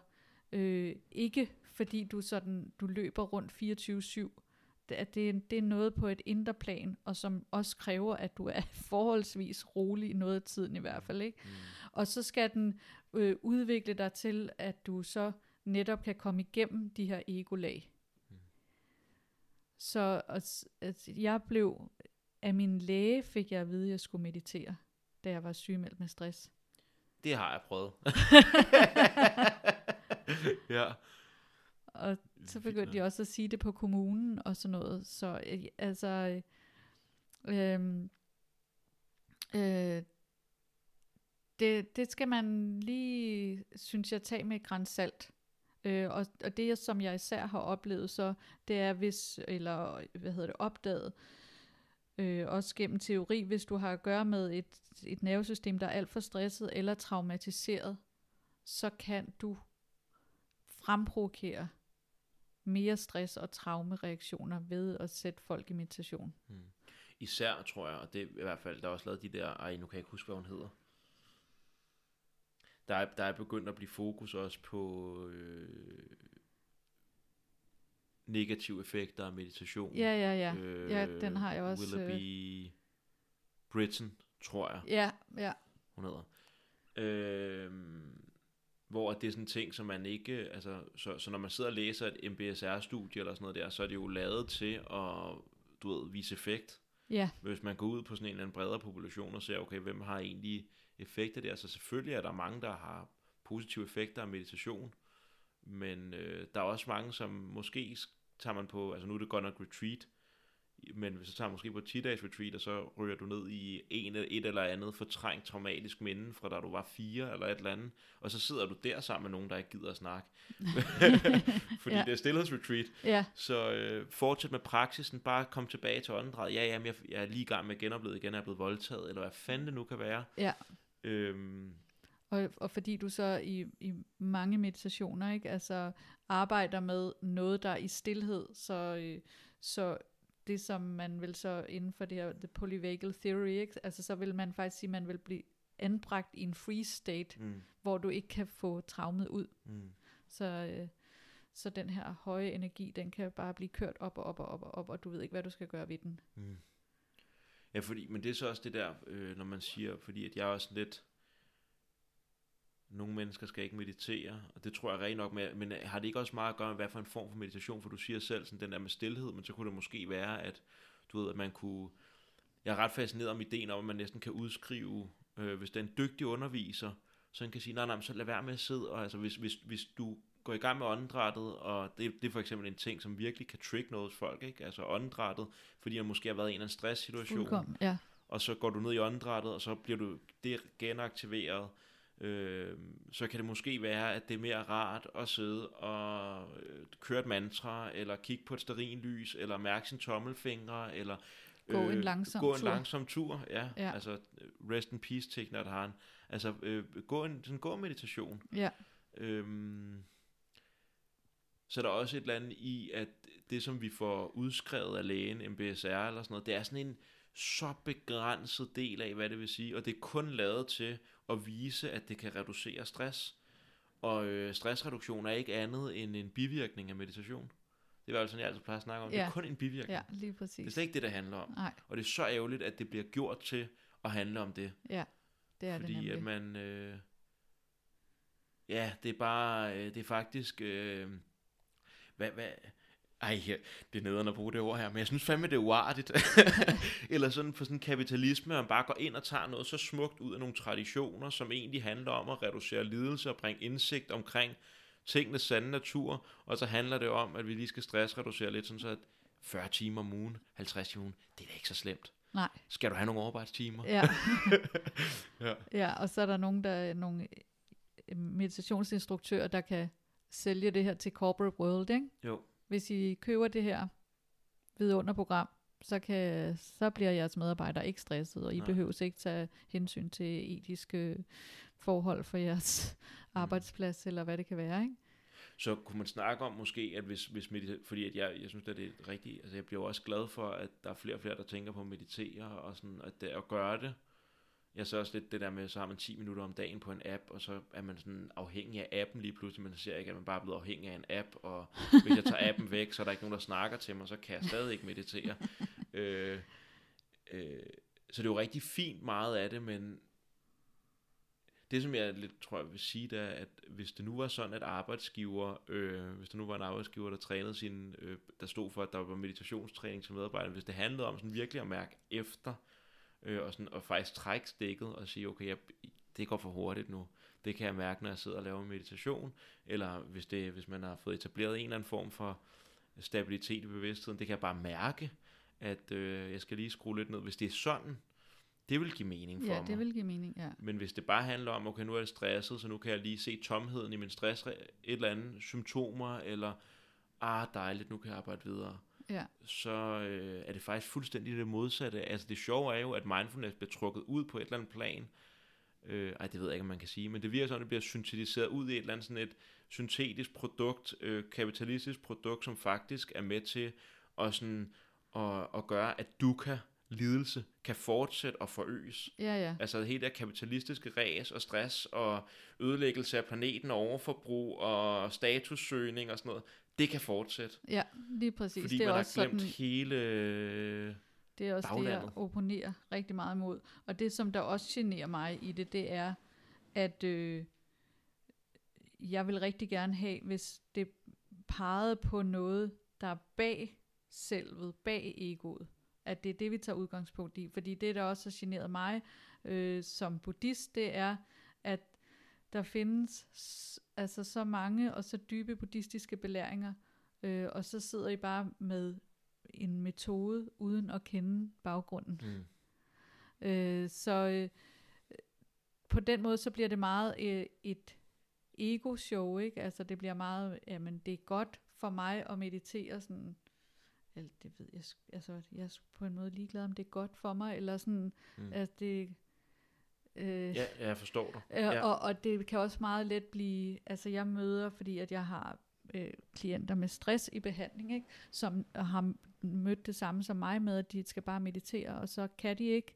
øh, ikke, fordi du sådan du løber rundt 24/7. Det er, det, er, det er noget på et indre plan, og som også kræver, at du er forholdsvis rolig i noget af tiden i hvert fald. Ikke? Mm. Og så skal den øh, udvikle dig til, at du så netop kan komme igennem de her egolag. Så at jeg blev, af min læge fik jeg at vide, at jeg skulle meditere, da jeg var sygemeldt med stress. Det har jeg prøvet. ja. Og så begyndte de også at sige det på kommunen og sådan noget. Så øh, altså, øh, øh, det, det skal man lige, synes jeg, tage med et gran salt. Øh, og, og det, som jeg især har oplevet, så det er, hvis, eller hvad hedder det, opdaget, øh, også gennem teori, hvis du har at gøre med et, et nervesystem, der er alt for stresset eller traumatiseret, så kan du fremprovokere mere stress og traumereaktioner ved at sætte folk i meditation. Mm. Især, tror jeg, og det er i hvert fald, der er også lavet de der, ej, nu kan jeg ikke huske, hvad hun hedder. Der er, der er begyndt at blive fokus også på øh, negative effekter af meditation. Ja, ja, ja. Øh, Ja, den har jeg også, Willoughby Britton, tror jeg, Ja, ja. hun hedder. Øh, hvor det er sådan en ting, som man ikke, altså, så, så når man sidder og læser et MBSR-studie eller sådan noget der, så er det jo lavet til at, du ved, vise effekt. Ja, Hvis man går ud på sådan en eller anden bredere population og ser, okay, hvem har egentlig effekter der? Så selvfølgelig er der mange, der har positive effekter af meditation, men øh, der er også mange, som måske tager man på, altså nu er det godt nok retreat, men hvis du tager måske på et 10-dages retreat, og så ryger du ned i en, et eller andet fortrængt traumatisk minde fra da du var fire eller et eller andet, og så sidder du der sammen med nogen, der ikke gider at snakke. Fordi Ja. det er stillhedsretreat. ja, Så øh, fortsæt med praksisen, bare kom tilbage til åndedrættet. Ja, jamen, jeg, jeg er lige i gang med genoplevet igen, jeg er blevet voldtaget, eller hvad fanden det nu kan være. ja. Øhm, Og, og fordi du så i, i mange meditationer, ikke, altså arbejder med noget, der er i stillhed, så, øh, så det, som man vil så inden for det her, the polyvagal theory, ikke, altså så vil man faktisk sige, at man vil blive anbragt i en free state, mm, hvor du ikke kan få traumet ud. mm, Så, øh, så den her høje energi, den kan bare blive kørt op og op og op og op, og du ved ikke, hvad du skal gøre ved den. mm. Ja, fordi, men det er så også det der, øh, når man siger, fordi at jeg er også lidt, nogle mennesker skal ikke meditere, og det tror jeg rent nok med, men øh, har det ikke også meget at gøre med, hvad for en form for meditation, for du siger selv sådan den der med stillhed, men så kunne det måske være, at du ved, at man kunne, jeg er ret fascineret om ideen om, at man næsten kan udskrive, øh, hvis den er en dygtig underviser, så han kan sige, nej, nej, så lad være med at sidde, og altså hvis, hvis, hvis du går i gang med åndedrættet, og det, det er for eksempel en ting, som virkelig kan trigge noget hos folk, ikke? altså åndedrættet, fordi man måske har været i en eller anden stresssituation, Fuldkommen, ja. og så går du ned i åndedrættet, og så bliver du det genaktiveret, øh, så kan det måske være, at det er mere rart at sidde og øh, køre et mantra, eller kigge på et stearinlys, eller mærke sin tommelfingre, eller Gå en langsom gå en tur. langsom tur, ja, Ja. altså øh, rest in peace Thich Nhat Hanh, altså øh, gå en sådan gå meditation. Ja, Øhm, så er der også et eller andet i, at det som vi får udskrevet af lægen, MBSR eller sådan noget, det er sådan en så begrænset del af, hvad det vil sige, og det er kun lavet til at vise, at det kan reducere stress. Og øh, stressreduktion er ikke andet end en bivirkning af meditation. Det er altså sådan, jeg altid plejer at snakke om. Det Ja. er kun en bivirkning. ja, lige Det er præcis. slet ikke det, det handler om. Nej, Og det er så ærgerligt, at det bliver gjort til at handle om det. ja, det er det fordi nemlig. at man... Øh, ja, det er bare... Øh, det er faktisk... Øh, hvad, hvad, ej, det er nederen at bruge det ord her, men jeg synes fandme, det er uartigt. Eller sådan for sådan kapitalisme, at man bare går ind og tager noget så smukt ud af nogle traditioner, som egentlig handler om at reducere lidelse og bringe indsigt omkring tingenes sande natur, og så handler det om, at vi lige skal stressreducere lidt, sådan så at 40 timer om ugen, 50 timer om ugen, det er da ikke så slemt. Nej, Skal du have nogle arbejdstimer? ja. Ja. ja, og så er der nogen, der nogle meditationsinstruktører, der kan sælge det her til corporate world, ikke? Jo. Hvis I køber det her vidunderprogram, så, kan, så bliver jeres medarbejdere ikke stresset, og I Nej. behøver ikke tage hensyn til etiske forhold for jeres arbejdsplads, eller hvad det kan være, ikke? Så kunne man snakke om måske, at hvis, hvis medita- fordi at jeg, jeg synes, at det er rigtigt, altså jeg bliver også glad for, at der er flere og flere, der tænker på at meditere, og sådan, at, det, at gøre det. Jeg så også lidt det der med, så har man 10 minutter om dagen på en app, og så er man sådan afhængig af appen lige pludselig, man ser ikke, at man bare er blevet afhængig af en app, og hvis jeg tager appen væk, så er der ikke nogen, der snakker til mig, så kan jeg stadig ikke meditere. øh, øh, så det er jo rigtig fint meget af det, men det, som jeg lidt tror, jeg vil sige, det er, at hvis det nu var sådan, at arbejdsgiver, øh, hvis der nu var en arbejdsgiver, der trænede sin, øh, der stod for, at der var meditationstræning til medarbejdere, hvis det handlede om sådan virkelig at mærke efter, øh, og, sådan, og faktisk trække stikket og sige, okay, jeg, det går for hurtigt nu. Det kan jeg mærke, når jeg sidder og laver meditation, eller hvis, det, hvis man har fået etableret en eller anden form for stabilitet i bevidstheden, det kan jeg bare mærke, at øh, jeg skal lige skrue lidt ned. Hvis det er sådan, det vil give mening for Ja, mig. det vil give mening, ja. Men hvis det bare handler om, okay, nu er jeg stresset, så nu kan jeg lige se tomheden i min stress, et eller andet symptomer, eller, ah, dejligt, nu kan jeg arbejde videre, Ja, så øh, er det faktisk fuldstændig det modsatte. Altså det sjove er jo, at mindfulness bliver trukket ud på et eller andet plan. Øh, ej, det ved jeg ikke, om man kan sige, men det virker sådan, at det bliver syntetiseret ud i et eller andet sådan et syntetisk produkt, øh, kapitalistisk produkt, som faktisk er med til at, sådan, at, at gøre, at du kan lidelse kan fortsætte og forøges. ja, ja. Altså hele det kapitalistiske ræs og stress og ødelæggelse af planeten og overforbrug og statussøgning og sådan noget, det kan fortsætte. Ja, lige præcis. Fordi det er man har også glemt sådan, hele... Det er også det, baglandet. jeg opponerer rigtig meget imod. Og det, som der også generer mig i det, det er, at øh, jeg vil rigtig gerne have, hvis det pegede på noget, der er bag selvet, bag egoet. at det er det, vi tager udgangspunkt i. Fordi det, der også har generet mig øh, som buddhist, det er, at der findes altså så mange og så dybe buddhistiske belæringer, øh, og så sidder I bare med en metode uden at kende baggrunden. Mm. Øh, så øh, på den måde, så bliver det meget øh, et ego-show, ikke? Altså det bliver meget, jamen det er godt for mig at meditere sådan, eller det ved jeg, altså jeg er på en måde ligeglad, om det er godt for mig, eller sådan, Mm. at det... Øh, Ja, jeg forstår dig. Øh, Ja. og, og det kan også meget let blive, altså jeg møder, fordi at jeg har øh, klienter med stress i behandling, ikke? som har mødt det samme som mig med, at de skal bare meditere, og så kan de ikke.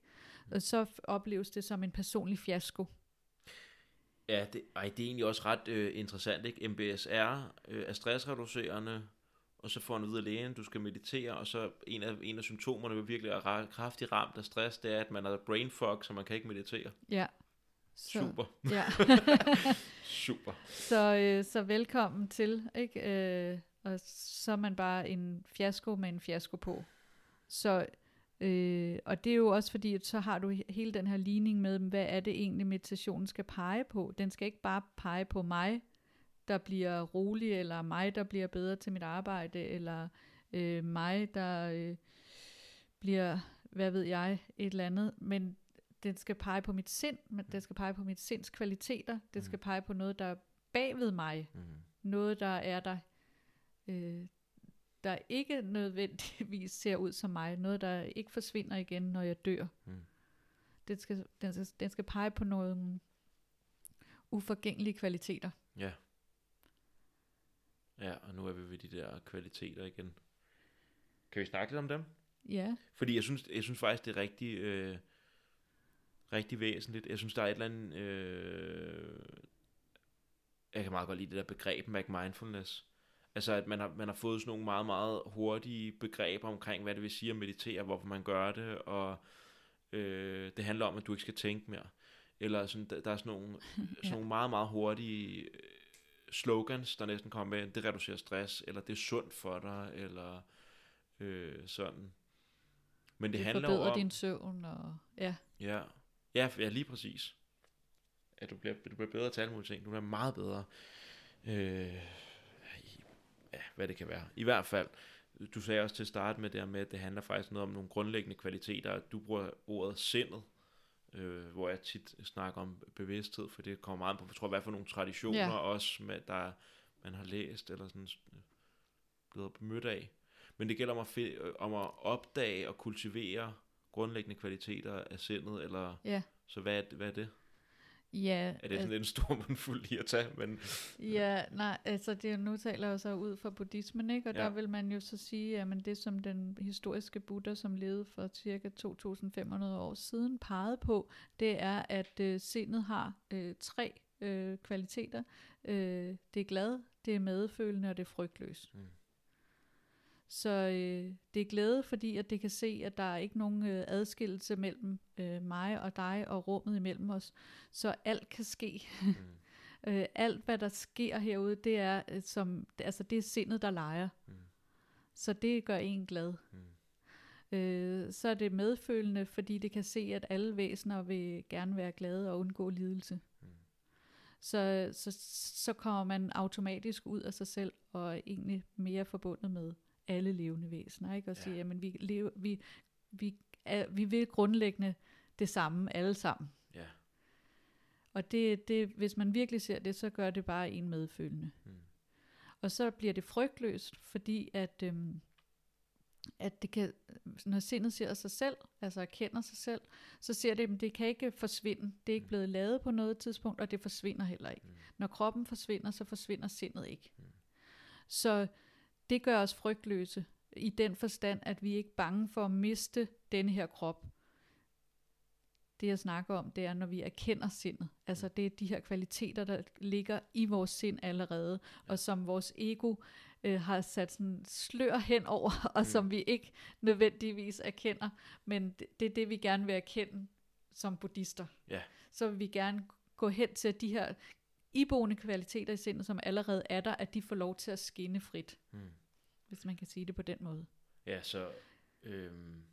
Og så opleves det som en personlig fiasko. Ja, det, ej, det er egentlig også ret øh, interessant, ikke? MBSR øh, er stressreducerende, og så får han ud af lægen, du skal meditere, og så en af, en af symptomerne ved virkelig at være kraftigt ramt af stress, det er, at man har brain fog, så man kan ikke meditere. Ja. Så. Super, Ja. super. så, øh, så velkommen til, ikke? Øh, og så er man bare en fiasko med en fiasko på. Så, øh, og det er jo også fordi, at så har du he- hele den her ligning med, hvad er det egentlig meditationen skal pege på. Den skal ikke bare pege på mig, der bliver rolig, eller mig, der bliver bedre til mit arbejde, eller øh, mig, der øh, bliver, hvad ved jeg, et eller andet. Men den skal pege på mit sind, men den skal pege på mit sinds kvaliteter, den skal pege på noget, der er bagved mig, Mm. noget, der er der, øh, der ikke nødvendigvis ser ud som mig, noget, der ikke forsvinder igen, når jeg dør. Mm. Den, skal, den, skal, den skal pege på nogle uforgængelige kvaliteter. Ja. Ja, og nu er vi ved de der kvaliteter igen. Kan vi snakke lidt om dem? Ja, Fordi jeg synes, jeg synes faktisk, det er rigtig, øh, rigtig væsentligt. Jeg synes, der er et eller andet... Øh, jeg kan meget godt lide det der begreb, Mac Mindfulness. Altså, at man har, man har fået sådan nogle meget, meget hurtige begreber omkring, hvad det vil sige at meditere, hvorfor man gør det, og øh, det handler om, at du ikke skal tænke mere. Eller sådan, der, der er sådan nogle, sådan Ja. nogle meget, meget hurtige slogans, der næsten kommer med, det reducerer stress, eller det er sundt for dig, eller øh, sådan. Men det, det handler forbedrer om... din søvn, og ja, Ja, ja, ja lige præcis. Ja, du bliver, du bliver bedre til alle mulige ting. Du bliver meget bedre. Øh, ja, hvad det kan være. I hvert fald, du sagde også til at starte med det her med, at det handler faktisk noget om nogle grundlæggende kvaliteter. Du bruger ordet sindet, øh, hvor jeg tit snakker om bevidsthed, for det kommer meget på, jeg tror, hvad for nogle traditioner Ja. også, med, der man har læst, eller sådan øh, blevet mødt af. Men det gælder om at, fi- øh, om at opdage og kultivere grundlæggende kvaliteter af sindet, eller ja, så hvad er, det- hvad er det? Ja. Er det sådan lidt en stor mundfuld lige at tage, men Ja, nej, altså det, nu taler jeg så ud fra buddhismen, ikke? Og Ja. der vil man jo så sige, at det som den historiske Buddha, som levede for cirka 2500 år siden, pegede på, det er, at øh, sindet har øh, tre øh, kvaliteter. Øh, det er glad, det er medfølende, og det er frygtløs. Mm. Så øh, det er glæde, fordi at det kan se, at der er ikke nogen øh, adskillelse mellem øh, mig og dig og rummet imellem os. Så alt kan ske. Mm. Øh, alt, hvad der sker herude, det er, øh, som, altså, det er sindet, der leger. Mm. Så det gør en glad. Mm. Øh, så er det medfølende, fordi det kan se, at alle væsener vil gerne være glade og undgå lidelse. Mm. Så, så, så kommer man automatisk ud af sig selv og er egentlig mere forbundet med alle levende væsener. Ikke? Og Ja. siger, jamen vi, lever, vi, vi, er, vi vil grundlæggende det samme alle sammen. Ja. Og det, det, hvis man virkelig ser det, så gør det bare en medfølende. Mm. Og så bliver det frygtløst, fordi at, øhm, at det kan, når sindet ser sig selv, altså erkender sig selv, så ser det, at det kan ikke forsvinde. Det er ikke Mm. blevet lavet på noget tidspunkt, og det forsvinder heller ikke. Mm. Når kroppen forsvinder, så forsvinder sindet ikke. Mm. Så det gør os frygtløse i den forstand, at vi er ikke bange for at miste denne her krop. Det jeg snakker om, det er, når vi erkender sindet. Altså det er de her kvaliteter, der ligger i vores sind allerede, og som vores ego øh, har sat sådan slør hen over, og Mm. som vi ikke nødvendigvis erkender. Men det, det er det, vi gerne vil erkende som buddhister. Ja. Så vil vi gerne gå hen til at de her iboende kvaliteter i sindet, som allerede er der, at de får lov til at skinne frit, Mm. hvis man kan sige det på den måde. Ja, så øhm,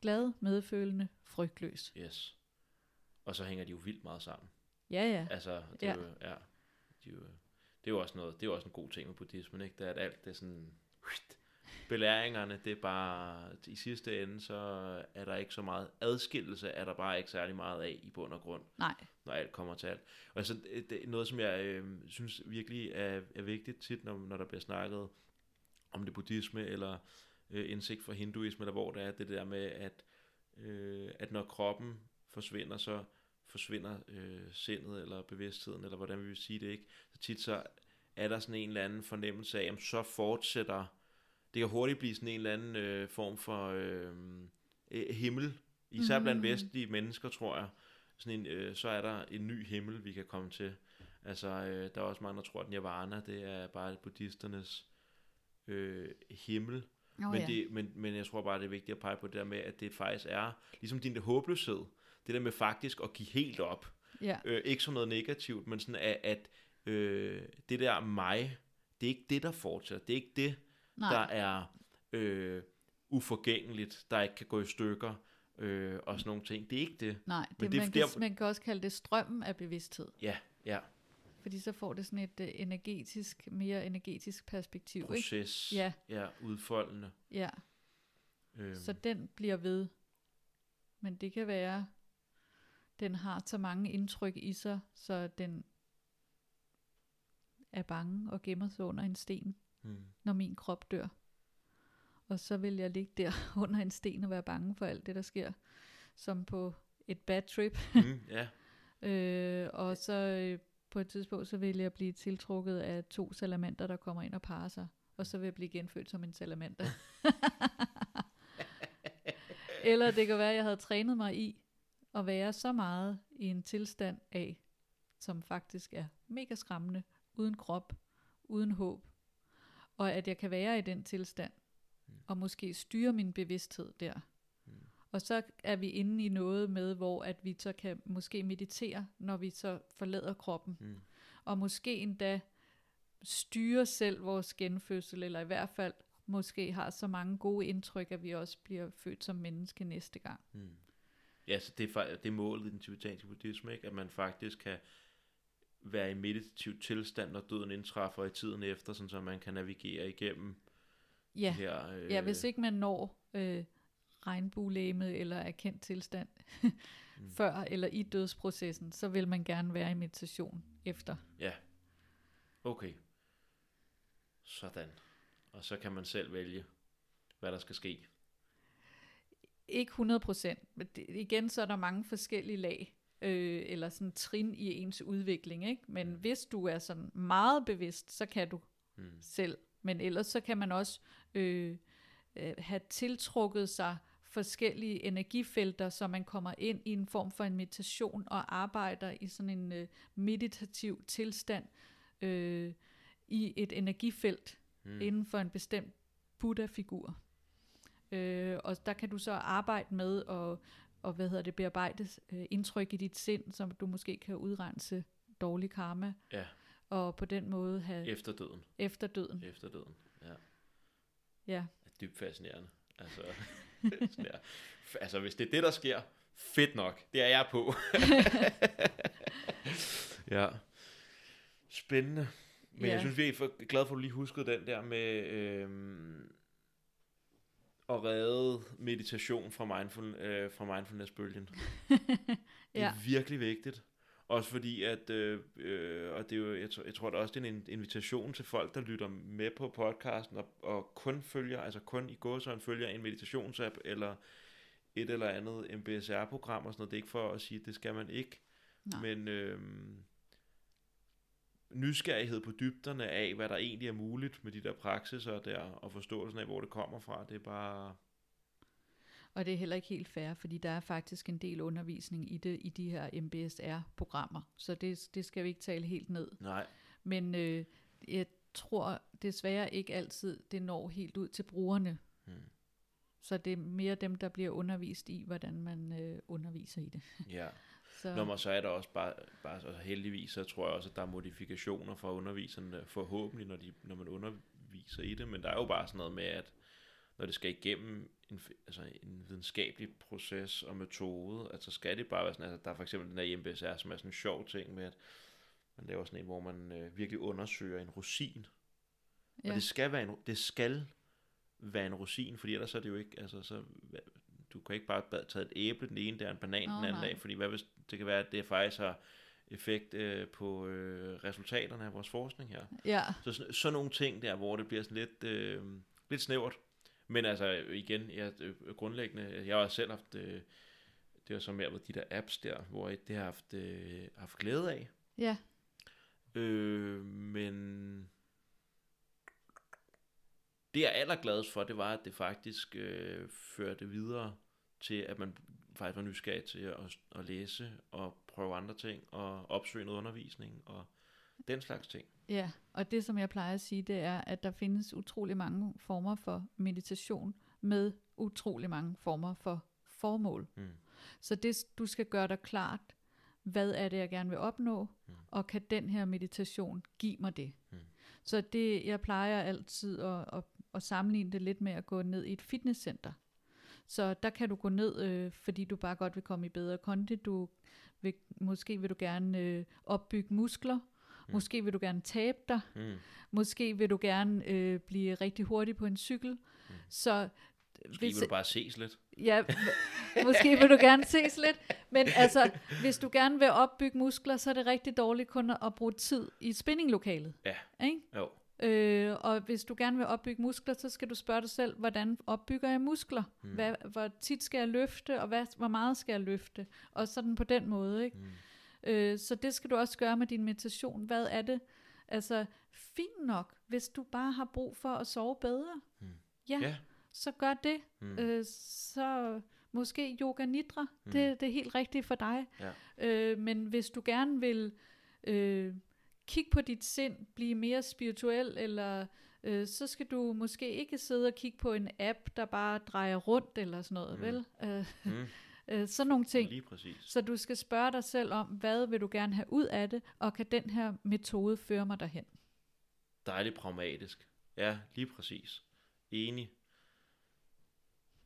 glad, medfølende, frygtløs. Yes. Og så hænger de jo vildt meget sammen. Ja, ja. Altså, det er Ja. jo, ja, de er jo, det er jo også noget, det er jo også en god ting med buddhismen, ikke? Det er, at alt det er sådan, belæringerne, det er bare, i sidste ende, så er der ikke så meget adskillelse, er der bare ikke særlig meget af i bund og grund, Nej, når alt kommer til alt. Og altså, det er noget, som jeg øh, synes virkelig er, er vigtigt tit, når, når der bliver snakket om det buddhisme, eller øh, indsigt for hinduisme, eller hvor det er, det der med, at, øh, at når kroppen forsvinder, så forsvinder øh, sindet, eller bevidstheden, eller hvordan vi vil sige det, ikke? Så tit så er der sådan en eller anden fornemmelse af, at så fortsætter, det kan hurtigt blive sådan en eller anden øh, form for øh, øh, himmel, især blandt Mhm. vestlige mennesker, tror jeg, sådan en, øh, så er der en ny himmel, vi kan komme til. Altså, øh, der er også mange, der tror, at nirvana, det er bare buddhisternes øh, himmel. oh, men, ja. det, men, men jeg tror bare, det er vigtigt at pege på det der med, at det faktisk er, ligesom din der håbløshed, det der med faktisk at give helt op. ja. Øh, ikke som noget negativt, men sådan, at, at øh, det der mig, det er ikke det, der fortsætter. Det er ikke det, Nej, der er øh, uforgængeligt, der ikke kan gå i stykker øh, og sådan nogle ting. Det er ikke det. nej det, men det er man, der- kan, man kan også kalde det strømmen af bevidsthed. Ja, ja. Fordi så får det sådan et uh, energetisk, mere energetisk perspektiv. Ikke? Proces. Ja. ja udfoldende. Ja, Øh, så den bliver ved. Men det kan være, den har så mange indtryk i sig, så den er bange og gemmer sig under en sten, hmm. når min krop dør. Og så vil jeg ligge der under en sten og være bange for alt det, der sker, som på et bad trip. Mm, ja. Øh, og så øh, på et tidspunkt, så vil jeg blive tiltrukket af to salamander, der kommer ind og parer sig. Og så vil jeg blive genfødt som en salamander. Eller det kan være, at jeg havde trænet mig i at være så meget i en tilstand af, som faktisk er mega skræmmende, uden krop, uden håb. Og at jeg kan være i den tilstand, og måske styre min bevidsthed der. Og så er vi inde i noget med, hvor at vi så kan måske meditere, når vi så forlader kroppen. Mm. Og måske endda styre selv vores genfødsel, eller i hvert fald måske har så mange gode indtryk, at vi også bliver født som menneske næste gang. Mm. Ja, så det er, det er målet i den tibetanske buddhisme, ikke? at man faktisk kan være i meditativ tilstand, når døden indtræffer i tiden efter, sådan så man kan navigere igennem Ja, her... Øh, ja hvis ikke man når øh, regnbuelæmet eller erkendt tilstand før eller i dødsprocessen, så vil man gerne være i meditation efter. Ja, okay. Sådan. Og så kan man selv vælge, hvad der skal ske. Ikke 100 procent, men det, igen så er der mange forskellige lag, øh, eller sådan trin i ens udvikling, ikke? Men hvis du er sådan meget bevidst, så kan du Mm. selv. Men ellers så kan man også øh, øh, have tiltrukket sig forskellige energifelter, så man kommer ind i en form for en meditation og arbejder i sådan en øh, meditativ tilstand øh, i et energifelt mm. inden for en bestemt Buddha-figur. Øh, og der kan du så arbejde med og, og hvad hedder det, bearbejde øh, indtryk i dit sind, som du måske kan udrense dårlig karma, Ja, og på den måde have efter døden. efter døden. Efter døden, ja. Ja. er dybt fascinerende. Altså, der. Altså, hvis det er det, der sker, fedt nok. Det er jeg på. ja. Spændende. Men Ja. jeg synes, vi er glad for, at du lige huskede den der med øhm, at redde meditation fra, mindful, øh, fra mindfulness-bølgen. Det er Ja. virkelig vigtigt. Også fordi, at, øh, øh, og det er jo, jeg, tror, jeg tror da også, det er en invitation til folk, der lytter med på podcasten, og, og kun følger, altså kun i gåsøjne følger en meditationsapp, eller et eller andet MBSR-program og sådan noget. Det er ikke for at sige, at det skal man ikke. Nej. Men øh, nysgerrighed på dybderne af, hvad der egentlig er muligt med de der praksiser der, og forståelsen af, hvor det kommer fra, det er bare... Og det er heller ikke helt fair, fordi der er faktisk en del undervisning i det i de her MBSR-programmer. Så det, det skal vi ikke tale helt ned. Nej, Men øh, jeg tror desværre ikke altid, det når helt ud til brugerne. Hmm. Så det er mere dem, der bliver undervist i, hvordan man øh, underviser i det. ja. Så, Nå, men så er der også bare, bare så heldigvis, så tror jeg også, at der er modifikationer fra underviserne, forhåbentlig, når, de, når man underviser i det, men der er jo bare sådan noget med, at når det skal igennem en, altså en videnskabelig proces og metode, altså skal det bare være sådan, altså der er for eksempel den der MBSR, som er sådan en sjov ting med, at man laver sådan en, hvor man øh, virkelig undersøger en rosin. Ja. Og det skal være en, det skal være en rosin, fordi ellers er det jo ikke, altså så, du kan ikke bare tage et æble den ene der, en banan oh, den anden nej. dag, fordi hvad hvis det kan være, at det faktisk har effekt øh, på øh, resultaterne af vores forskning her. Ja. Så sådan, sådan nogle ting der, hvor det bliver sådan lidt, øh, lidt snævert. Men altså igen, jeg, øh, grundlæggende, jeg har selv haft, øh, det har så mere de der apps der, hvor jeg det har haft, øh, haft glæde af. Ja. Øh, men det jeg er allergladest for, det var, at det faktisk øh, førte videre til, at man faktisk var nysgerrig til at, at læse og prøve andre ting og opsøge noget undervisning og den slags ting. Ja, og det som jeg plejer at sige, det er, at der findes utrolig mange former for meditation med utrolig mange former for formål. Mm. Så det du skal gøre dig klart, hvad er det, jeg gerne vil opnå, mm. og kan den her meditation give mig det? Mm. Så det, jeg plejer altid at, at, at sammenligne det lidt med at gå ned i et fitnesscenter. Så der kan du gå ned, øh, fordi du bare godt vil komme i bedre kondi. Du vil, måske vil du gerne øh, opbygge muskler. Mm. Måske vil du gerne tabe dig. Mm. Måske vil du gerne øh, blive rigtig hurtig på en cykel. Mm. Så Måske hvis, vil du bare ses lidt. Ja, måske vil du gerne ses lidt. Men altså, hvis du gerne vil opbygge muskler, så er det rigtig dårligt kun at bruge tid i spinninglokalet. Ja. Ikke? Jo. Øh, og hvis du gerne vil opbygge muskler, så skal du spørge dig selv, hvordan opbygger jeg muskler? Mm. Hvad, hvor tit skal jeg løfte, og hvad, hvor meget skal jeg løfte? Og sådan på den måde. Ikke? Mm. Øh, så det skal du også gøre med din meditation. Hvad er det? Altså, fint nok, hvis du bare har brug for at sove bedre. Mm. Ja, yeah. så gør det. Mm. Øh, så måske yoga nidra, mm. det, det er helt rigtigt for dig. Ja. Øh, men hvis du gerne vil... Øh, kig på dit sind, blive mere spirituel, eller øh, så skal du måske ikke sidde og kigge på en app, der bare drejer rundt, eller sådan noget, mm. vel? Øh, mm. øh, sådan nogle ting. Lige præcis. Så du skal spørge dig selv om, hvad vil du gerne have ud af det, og kan den her metode føre mig derhen? Dejligt pragmatisk. Ja, lige præcis. Enig.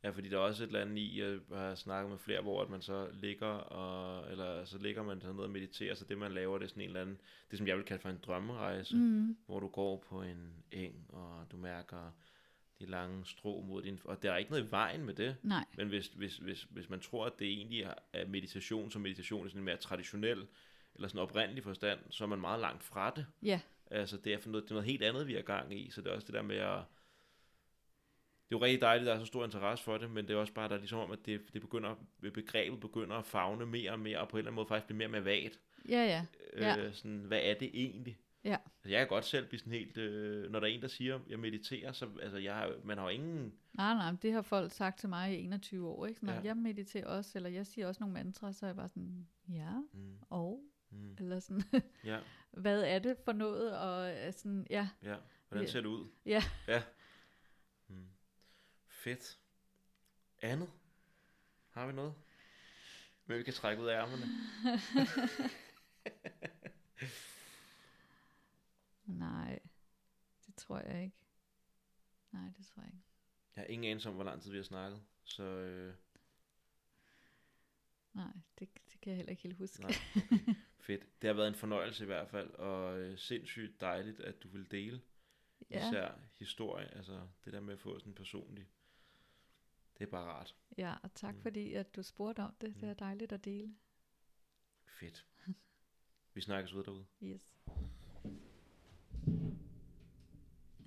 Ja, fordi der er også et eller andet i, jeg har snakket med flere, hvor at man så ligger, og, eller så ligger man sådan noget og mediterer, så det man laver, det er sådan en eller anden, det som jeg vil kalde for en drømmerejse, mm. hvor du går på en eng, og du mærker de lange strå mod din, og der er ikke noget i vejen med det, Nej. men hvis, hvis, hvis, hvis man tror, at det egentlig er meditation, som meditation er sådan mere traditionel, eller sådan oprindelig forstand, så er man meget langt fra det. Ja. Altså det er, for noget, det er noget helt andet, vi er gang i, så det er også det der med at det er jo rigtig dejligt, at der er så stor interesse for det, men det er også bare, der er ligesom om, at det, det begynder, begrebet begynder at fagne mere og mere, og på en eller anden måde faktisk blive mere med vagt. Ja, ja. ja. Øh, sådan, hvad er det egentlig? Ja. Altså, jeg kan godt selv blive sådan helt, øh, når der er en, der siger, at jeg mediterer, så altså, jeg man har jo ingen... Nej, nej, det har folk sagt til mig i 21 år, ikke? Når ja. jeg mediterer også, eller jeg siger også nogle mantra, så er jeg bare sådan, ja, mm. og, mm. eller sådan, ja. hvad er det for noget, og øh, sådan, ja. Ja, hvordan ser det ud? Ja. Ja. Fedt. Andet? Har vi noget? Men vi kan trække ud af ærmerne. Nej, det tror jeg ikke. Nej, det tror jeg ikke. Jeg har ingen anelse om, hvor lang tid vi har snakket, så... Øh... Nej, det, det kan jeg heller ikke helt huske. Nej, okay. Fedt. Det har været en fornøjelse i hvert fald, og øh, sindssygt dejligt, at du vil dele ja. især historie, altså det der med at få sådan en personlig det er bare rart. Ja, og tak mm. fordi, at du spurgte om det. Det er mm. dejligt at dele. Fedt. Vi snakkes ud derude. Yes.